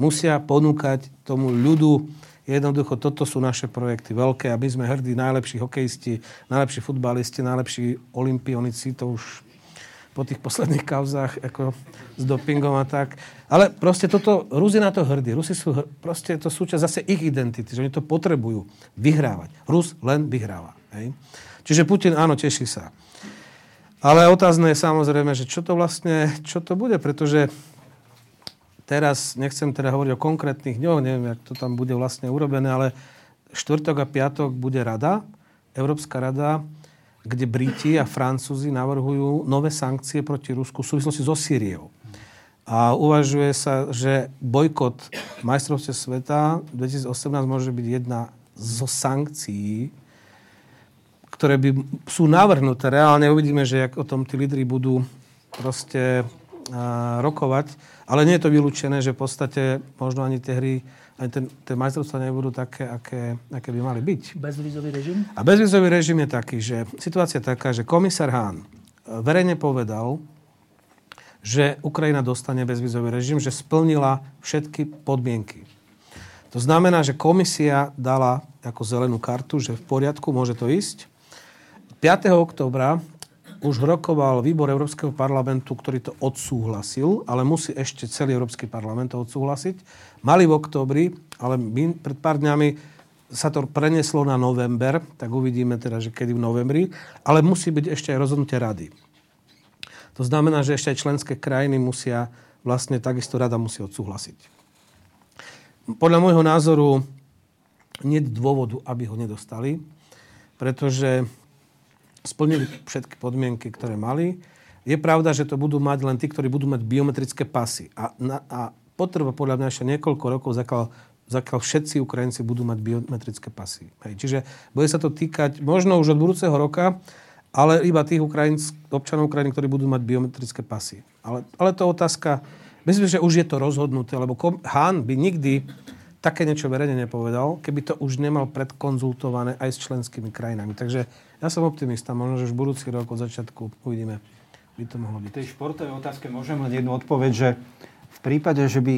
Musia ponúkať tomu ľudu, jednoducho toto sú naše projekty veľké a my sme hrdí, najlepší hokejisti, najlepší futbalisti, najlepší olimpionici, to už po tých posledných kauzách ako s dopingom a tak. Ale proste toto, Rusi na to hrdí. Rusi sú, hr- proste to súčasť zase ich identity, že oni to potrebujú vyhrávať. Rus len vyhráva. Hej? Čiže Putin, áno, teší sa. Ale otázne je samozrejme, že čo to vlastne, čo to bude, pretože teraz nechcem teda hovoriť o konkrétnych dňoch, neviem, jak to tam bude vlastne urobené, ale štvrtok a piatok bude rada, Európska rada, kde Briti a Francúzi navrhujú nové sankcie proti Rusku v súvislosti so Sýriou. A uvažuje sa, že bojkot majstrovstiev sveta 2018 môže byť jedna zo sankcií, ktoré by sú navrhnuté. Reálne uvidíme, že jak o tom tí lídry budú proste rokovať. Ale nie je to vylúčené, že v podstate možno ani tie hry, ani ten, tie majstrovstvá nebudú také, aké, aké by mali byť. Bezvízový režim. A bezvizový režim je taký, že situácia je taká, že komisár Hahn verejne povedal, že Ukrajina dostane bezvizový režim, že splnila všetky podmienky. To znamená, že komisia dala ako zelenú kartu, že v poriadku, môže to ísť. 5. oktobra už rokoval výbor Európskeho parlamentu, ktorý to odsúhlasil, ale musí ešte celý Európsky parlament to odsúhlasiť. Mali v oktobri, ale my, pred pár dňami sa to preneslo na november, tak uvidíme teda, že kedy v novembri, ale musí byť ešte aj rozhodnutie rady. To znamená, že ešte aj členské krajiny musia, vlastne takisto rada musí odsúhlasiť. Podľa môjho názoru nie je dôvodu, aby ho nedostali, pretože splnili všetky podmienky, ktoré mali. Je pravda, že to budú mať len tí, ktorí budú mať biometrické pasy. A, na, a potreba podľa mňa ešte niekoľko rokov, zakiaľ, zakiaľ všetci Ukrajinci budú mať biometrické pasy. Hej. Čiže bude sa to týkať možno už od budúceho roka, ale iba tých Ukrajinc, občanov Ukrajiny, ktorí budú mať biometrické pasy. Ale, ale to otázka, myslím, že už je to rozhodnuté, lebo Hán by nikdy také niečo verejne nepovedal, keby to už nemal predkonzultované aj s členskými krajinami. Takže ja som optimista, možno, že už budúci rok od začiatku uvidíme by to mohlo byť. V tej športovej otázke môžem len jednu odpoveď, že v prípade, že by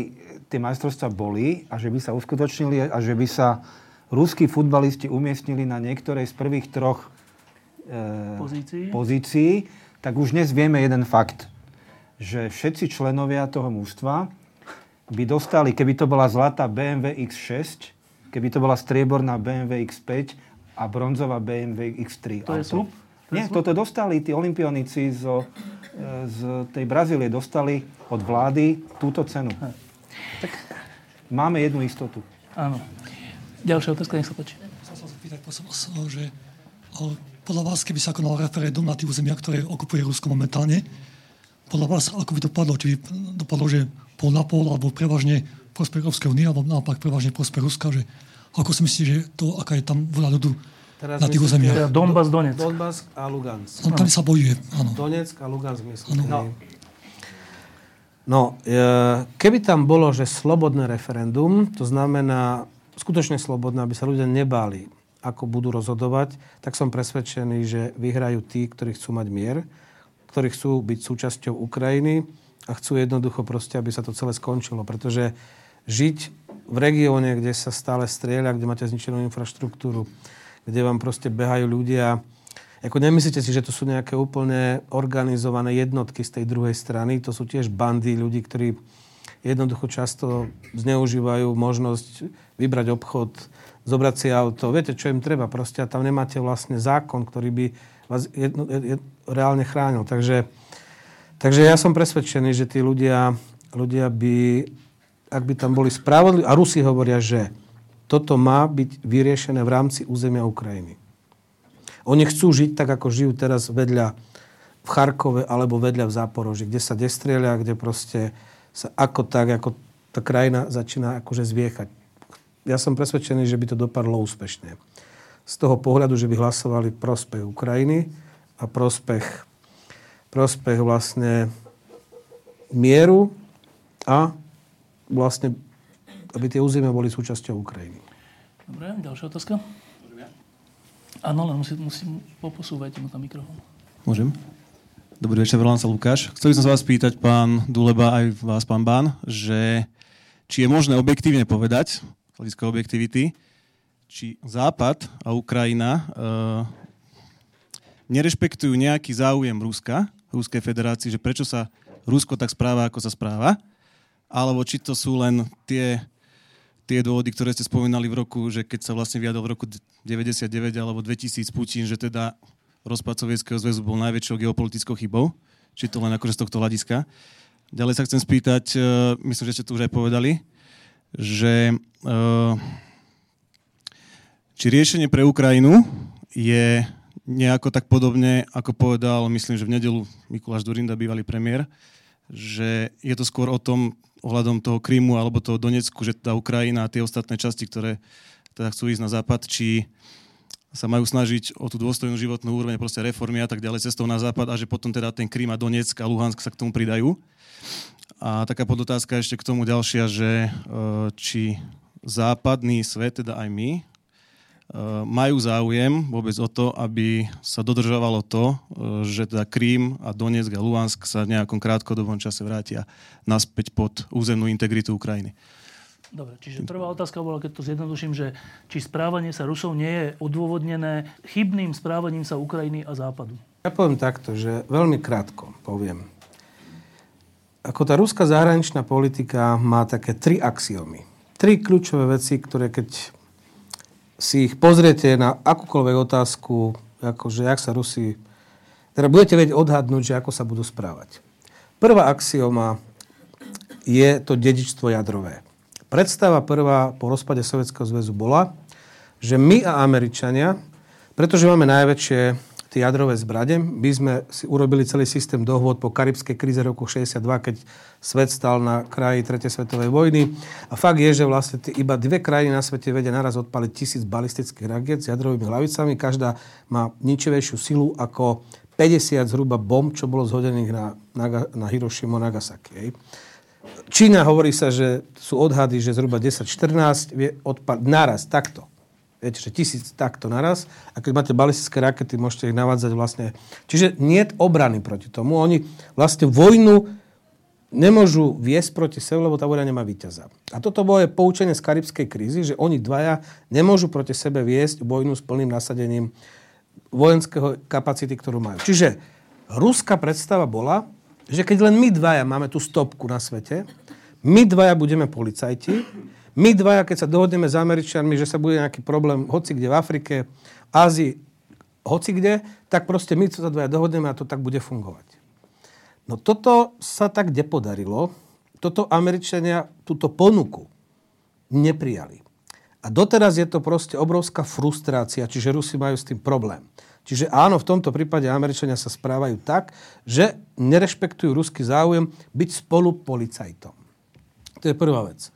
tie majstrovstvá boli a že by sa uskutočnili a že by sa ruskí futbalisti umiestnili na niektorej z prvých troch e, Pozícií? pozícií, tak už dnes vieme jeden fakt, že všetci členovia toho mužstva by dostali, keby to bola zlatá BMW X6, keby to bola strieborná BMW X5 a bronzová BMW X3. To je slub? To je Nie, slub? toto dostali tí olimpionici zo, e, z tej Brazílie, dostali od vlády túto cenu. Tak máme jednu istotu. Áno. Ďalšia otázka, nech sa páči. Chcel som sa spýtať prosím že o, podľa vás, keby sa konal referendum na tých územiach, ktoré okupuje Rusko momentálne, podľa vás, ako by dopadlo? Či by dopadlo, že pol na pol, alebo prevažne prospech Európskej únie, alebo naopak prevažne prospech Ruska, že ako si myslíte, že to, aká je tam voľa ľudu na tých územiach? Teda Donbass, Donetsk. Donbass a Lugansk. No, tam sa bojuje, áno. Donetsk a Lugansk, myslím. No. No, keby tam bolo, že slobodné referendum, to znamená skutočne slobodné, aby sa ľudia nebáli, ako budú rozhodovať, tak som presvedčený, že vyhrajú tí, ktorí chcú mať mier, ktorí chcú byť súčasťou Ukrajiny a chcú jednoducho proste, aby sa to celé skončilo. Pretože žiť v regióne, kde sa stále strieľa, kde máte zničenú infraštruktúru, kde vám proste behajú ľudia, ako nemyslíte si, že to sú nejaké úplne organizované jednotky z tej druhej strany. To sú tiež bandy ľudí, ktorí jednoducho často zneužívajú možnosť vybrať obchod, zobrať si auto. Viete, čo im treba proste a tam nemáte vlastne zákon, ktorý by vás jedno, jed, reálne chránil. Takže, takže ja som presvedčený, že tí ľudia, ľudia by, ak by tam boli spravodliví, a Rusi hovoria, že toto má byť vyriešené v rámci územia Ukrajiny. Oni chcú žiť tak, ako žijú teraz vedľa v Charkove alebo vedľa v Záporoži, kde sa destrieľa, kde proste sa ako tak, ako tá krajina začína akože zviechať. Ja som presvedčený, že by to dopadlo úspešne. Z toho pohľadu, že by hlasovali prospech Ukrajiny a prospech, prospech vlastne mieru a vlastne, aby tie územia boli súčasťou Ukrajiny. Dobre, ďalšia otázka. Áno, len musím, musím poposúvať mu tam mikrofón. Môžem? Dobrý večer, volám sa Lukáš. Chcel by som sa vás pýtať, pán Duleba, aj vás, pán Bán, že či je možné objektívne povedať, z hľadiska objektivity, či Západ a Ukrajina uh, nerešpektujú nejaký záujem Ruska, Ruskej federácie, že prečo sa Rusko tak správa, ako sa správa, alebo či to sú len tie, tie dôvody, ktoré ste spomínali v roku, že keď sa vlastne vyjadol v roku 99 alebo 2000 Putin, že teda rozpad Sovietskeho zväzu bol najväčšou geopolitickou chybou, či to len akože z tohto hľadiska. Ďalej sa chcem spýtať, uh, myslím, že ste to už aj povedali, že uh, či riešenie pre Ukrajinu je nejako tak podobne, ako povedal, myslím, že v nedelu Mikuláš Durinda, bývalý premiér, že je to skôr o tom, ohľadom toho Krymu alebo toho Donecku, že tá Ukrajina a tie ostatné časti, ktoré teda chcú ísť na západ, či sa majú snažiť o tú dôstojnú životnú úroveň, proste reformy a tak ďalej cestou na západ a že potom teda ten Krym a Donetsk a Luhansk sa k tomu pridajú. A taká podotázka ešte k tomu ďalšia, že e, či západný svet, teda aj my, majú záujem vôbec o to, aby sa dodržovalo to, e, že teda Krím a Donetsk a Luhansk sa v nejakom krátkodobom čase vrátia naspäť pod územnú integritu Ukrajiny. Dobre, čiže prvá otázka bola, keď to zjednoduším, že či správanie sa Rusov nie je odôvodnené chybným správaním sa Ukrajiny a Západu. Ja poviem takto, že veľmi krátko poviem. Ako tá ruská zahraničná politika má také tri axiomy. Tri kľúčové veci, ktoré keď si ich pozriete na akúkoľvek otázku, akože jak sa Rusi... Teda budete vedieť odhadnúť, že ako sa budú správať. Prvá axioma je to dedičstvo jadrové. Predstava prvá po rozpade Sovietskeho zväzu bola, že my a Američania, pretože máme najväčšie tie jadrové zbrade, by sme si urobili celý systém dohôd po karibskej kríze roku 62, keď svet stal na kraji 3. svetovej vojny. A fakt je, že vlastne iba dve krajiny na svete vedia naraz odpaliť tisíc balistických raket s jadrovými hlavicami. Každá má ničivejšiu silu ako 50 zhruba bomb, čo bolo zhodených na, na, na Hirošimu a Nagasaki. Hej. Čína hovorí sa, že sú odhady, že zhruba 10-14 vie naraz, takto. Viete, že tisíc takto naraz. A keď máte balistické rakety, môžete ich navádzať vlastne. Čiže nie je obrany proti tomu. Oni vlastne vojnu nemôžu viesť proti sebe, lebo tá vojna nemá víťaza. A toto bolo poučenie z karibskej krízy, že oni dvaja nemôžu proti sebe viesť vojnu s plným nasadením vojenského kapacity, ktorú majú. Čiže ruská predstava bola, že keď len my dvaja máme tú stopku na svete, my dvaja budeme policajti, my dvaja, keď sa dohodneme s Američanmi, že sa bude nejaký problém hoci kde v Afrike, Ázii, hoci kde, tak proste my sa dvaja dohodneme a to tak bude fungovať. No toto sa tak nepodarilo. Toto Američania túto ponuku neprijali. A doteraz je to proste obrovská frustrácia, čiže Rusi majú s tým problém. Čiže áno, v tomto prípade Američania sa správajú tak, že nerešpektujú ruský záujem byť spolu policajtom. To je prvá vec.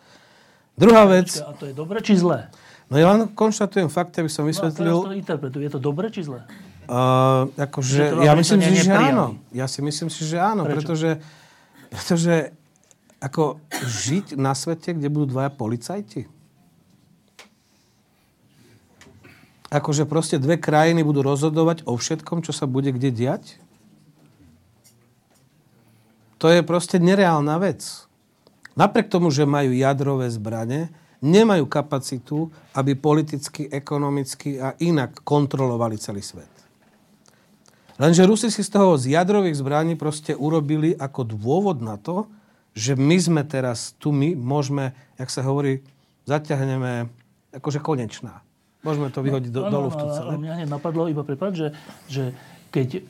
Druhá vec... A to je dobre či zlé? No ja len konštatujem fakt, aby som vysvetlil... No a teraz to Je to dobre či zlé? Uh, akože, ja myslím si, že áno. Ja si myslím si, že áno, Prečo? pretože, pretože ako žiť na svete, kde budú dvaja policajti? Akože proste dve krajiny budú rozhodovať o všetkom, čo sa bude kde diať? To je proste nereálna vec. Napriek tomu, že majú jadrové zbranie, nemajú kapacitu, aby politicky, ekonomicky a inak kontrolovali celý svet. Lenže Rusi si z toho z jadrových zbraní proste urobili ako dôvod na to, že my sme teraz tu, my môžeme, jak sa hovorí, zaťahneme akože konečná. Môžeme to vyhodiť no, do, do luftu celé. Mňa hneď napadlo, iba prepáč, že, že keď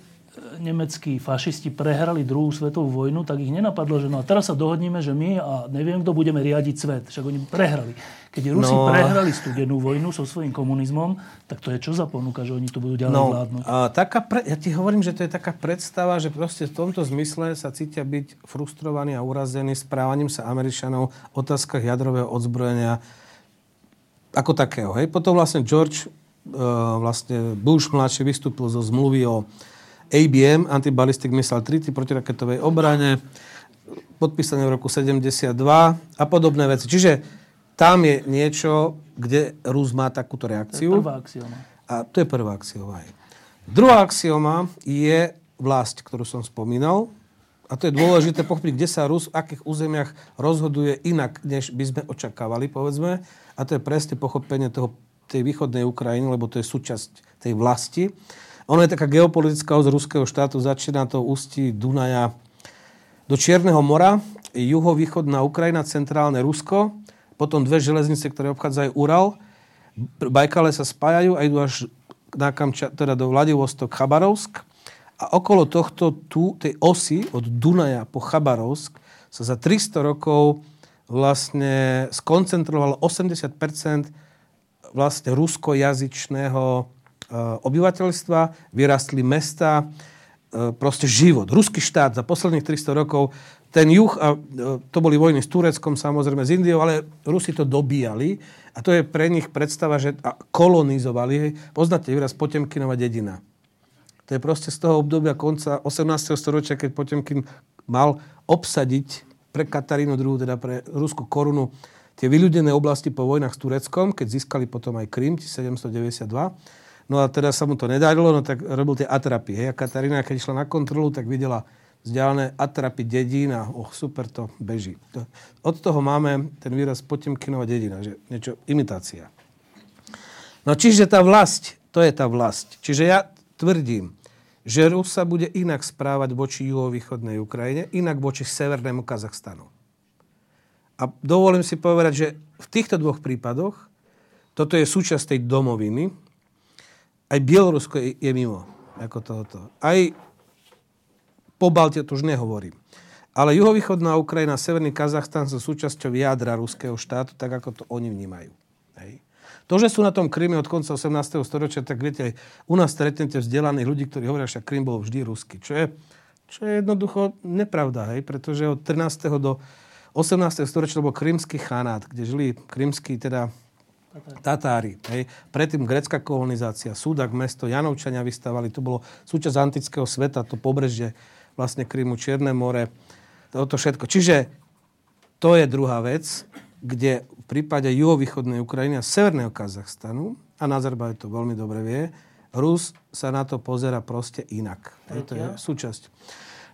nemeckí fašisti prehrali druhú svetovú vojnu, tak ich nenapadlo, že no a teraz sa dohodníme, že my a neviem, kto budeme riadiť svet. Však oni prehrali. Keď Rusi no, prehrali studenú vojnu so svojím komunizmom, tak to je čo za ponuka, že oni tu budú ďalej no, vládnuť? A taká pre, ja ti hovorím, že to je taká predstava, že proste v tomto zmysle sa cítia byť frustrovaní a urazení správaním sa Američanov v otázkach jadrového odzbrojenia ako takého. Hej? Potom vlastne George uh, vlastne Bush mladší vystúpil zo zmluvy o ABM, Antibalistic Missile Treaty, protiraketovej obrane, podpísané v roku 72 a podobné veci. Čiže tam je niečo, kde Rus má takúto reakciu. To je prvá axioma. A to je prvá axioma. Druhá axioma je vlast, ktorú som spomínal. A to je dôležité pochopiť, kde sa Rus v akých územiach rozhoduje inak, než by sme očakávali, povedzme. A to je presne pochopenie toho, tej východnej Ukrajiny, lebo to je súčasť tej vlasti. Ono je taká geopolitická od ruského štátu, začína to ústí Dunaja do Čierneho mora, juhovýchodná Ukrajina, centrálne Rusko, potom dve železnice, ktoré obchádzajú Ural, Bajkale sa spájajú a idú až na Kamča, teda do Vladivostok, Chabarovsk. A okolo tohto, tu, tej osy od Dunaja po Chabarovsk sa za 300 rokov vlastne skoncentrovalo 80% vlastne ruskojazyčného obyvateľstva, vyrastli mesta, eh, proste život. Ruský štát za posledných 300 rokov, ten juh, a eh, to boli vojny s Tureckom, samozrejme s Indiou, ale Rusi to dobíjali a to je pre nich predstava, že kolonizovali. Poznáte výraz Potemkinova dedina. To je proste z toho obdobia konca 18. storočia, keď Potemkin mal obsadiť pre Katarínu II, teda pre Rusku korunu, tie vyľudené oblasti po vojnách s Tureckom, keď získali potom aj Krym 1792 No a teda sa mu to nedarilo, no tak robil tie atrapy. Hej. A Katarína, keď išla na kontrolu, tak videla vzdialené atrapy dedín a oh, super, to beží. Od toho máme ten výraz Potemkinova dedina, že niečo, imitácia. No čiže tá vlast, to je tá vlast. Čiže ja tvrdím, že Rus sa bude inak správať voči juhovýchodnej Ukrajine, inak voči severnému Kazachstanu. A dovolím si povedať, že v týchto dvoch prípadoch toto je súčasť tej domoviny, aj Bielorusko je, je mimo ako tohoto. Aj po Balte to už nehovorím. Ale juhovýchodná Ukrajina Severný Kazachstan sú súčasťou jadra ruského štátu, tak ako to oni vnímajú. Hej. To, že sú na tom Kryme od konca 18. storočia, tak viete, aj u nás stretnete vzdelaných ľudí, ktorí hovoria, že Krym bol vždy ruský. Čo je, čo je jednoducho nepravda, hej? pretože od 13. do 18. storočia bol krymský chanát, kde žili krymskí teda Tatári. Hej. Predtým grecká kolonizácia, Súdak, mesto, Janovčania vystavali. To bolo súčasť antického sveta, to pobrežie vlastne Krymu, Čierne more, toto všetko. Čiže to je druhá vec, kde v prípade juhovýchodnej Ukrajiny a severného Kazachstanu a Nazarbaj to veľmi dobre vie, Rus sa na to pozera proste inak. To je súčasť.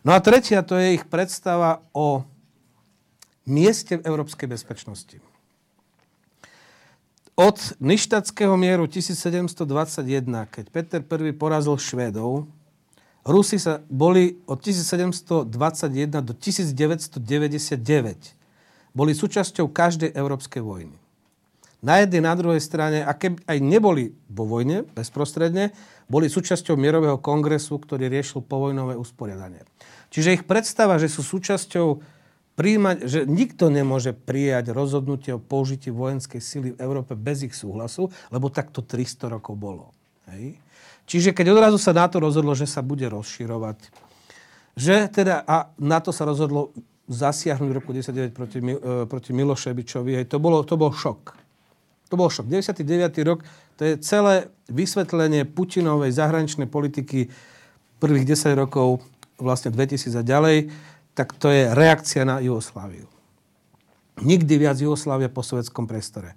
No a tretia, to je ich predstava o mieste v európskej bezpečnosti. Od Ništatského mieru 1721, keď Peter I porazil Švédov, Rusi sa boli od 1721 do 1999 boli súčasťou každej európskej vojny. Na jednej, na druhej strane, a keby aj neboli vo vojne bezprostredne, boli súčasťou mierového kongresu, ktorý riešil povojnové usporiadanie. Čiže ich predstava, že sú súčasťou príjmať, že nikto nemôže prijať rozhodnutie o použití vojenskej sily v Európe bez ich súhlasu, lebo takto 300 rokov bolo. Hej? Čiže keď odrazu sa NATO rozhodlo, že sa bude rozširovať, že teda, a NATO sa rozhodlo zasiahnuť v roku 1999 proti, e, proti Miloševičovi, to, bolo, to bol šok. To bol šok. 99. rok, to je celé vysvetlenie Putinovej zahraničnej politiky prvých 10 rokov, vlastne 2000 a ďalej, tak to je reakcia na Jugosláviu. Nikdy viac Jugoslávia po sovjetskom priestore.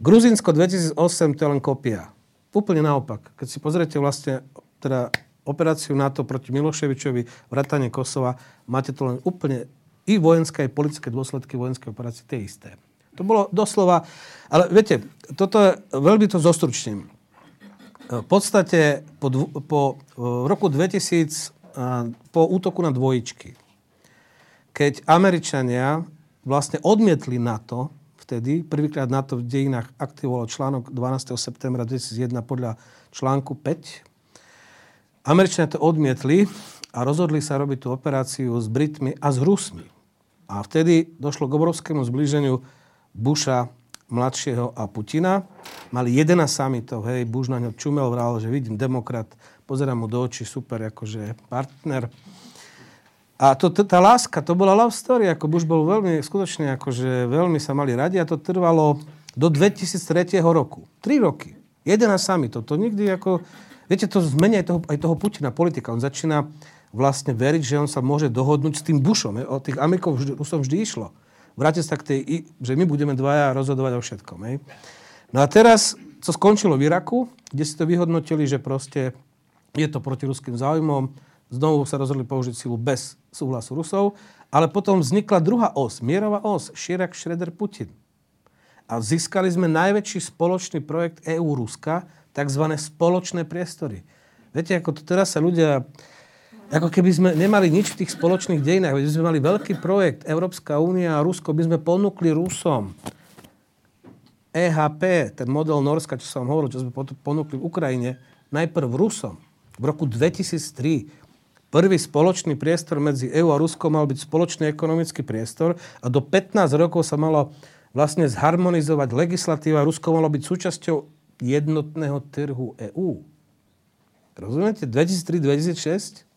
Gruzinsko 2008 to je len kopia. Úplne naopak. Keď si pozriete vlastne teda operáciu NATO proti Miloševičovi, vrátanie Kosova, máte to len úplne i vojenské, aj politické dôsledky vojenskej operácie, tie isté. To bolo doslova... Ale viete, toto je, veľmi to zostručním. V podstate po, po roku 2000, po útoku na dvojičky, keď Američania vlastne odmietli NATO, vtedy. Prvýkrát na to v dejinách aktivoval článok 12. septembra 2001 podľa článku 5. Američania to odmietli a rozhodli sa robiť tú operáciu s Britmi a s Rusmi. A vtedy došlo k obrovskému zblíženiu Busha mladšieho a Putina. Mali 11 samitov, hej, Bush na ňo čumel, vral, že vidím demokrat, pozerám mu do očí, super, akože partner. A to, tá láska, to bola love story, ako Bush bol veľmi, skutočne akože veľmi sa mali radi a to trvalo do 2003 roku. Tri roky. Jeden a sami to. To nikdy ako... Viete, to zmenia aj toho, aj toho Putina, politika. On začína vlastne veriť, že on sa môže dohodnúť s tým Bushom. O tých Amerikov vždy, Rusom vždy išlo. Vráte sa k tej, že my budeme dvaja rozhodovať o všetkom. Hej. No a teraz, co skončilo v Iraku, kde si to vyhodnotili, že proste je to proti ruským záujmom, Znovu sa rozhodli použiť silu bez súhlasu Rusov, ale potom vznikla druhá os, mierová os, Širak, Šreder, Putin. A získali sme najväčší spoločný projekt EU-Ruska, tzv. spoločné priestory. Viete, ako to teraz sa ľudia... Ako keby sme nemali nič v tých spoločných dejinách. Veď sme mali veľký projekt, Európska únia a Rusko, by sme ponúkli Rusom. EHP, ten model Norska, čo som hovoril, čo sme ponúkli v Ukrajine, najprv Rusom. V roku 2003 Prvý spoločný priestor medzi EÚ a Ruskom mal byť spoločný ekonomický priestor a do 15 rokov sa malo vlastne zharmonizovať legislatíva. Rusko malo byť súčasťou jednotného trhu EÚ. Rozumiete? 2003-2006?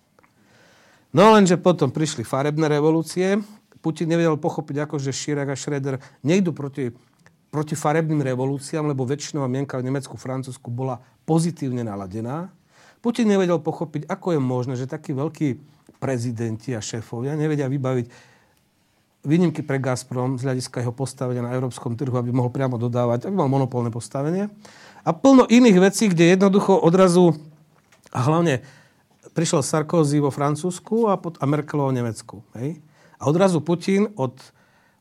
No lenže potom prišli farebné revolúcie. Putin nevedel pochopiť, ako že Širak a Schroeder nejdu proti, proti farebným revolúciám, lebo väčšinová mienka v Nemecku, Francúzsku bola pozitívne naladená. Putin nevedel pochopiť, ako je možné, že takí veľkí prezidenti a šéfovia nevedia vybaviť výnimky pre Gazprom z hľadiska jeho postavenia na európskom trhu, aby mohol priamo dodávať, aby mal monopolné postavenie. A plno iných vecí, kde jednoducho odrazu, a hlavne prišiel Sarkozy vo Francúzsku a, pod, a Merkelová v Nemecku. Hej? A odrazu Putin od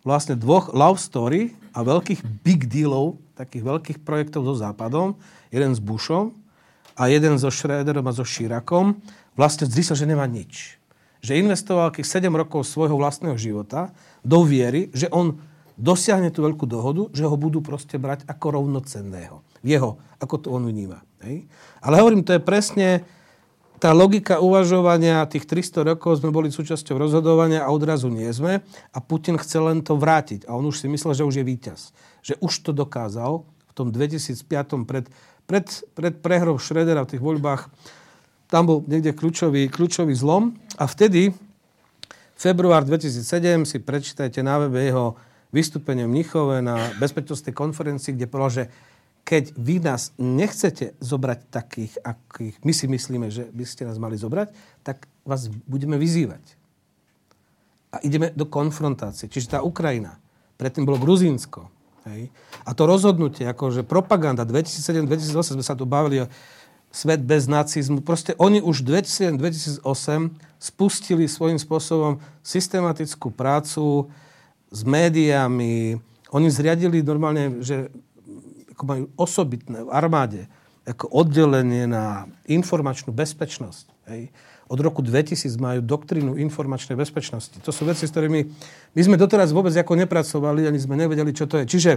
vlastne dvoch love story a veľkých big dealov, takých veľkých projektov so Západom, jeden s Bushom a jeden so Schröderom a so Širakom vlastne zistil, že nemá nič. Že investoval akých 7 rokov svojho vlastného života do viery, že on dosiahne tú veľkú dohodu, že ho budú proste brať ako rovnocenného. Jeho, ako to on vníma. Hej? Ale hovorím, to je presne tá logika uvažovania, tých 300 rokov sme boli súčasťou rozhodovania a odrazu nie sme a Putin chcel len to vrátiť. A on už si myslel, že už je víťaz. Že už to dokázal v tom 2005 pred pred, pred prehrou Šredera v tých voľbách tam bol niekde kľúčový, kľúčový zlom a vtedy február 2007 si prečítajte na webe jeho vystúpenie v Mnichove na bezpečnostnej konferencii, kde povedal, že keď vy nás nechcete zobrať takých, akých my si myslíme, že by ste nás mali zobrať, tak vás budeme vyzývať. A ideme do konfrontácie. Čiže tá Ukrajina, predtým bolo Gruzínsko, Hej. A to rozhodnutie, akože propaganda 2007-2008 sme sa tu bavili o svet bez nacizmu. Proste oni už 2007-2008 spustili svojím spôsobom systematickú prácu s médiami. Oni zriadili normálne, že ako majú osobitné v armáde ako oddelenie na informačnú bezpečnosť. Hej. Od roku 2000 majú doktrínu informačnej bezpečnosti. To sú veci, s ktorými my sme doteraz vôbec ako nepracovali, ani sme nevedeli, čo to je. Čiže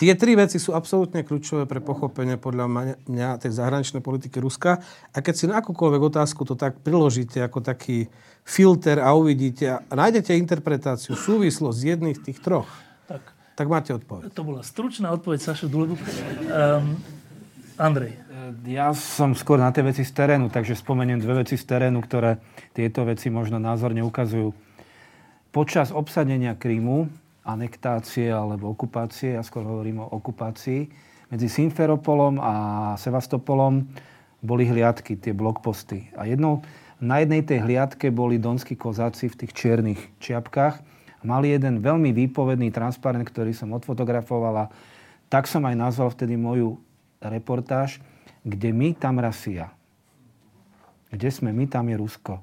Tie tri veci sú absolútne kľúčové pre pochopenie podľa mňa tej zahraničnej politiky Ruska. A keď si na akúkoľvek otázku to tak priložíte ako taký filter a uvidíte a nájdete interpretáciu, súvislosť z jedných tých troch, tak, tak máte odpoveď. To bola stručná odpoveď Saša Dulebu. Um, Andrej. Ja som skôr na tie veci z terénu, takže spomeniem dve veci z terénu, ktoré tieto veci možno názorne ukazujú. Počas obsadenia Krímu anektácie alebo okupácie, ja skôr hovorím o okupácii, medzi Simferopolom a Sevastopolom boli hliadky, tie blokposty. A jednou, na jednej tej hliadke boli donskí kozáci v tých čiernych čiapkách. Mali jeden veľmi výpovedný transparent, ktorý som odfotografoval a tak som aj nazval vtedy moju reportáž, kde my, tam Rasia. Kde sme my, tam je Rusko.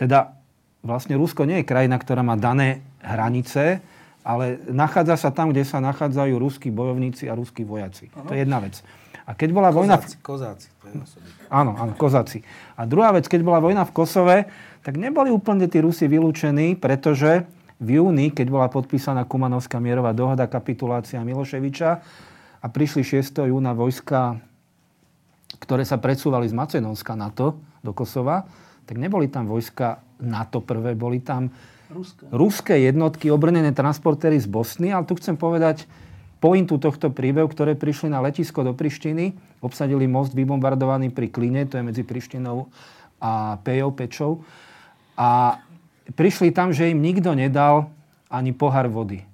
Teda vlastne Rusko nie je krajina, ktorá má dané hranice, ale nachádza sa tam, kde sa nachádzajú ruskí bojovníci a ruskí vojaci. Ano. To je jedna vec. A keď bola vojna... Kozáci, kozáci. To je áno, áno, kozáci. A druhá vec, keď bola vojna v Kosove, tak neboli úplne tí Rusi vylúčení, pretože v júni, keď bola podpísaná Kumanovská mierová dohoda, kapitulácia Miloševiča a prišli 6. júna vojska, ktoré sa presúvali z Macedónska na to, do Kosova, tak neboli tam vojska NATO prvé, boli tam Ruské. ruské jednotky, obrnené transportéry z Bosny, ale tu chcem povedať pointu tohto príbehu, ktoré prišli na letisko do Prištiny, obsadili most vybombardovaný pri Kline, to je medzi Prištinou a Pejou, Pečou. A prišli tam, že im nikto nedal ani pohár vody.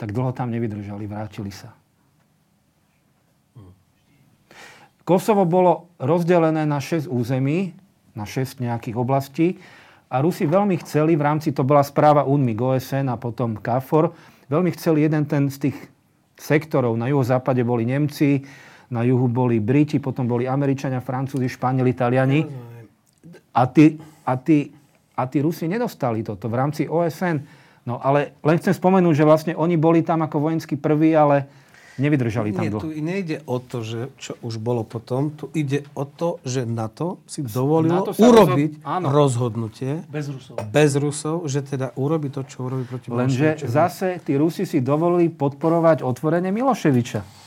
Tak dlho tam nevydržali, vrátili sa. Kosovo bolo rozdelené na 6 území, na 6 nejakých oblastí a Rusi veľmi chceli, v rámci, to bola správa UNMIG, OSN a potom KFOR, veľmi chceli jeden ten z tých sektorov. Na juhozápade boli Nemci, na juhu boli Briti, potom boli Američania, Francúzi, Španieli, Italiani. A tí, a, tí, a tí Rusi nedostali toto v rámci OSN. No ale len chcem spomenúť, že vlastne oni boli tam ako vojenský prvý, ale Nevydržali tam Nie, dlho. tu nejde o to, že čo už bolo potom. Tu ide o to, že NATO si dovolilo NATO urobiť rozhod... rozhodnutie bez Rusov. bez Rusov, že teda urobi to, čo urobí proti Lenže zase tí Rusi si dovolili podporovať otvorenie Miloševiča.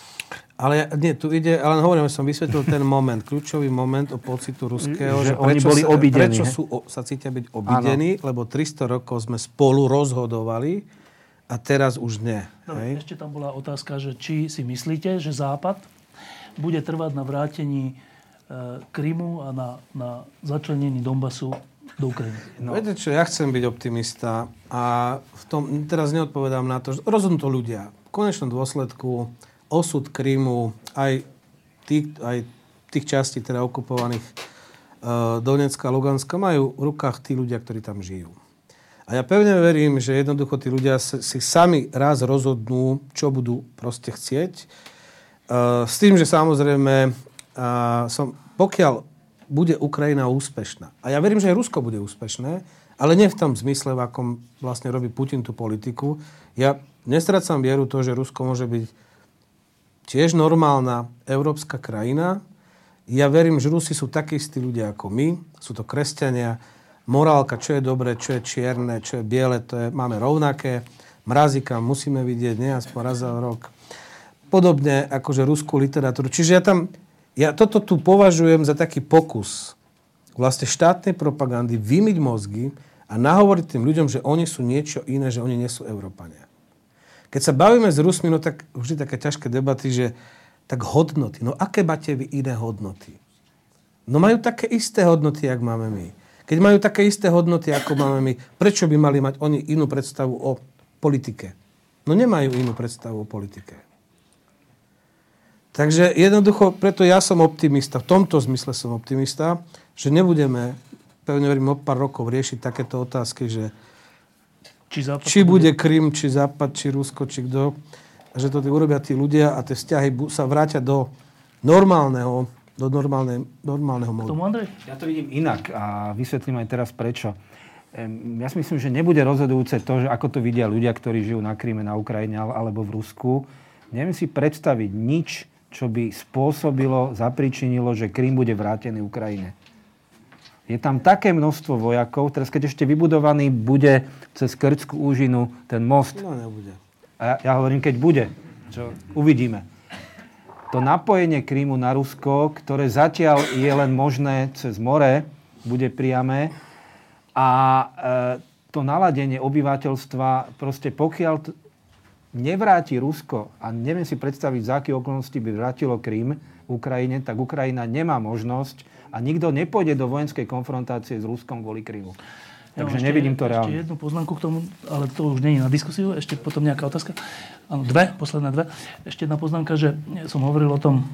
Ale nie, tu ide, ale hovorím, som vysvetlil ten moment, kľúčový moment o pocitu ruského, že, že oni boli sa, obidení. Prečo sú, sa cítia byť obidení, ano. lebo 300 rokov sme spolu rozhodovali a teraz už nie. No, Ešte tam bola otázka, že či si myslíte, že Západ bude trvať na vrátení e, Krymu a na, na začlenení Donbasu do Ukrajiny. No. Viete čo, ja chcem byť optimista a v tom, teraz neodpovedám na to, že rozhodnú to ľudia. V konečnom dôsledku osud Krymu, aj tých, aj tých častí teda okupovaných e, Donecka a Luganska majú v rukách tí ľudia, ktorí tam žijú. A ja pevne verím, že jednoducho tí ľudia si sami raz rozhodnú, čo budú proste chcieť. Uh, s tým, že samozrejme, uh, som, pokiaľ bude Ukrajina úspešná, a ja verím, že aj Rusko bude úspešné, ale nie v tom zmysle, v akom vlastne robí Putin tú politiku. Ja nestracam vieru to, že Rusko môže byť tiež normálna európska krajina. Ja verím, že Rusi sú takí istí ľudia ako my, sú to kresťania, morálka, čo je dobré, čo je čierne, čo je biele, to je, máme rovnaké. Mrazíka musíme vidieť, nie aspoň raz za rok. Podobne akože ruskú literatúru. Čiže ja tam, ja toto tu považujem za taký pokus vlastne štátnej propagandy vymyť mozgy a nahovoriť tým ľuďom, že oni sú niečo iné, že oni nie sú Európania. Keď sa bavíme s Rusmi, no tak vždy také ťažké debaty, že tak hodnoty. No aké máte vy iné hodnoty? No majú také isté hodnoty, jak máme my. Keď majú také isté hodnoty, ako máme my, prečo by mali mať oni inú predstavu o politike? No nemajú inú predstavu o politike. Takže jednoducho, preto ja som optimista, v tomto zmysle som optimista, že nebudeme, pevne verím, o pár rokov riešiť takéto otázky, že Či, západ či bude Krym, či Západ, či Rusko, či kto. Že to urobia tí ľudia a tie vzťahy sa vrátia do normálneho, do normálne, normálneho módu. tomu, Andrej? Ja to vidím inak a vysvetlím aj teraz prečo. Ja si myslím, že nebude rozhodujúce to, že ako to vidia ľudia, ktorí žijú na Kríme, na Ukrajine ale- alebo v Rusku. Neviem si predstaviť nič, čo by spôsobilo, zapričinilo, že Krím bude vrátený Ukrajine. Je tam také množstvo vojakov, teraz keď ešte vybudovaný bude cez Krtskú úžinu ten most, No nebude. a ja, ja hovorím, keď bude, čo uvidíme. To napojenie Krímu na Rusko, ktoré zatiaľ je len možné cez more, bude priame a e, to naladenie obyvateľstva, proste pokiaľ t- nevráti Rusko, a neviem si predstaviť, za aké okolnosti by vrátilo Krím Ukrajine, tak Ukrajina nemá možnosť a nikto nepôjde do vojenskej konfrontácie s Ruskom kvôli Krímu. Takže ešte- nevidím to Ešte reálne. jednu poznámku k tomu, ale to už je na diskusiu. Ešte potom nejaká otázka. Áno, dve, posledné dve. Ešte jedna poznámka, že som hovoril o tom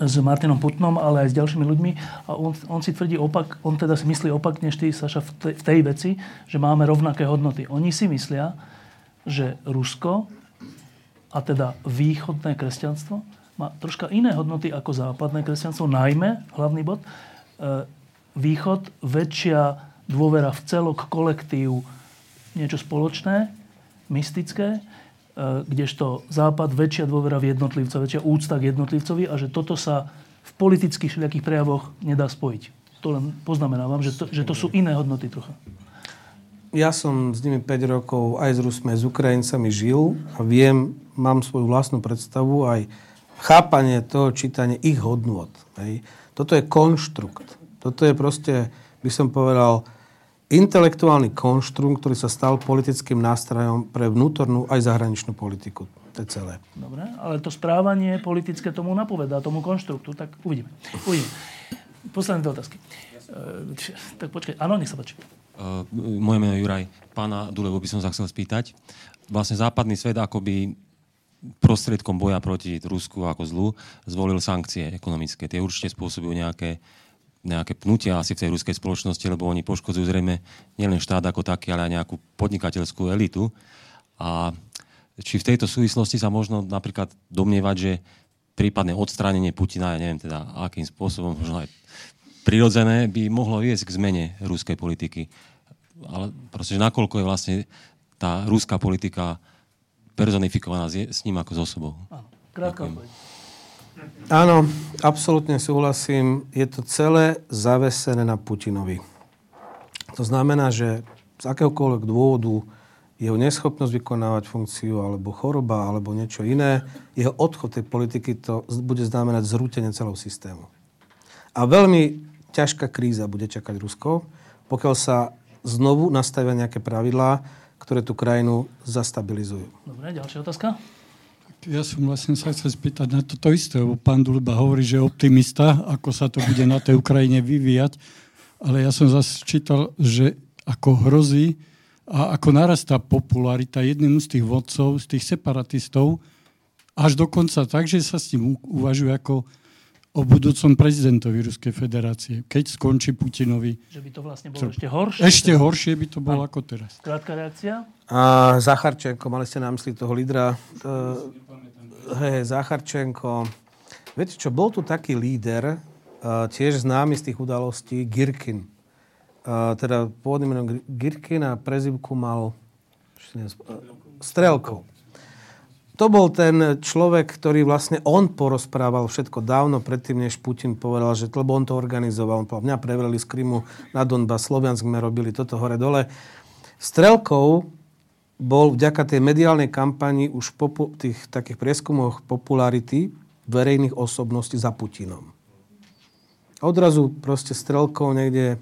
s Martinom Putnom, ale aj s ďalšími ľuďmi a on, on si tvrdí opak, on teda si myslí opak než ty, Saša, v tej, v tej veci, že máme rovnaké hodnoty. Oni si myslia, že Rusko a teda východné kresťanstvo má troška iné hodnoty ako západné kresťanstvo, najmä, hlavný bod, e, východ, väčšia dôvera v celok, kolektív, niečo spoločné, mystické, e, kdežto západ, väčšia dôvera v jednotlivca, väčšia úcta k jednotlivcovi a že toto sa v politických všelijakých prejavoch nedá spojiť. To len poznamenávam, že to, že to sú iné hodnoty trocha. Ja som s nimi 5 rokov aj s Rusmi, s Ukrajincami žil a viem, mám svoju vlastnú predstavu, aj chápanie toho čítanie ich hodnôt. Hej. Toto je konštrukt. Toto je proste, by som povedal, intelektuálny konštrukt, ktorý sa stal politickým nástrojom pre vnútornú aj zahraničnú politiku. To je celé. Dobre, ale to správanie politické tomu napovedá, tomu konštruktu, tak uvidíme. uvidíme. Posledné dve otázky. E, tak počkaj, áno, nech sa páči. Uh, moje meno je Juraj. Pána Dulevo by som sa chcel spýtať. Vlastne západný svet akoby prostriedkom boja proti Rusku ako zlu zvolil sankcie ekonomické. Tie určite spôsobujú nejaké, nejaké pnutia asi v tej ruskej spoločnosti, lebo oni poškodzujú zrejme nielen štát ako taký, ale aj nejakú podnikateľskú elitu. A či v tejto súvislosti sa možno napríklad domnievať, že prípadne odstránenie Putina, ja neviem teda akým spôsobom, možno aj prirodzené, by mohlo viesť k zmene ruskej politiky. Ale proste, že nakoľko je vlastne tá ruská politika personifikovaná s ním ako s osobou. Áno, krátka odpoveď. Áno, absolútne súhlasím. Je to celé zavesené na Putinovi. To znamená, že z akéhokoľvek dôvodu jeho neschopnosť vykonávať funkciu, alebo choroba, alebo niečo iné, jeho odchod tej politiky to bude znamenať zrútenie celého systému. A veľmi ťažká kríza bude čakať Rusko, pokiaľ sa znovu nastavia nejaké pravidlá, ktoré tú krajinu zastabilizujú. Dobre, ďalšia otázka. Ja som vlastne sa chcel spýtať na toto isté, lebo pán Dulba hovorí, že je optimista, ako sa to bude na tej Ukrajine vyvíjať, ale ja som zase čítal, že ako hrozí a ako narastá popularita jedným z tých vodcov, z tých separatistov, až dokonca tak, že sa s ním uvažuje ako o budúcom prezidentovi Ruskej federácie, keď skončí Putinovi. Že by to vlastne bolo ešte horšie. Ešte horšie by to bolo ako teraz. Krátka reakcia. A Zacharčenko, mali ste na mysli toho lídra. Uh, hej, Zacharčenko. Viete čo, bol tu taký líder, uh, tiež známy z tých udalostí, Girkin. Uh, teda pôvodný meno Gir- Girkin a prezivku mal uh, Strelkov. To bol ten človek, ktorý vlastne on porozprával všetko dávno predtým, než Putin povedal, že lebo on to organizoval. On povedal, mňa prevreli z Krymu na Donbass, Sloviansk sme robili toto hore-dole. Strelkov bol vďaka tej mediálnej kampani už popu- tých takých prieskumoch popularity verejných osobností za Putinom. Odrazu proste Strelkov niekde,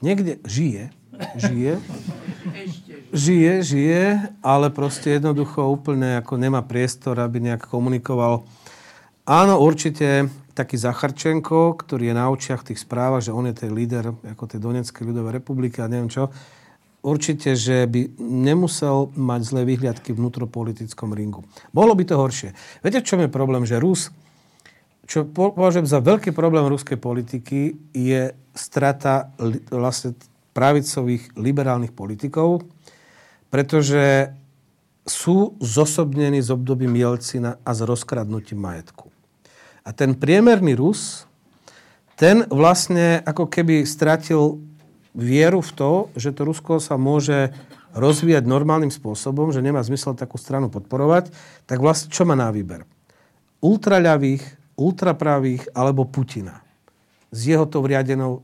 niekde žije, žije, žije, žije, ale proste jednoducho úplne ako nemá priestor, aby nejak komunikoval. Áno, určite taký Zacharčenko, ktorý je na očiach tých správach, že on je ten líder ako tej Donetskej ľudovej republiky a neviem čo, určite, že by nemusel mať zlé vyhliadky v vnútropolitickom ringu. Bolo by to horšie. Viete, v čom je problém? Že Rus, čo po- považujem za veľký problém ruskej politiky, je strata li, vlastne pravicových liberálnych politikov, pretože sú zosobnení z období Mielcina a z rozkradnutím majetku. A ten priemerný Rus, ten vlastne ako keby stratil vieru v to, že to Rusko sa môže rozvíjať normálnym spôsobom, že nemá zmysel takú stranu podporovať, tak vlastne čo má na výber? Ultraľavých, ultrapravých alebo Putina. S jeho to vriadenou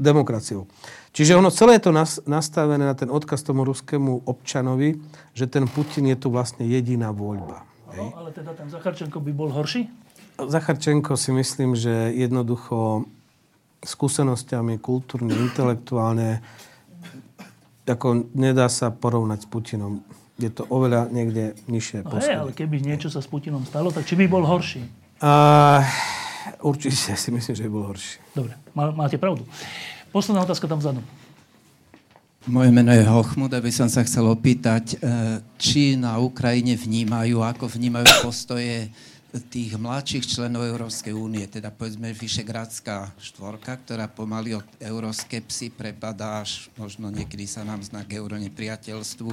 demokraciou. Čiže ono celé je to nastavené na ten odkaz tomu ruskému občanovi, že ten Putin je tu vlastne jediná voľba. No, ale teda ten Zacharčenko by bol horší? Zacharčenko si myslím, že jednoducho skúsenosťami kultúrne, intelektuálne ako nedá sa porovnať s Putinom. Je to oveľa niekde nižšie no hej, ale keby niečo sa s Putinom stalo, tak či by bol horší? Uh, určite si myslím, že by bol horší. Dobre, má, máte pravdu. Posledná otázka tam vzadu. Moje meno je Hochmud, aby som sa chcel opýtať, e, či na Ukrajine vnímajú, ako vnímajú postoje tých mladších členov Európskej únie, teda povedzme Vyšegradská štvorka, ktorá pomaly od euroskepsy prepadá až možno niekedy sa nám znak euronepriateľstvu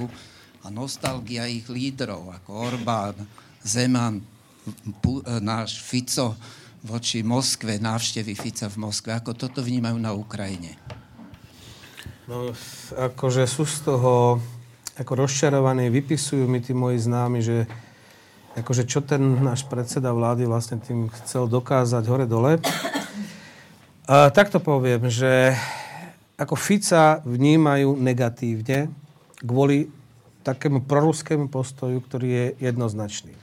a nostalgia ich lídrov, ako Orbán, Zeman, náš Fico, voči Moskve, návštevy Fica v Moskve. Ako toto vnímajú na Ukrajine? No, akože sú z toho ako rozčarovaní, vypisujú mi tí moji známi, že akože čo ten náš predseda vlády vlastne tým chcel dokázať hore-dole. A tak to poviem, že ako Fica vnímajú negatívne kvôli takému proruskému postoju, ktorý je jednoznačný.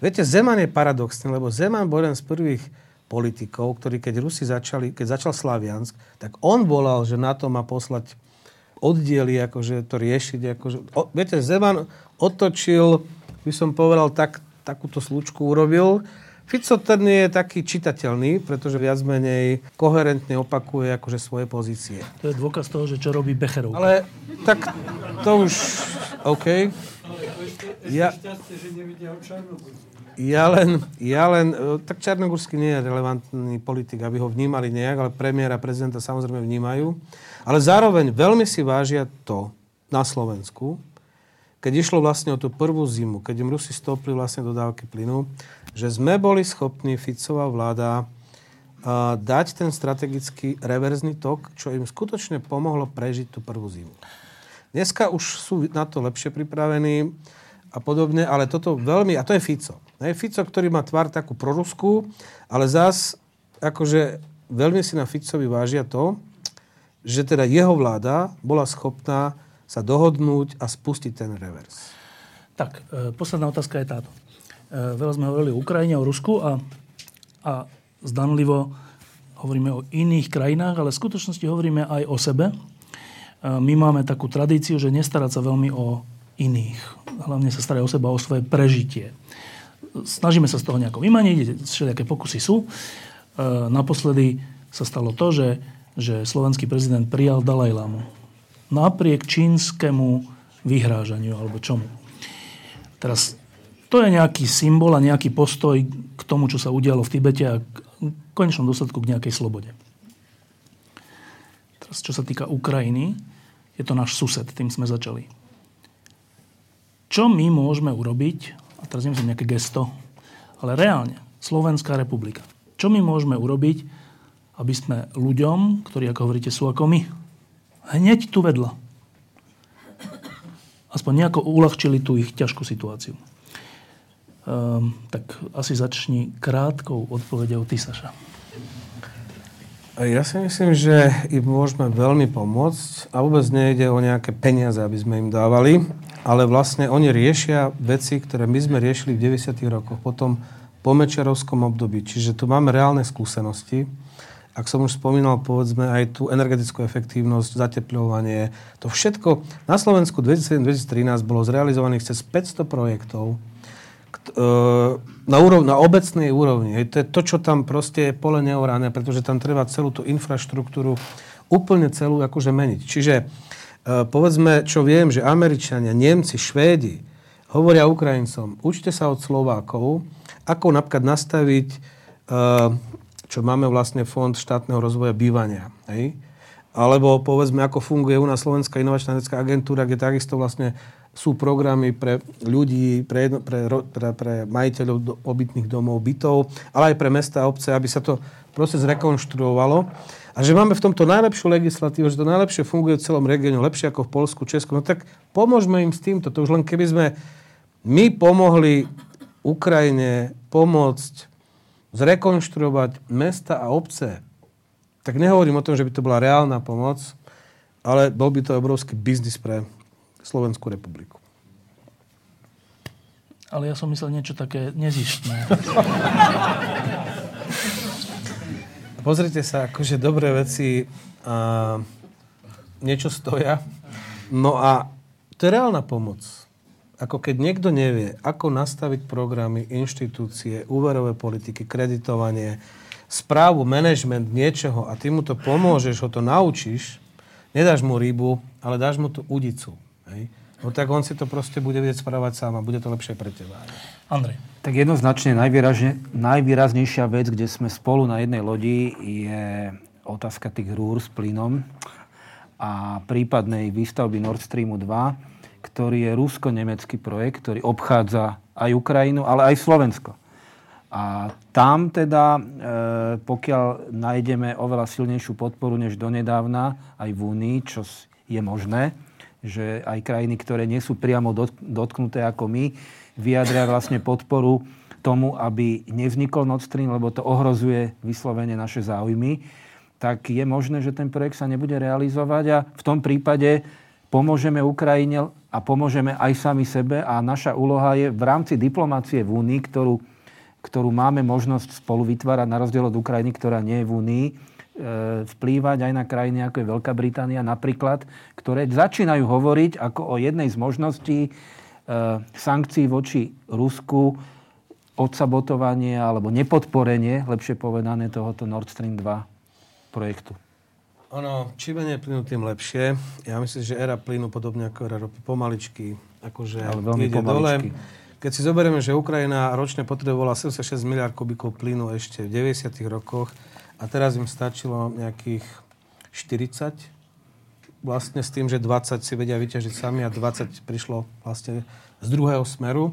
Viete, Zeman je paradoxný, lebo Zeman bol jeden z prvých politikov, ktorý keď Rusi začali, keď začal Slaviansk, tak on volal, že na to má poslať oddiely, akože to riešiť. Akože, o, viete, Zeman otočil, by som povedal, tak, takúto slučku urobil. Fico ten je taký čitateľný, pretože viac menej koherentne opakuje akože svoje pozície. To je dôkaz toho, že čo robí Becherov. Ale tak to už... OK. Ja, ja len, ja len, e, tak Čarnogórsky nie je relevantný politik, aby ho vnímali nejak, ale premiéra prezidenta samozrejme vnímajú. Ale zároveň veľmi si vážia to na Slovensku, keď išlo vlastne o tú prvú zimu, keď im Rusi stopli vlastne dodávky plynu, že sme boli schopní, Ficová vláda, dať ten strategický reverzný tok, čo im skutočne pomohlo prežiť tú prvú zimu. Dneska už sú na to lepšie pripravení a podobne, ale toto veľmi, a to je Fico. Ne? Fico, ktorý má tvár takú proruskú, ale zás akože veľmi si na Ficovi vážia to, že teda jeho vláda bola schopná sa dohodnúť a spustiť ten revers. Tak, e, posledná otázka je táto. E, veľa sme hovorili o Ukrajine, o Rusku a, a zdanlivo hovoríme o iných krajinách, ale v skutočnosti hovoríme aj o sebe my máme takú tradíciu, že nestarať sa veľmi o iných. Hlavne sa starať o seba, o svoje prežitie. Snažíme sa z toho nejako vymaniť, všelijaké pokusy sú. E, naposledy sa stalo to, že, že slovenský prezident prijal Dalaj. Napriek čínskemu vyhrážaniu alebo čomu. Teraz to je nejaký symbol a nejaký postoj k tomu, čo sa udialo v Tibete a v konečnom dôsledku k nejakej slobode. Teraz, čo sa týka Ukrajiny, je to náš sused, tým sme začali. Čo my môžeme urobiť, a teraz nemyslím nejaké gesto, ale reálne, Slovenská republika. Čo my môžeme urobiť, aby sme ľuďom, ktorí, ako hovoríte, sú ako my, hneď tu vedľa, aspoň nejako uľahčili tú ich ťažkú situáciu. Um, tak asi začni krátkou odpovedou ty, Saša. Ja si myslím, že im môžeme veľmi pomôcť a vôbec nejde o nejaké peniaze, aby sme im dávali, ale vlastne oni riešia veci, ktoré my sme riešili v 90. rokoch, potom po Mečerovskom období. Čiže tu máme reálne skúsenosti. Ak som už spomínal, povedzme, aj tú energetickú efektívnosť, zateplovanie, to všetko na Slovensku 2007-2013 bolo zrealizovaných cez 500 projektov, E, na, úrov, na obecnej úrovni. To je to, čo tam proste je pole neorané, pretože tam treba celú tú infraštruktúru úplne celú akože meniť. Čiže e, povedzme, čo viem, že Američania, Nemci, Švédi hovoria Ukrajincom, učte sa od Slovákov, ako napríklad nastaviť, e, čo máme vlastne Fond štátneho rozvoja bývania. Hej? alebo povedzme, ako funguje u nás Slovenská inovačná vedecká agentúra, kde takisto vlastne sú programy pre ľudí, pre, pre, pre, pre majiteľov do, obytných domov, bytov, ale aj pre mesta a obce, aby sa to proste zrekonštruovalo. A že máme v tomto najlepšiu legislatívu, že to najlepšie funguje v celom regióne, lepšie ako v Polsku, Česku, no tak pomôžme im s týmto. To už len keby sme my pomohli Ukrajine pomôcť zrekonštruovať mesta a obce, tak nehovorím o tom, že by to bola reálna pomoc, ale bol by to obrovský biznis pre Slovenskú republiku. Ale ja som myslel niečo také nezištné. Pozrite sa, akože dobré veci a niečo stoja. No a to je reálna pomoc. Ako keď niekto nevie, ako nastaviť programy, inštitúcie, úverové politiky, kreditovanie, správu, management niečoho a ty mu to pomôžeš, ho to naučíš, nedáš mu rybu, ale dáš mu tú udicu. Hej? No tak on si to proste bude vedieť správať sám a bude to lepšie pre teba. Andrej. Tak jednoznačne najvýraznejšia vec, kde sme spolu na jednej lodi, je otázka tých rúr s plynom a prípadnej výstavby Nord Streamu 2, ktorý je rusko-nemecký projekt, ktorý obchádza aj Ukrajinu, ale aj Slovensko. A tam teda, e, pokiaľ nájdeme oveľa silnejšiu podporu než donedávna, aj v Únii, čo je možné, že aj krajiny, ktoré nie sú priamo dotknuté ako my, vyjadria vlastne podporu tomu, aby nevznikol Nord Stream, lebo to ohrozuje vyslovene naše záujmy, tak je možné, že ten projekt sa nebude realizovať a v tom prípade pomôžeme Ukrajine a pomôžeme aj sami sebe a naša úloha je v rámci diplomácie v Únii, ktorú, ktorú máme možnosť spolu vytvárať na rozdiel od Ukrajiny, ktorá nie je v Únii, E, vplývať aj na krajiny ako je Veľká Británia napríklad, ktoré začínajú hovoriť ako o jednej z možností e, sankcií voči Rusku, odsabotovanie alebo nepodporenie, lepšie povedané, tohoto Nord Stream 2 projektu. Ono, čím menej plynu, tým lepšie. Ja myslím, že éra plynu, podobne ako éra ropy, pomaličky, akože Ale veľmi ide pomaličky. dole. Keď si zoberieme, že Ukrajina ročne potrebovala 76 miliard kubíkov plynu ešte v 90. rokoch, a teraz im stačilo nejakých 40, vlastne s tým, že 20 si vedia vyťažiť sami a 20 prišlo vlastne z druhého smeru.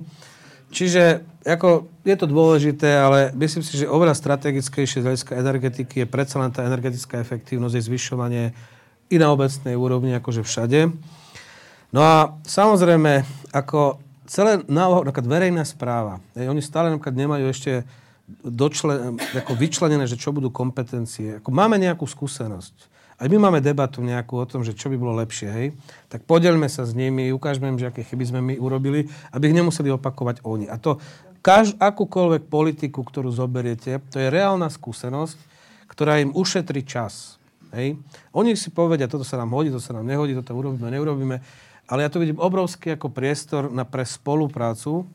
Čiže ako, je to dôležité, ale myslím si, že oveľa strategickejšie z hľadiska energetiky je predsa len tá energetická efektívnosť, je zvyšovanie i na obecnej úrovni, akože všade. No a samozrejme, ako celé, napríklad verejná správa, oni stále napríklad nemajú ešte dočlen, ako vyčlenené, že čo budú kompetencie. Ako máme nejakú skúsenosť. Aj my máme debatu nejakú o tom, že čo by bolo lepšie, hej? Tak podeľme sa s nimi, ukážme im, že aké chyby sme my urobili, aby ich nemuseli opakovať oni. A to kaž, akúkoľvek politiku, ktorú zoberiete, to je reálna skúsenosť, ktorá im ušetrí čas. Hej? Oni si povedia, toto sa nám hodí, to sa nám nehodí, toto urobíme, neurobíme. Ale ja to vidím obrovský ako priestor na pre spoluprácu,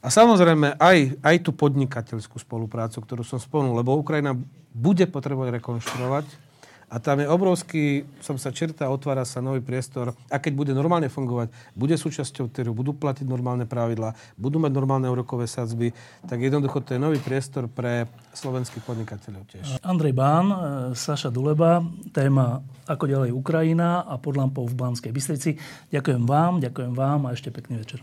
a samozrejme aj, aj tú podnikateľskú spoluprácu, ktorú som spomenul, lebo Ukrajina bude potrebovať rekonštruovať a tam je obrovský, som sa čerta, otvára sa nový priestor a keď bude normálne fungovať, bude súčasťou trhu, budú platiť normálne pravidlá, budú mať normálne úrokové sadzby, tak jednoducho to je nový priestor pre slovenských podnikateľov tiež. Andrej Bán, e, Saša Duleba, téma ako ďalej Ukrajina a pod lampou v Banskej Bystrici. Ďakujem vám, ďakujem vám a ešte pekný večer.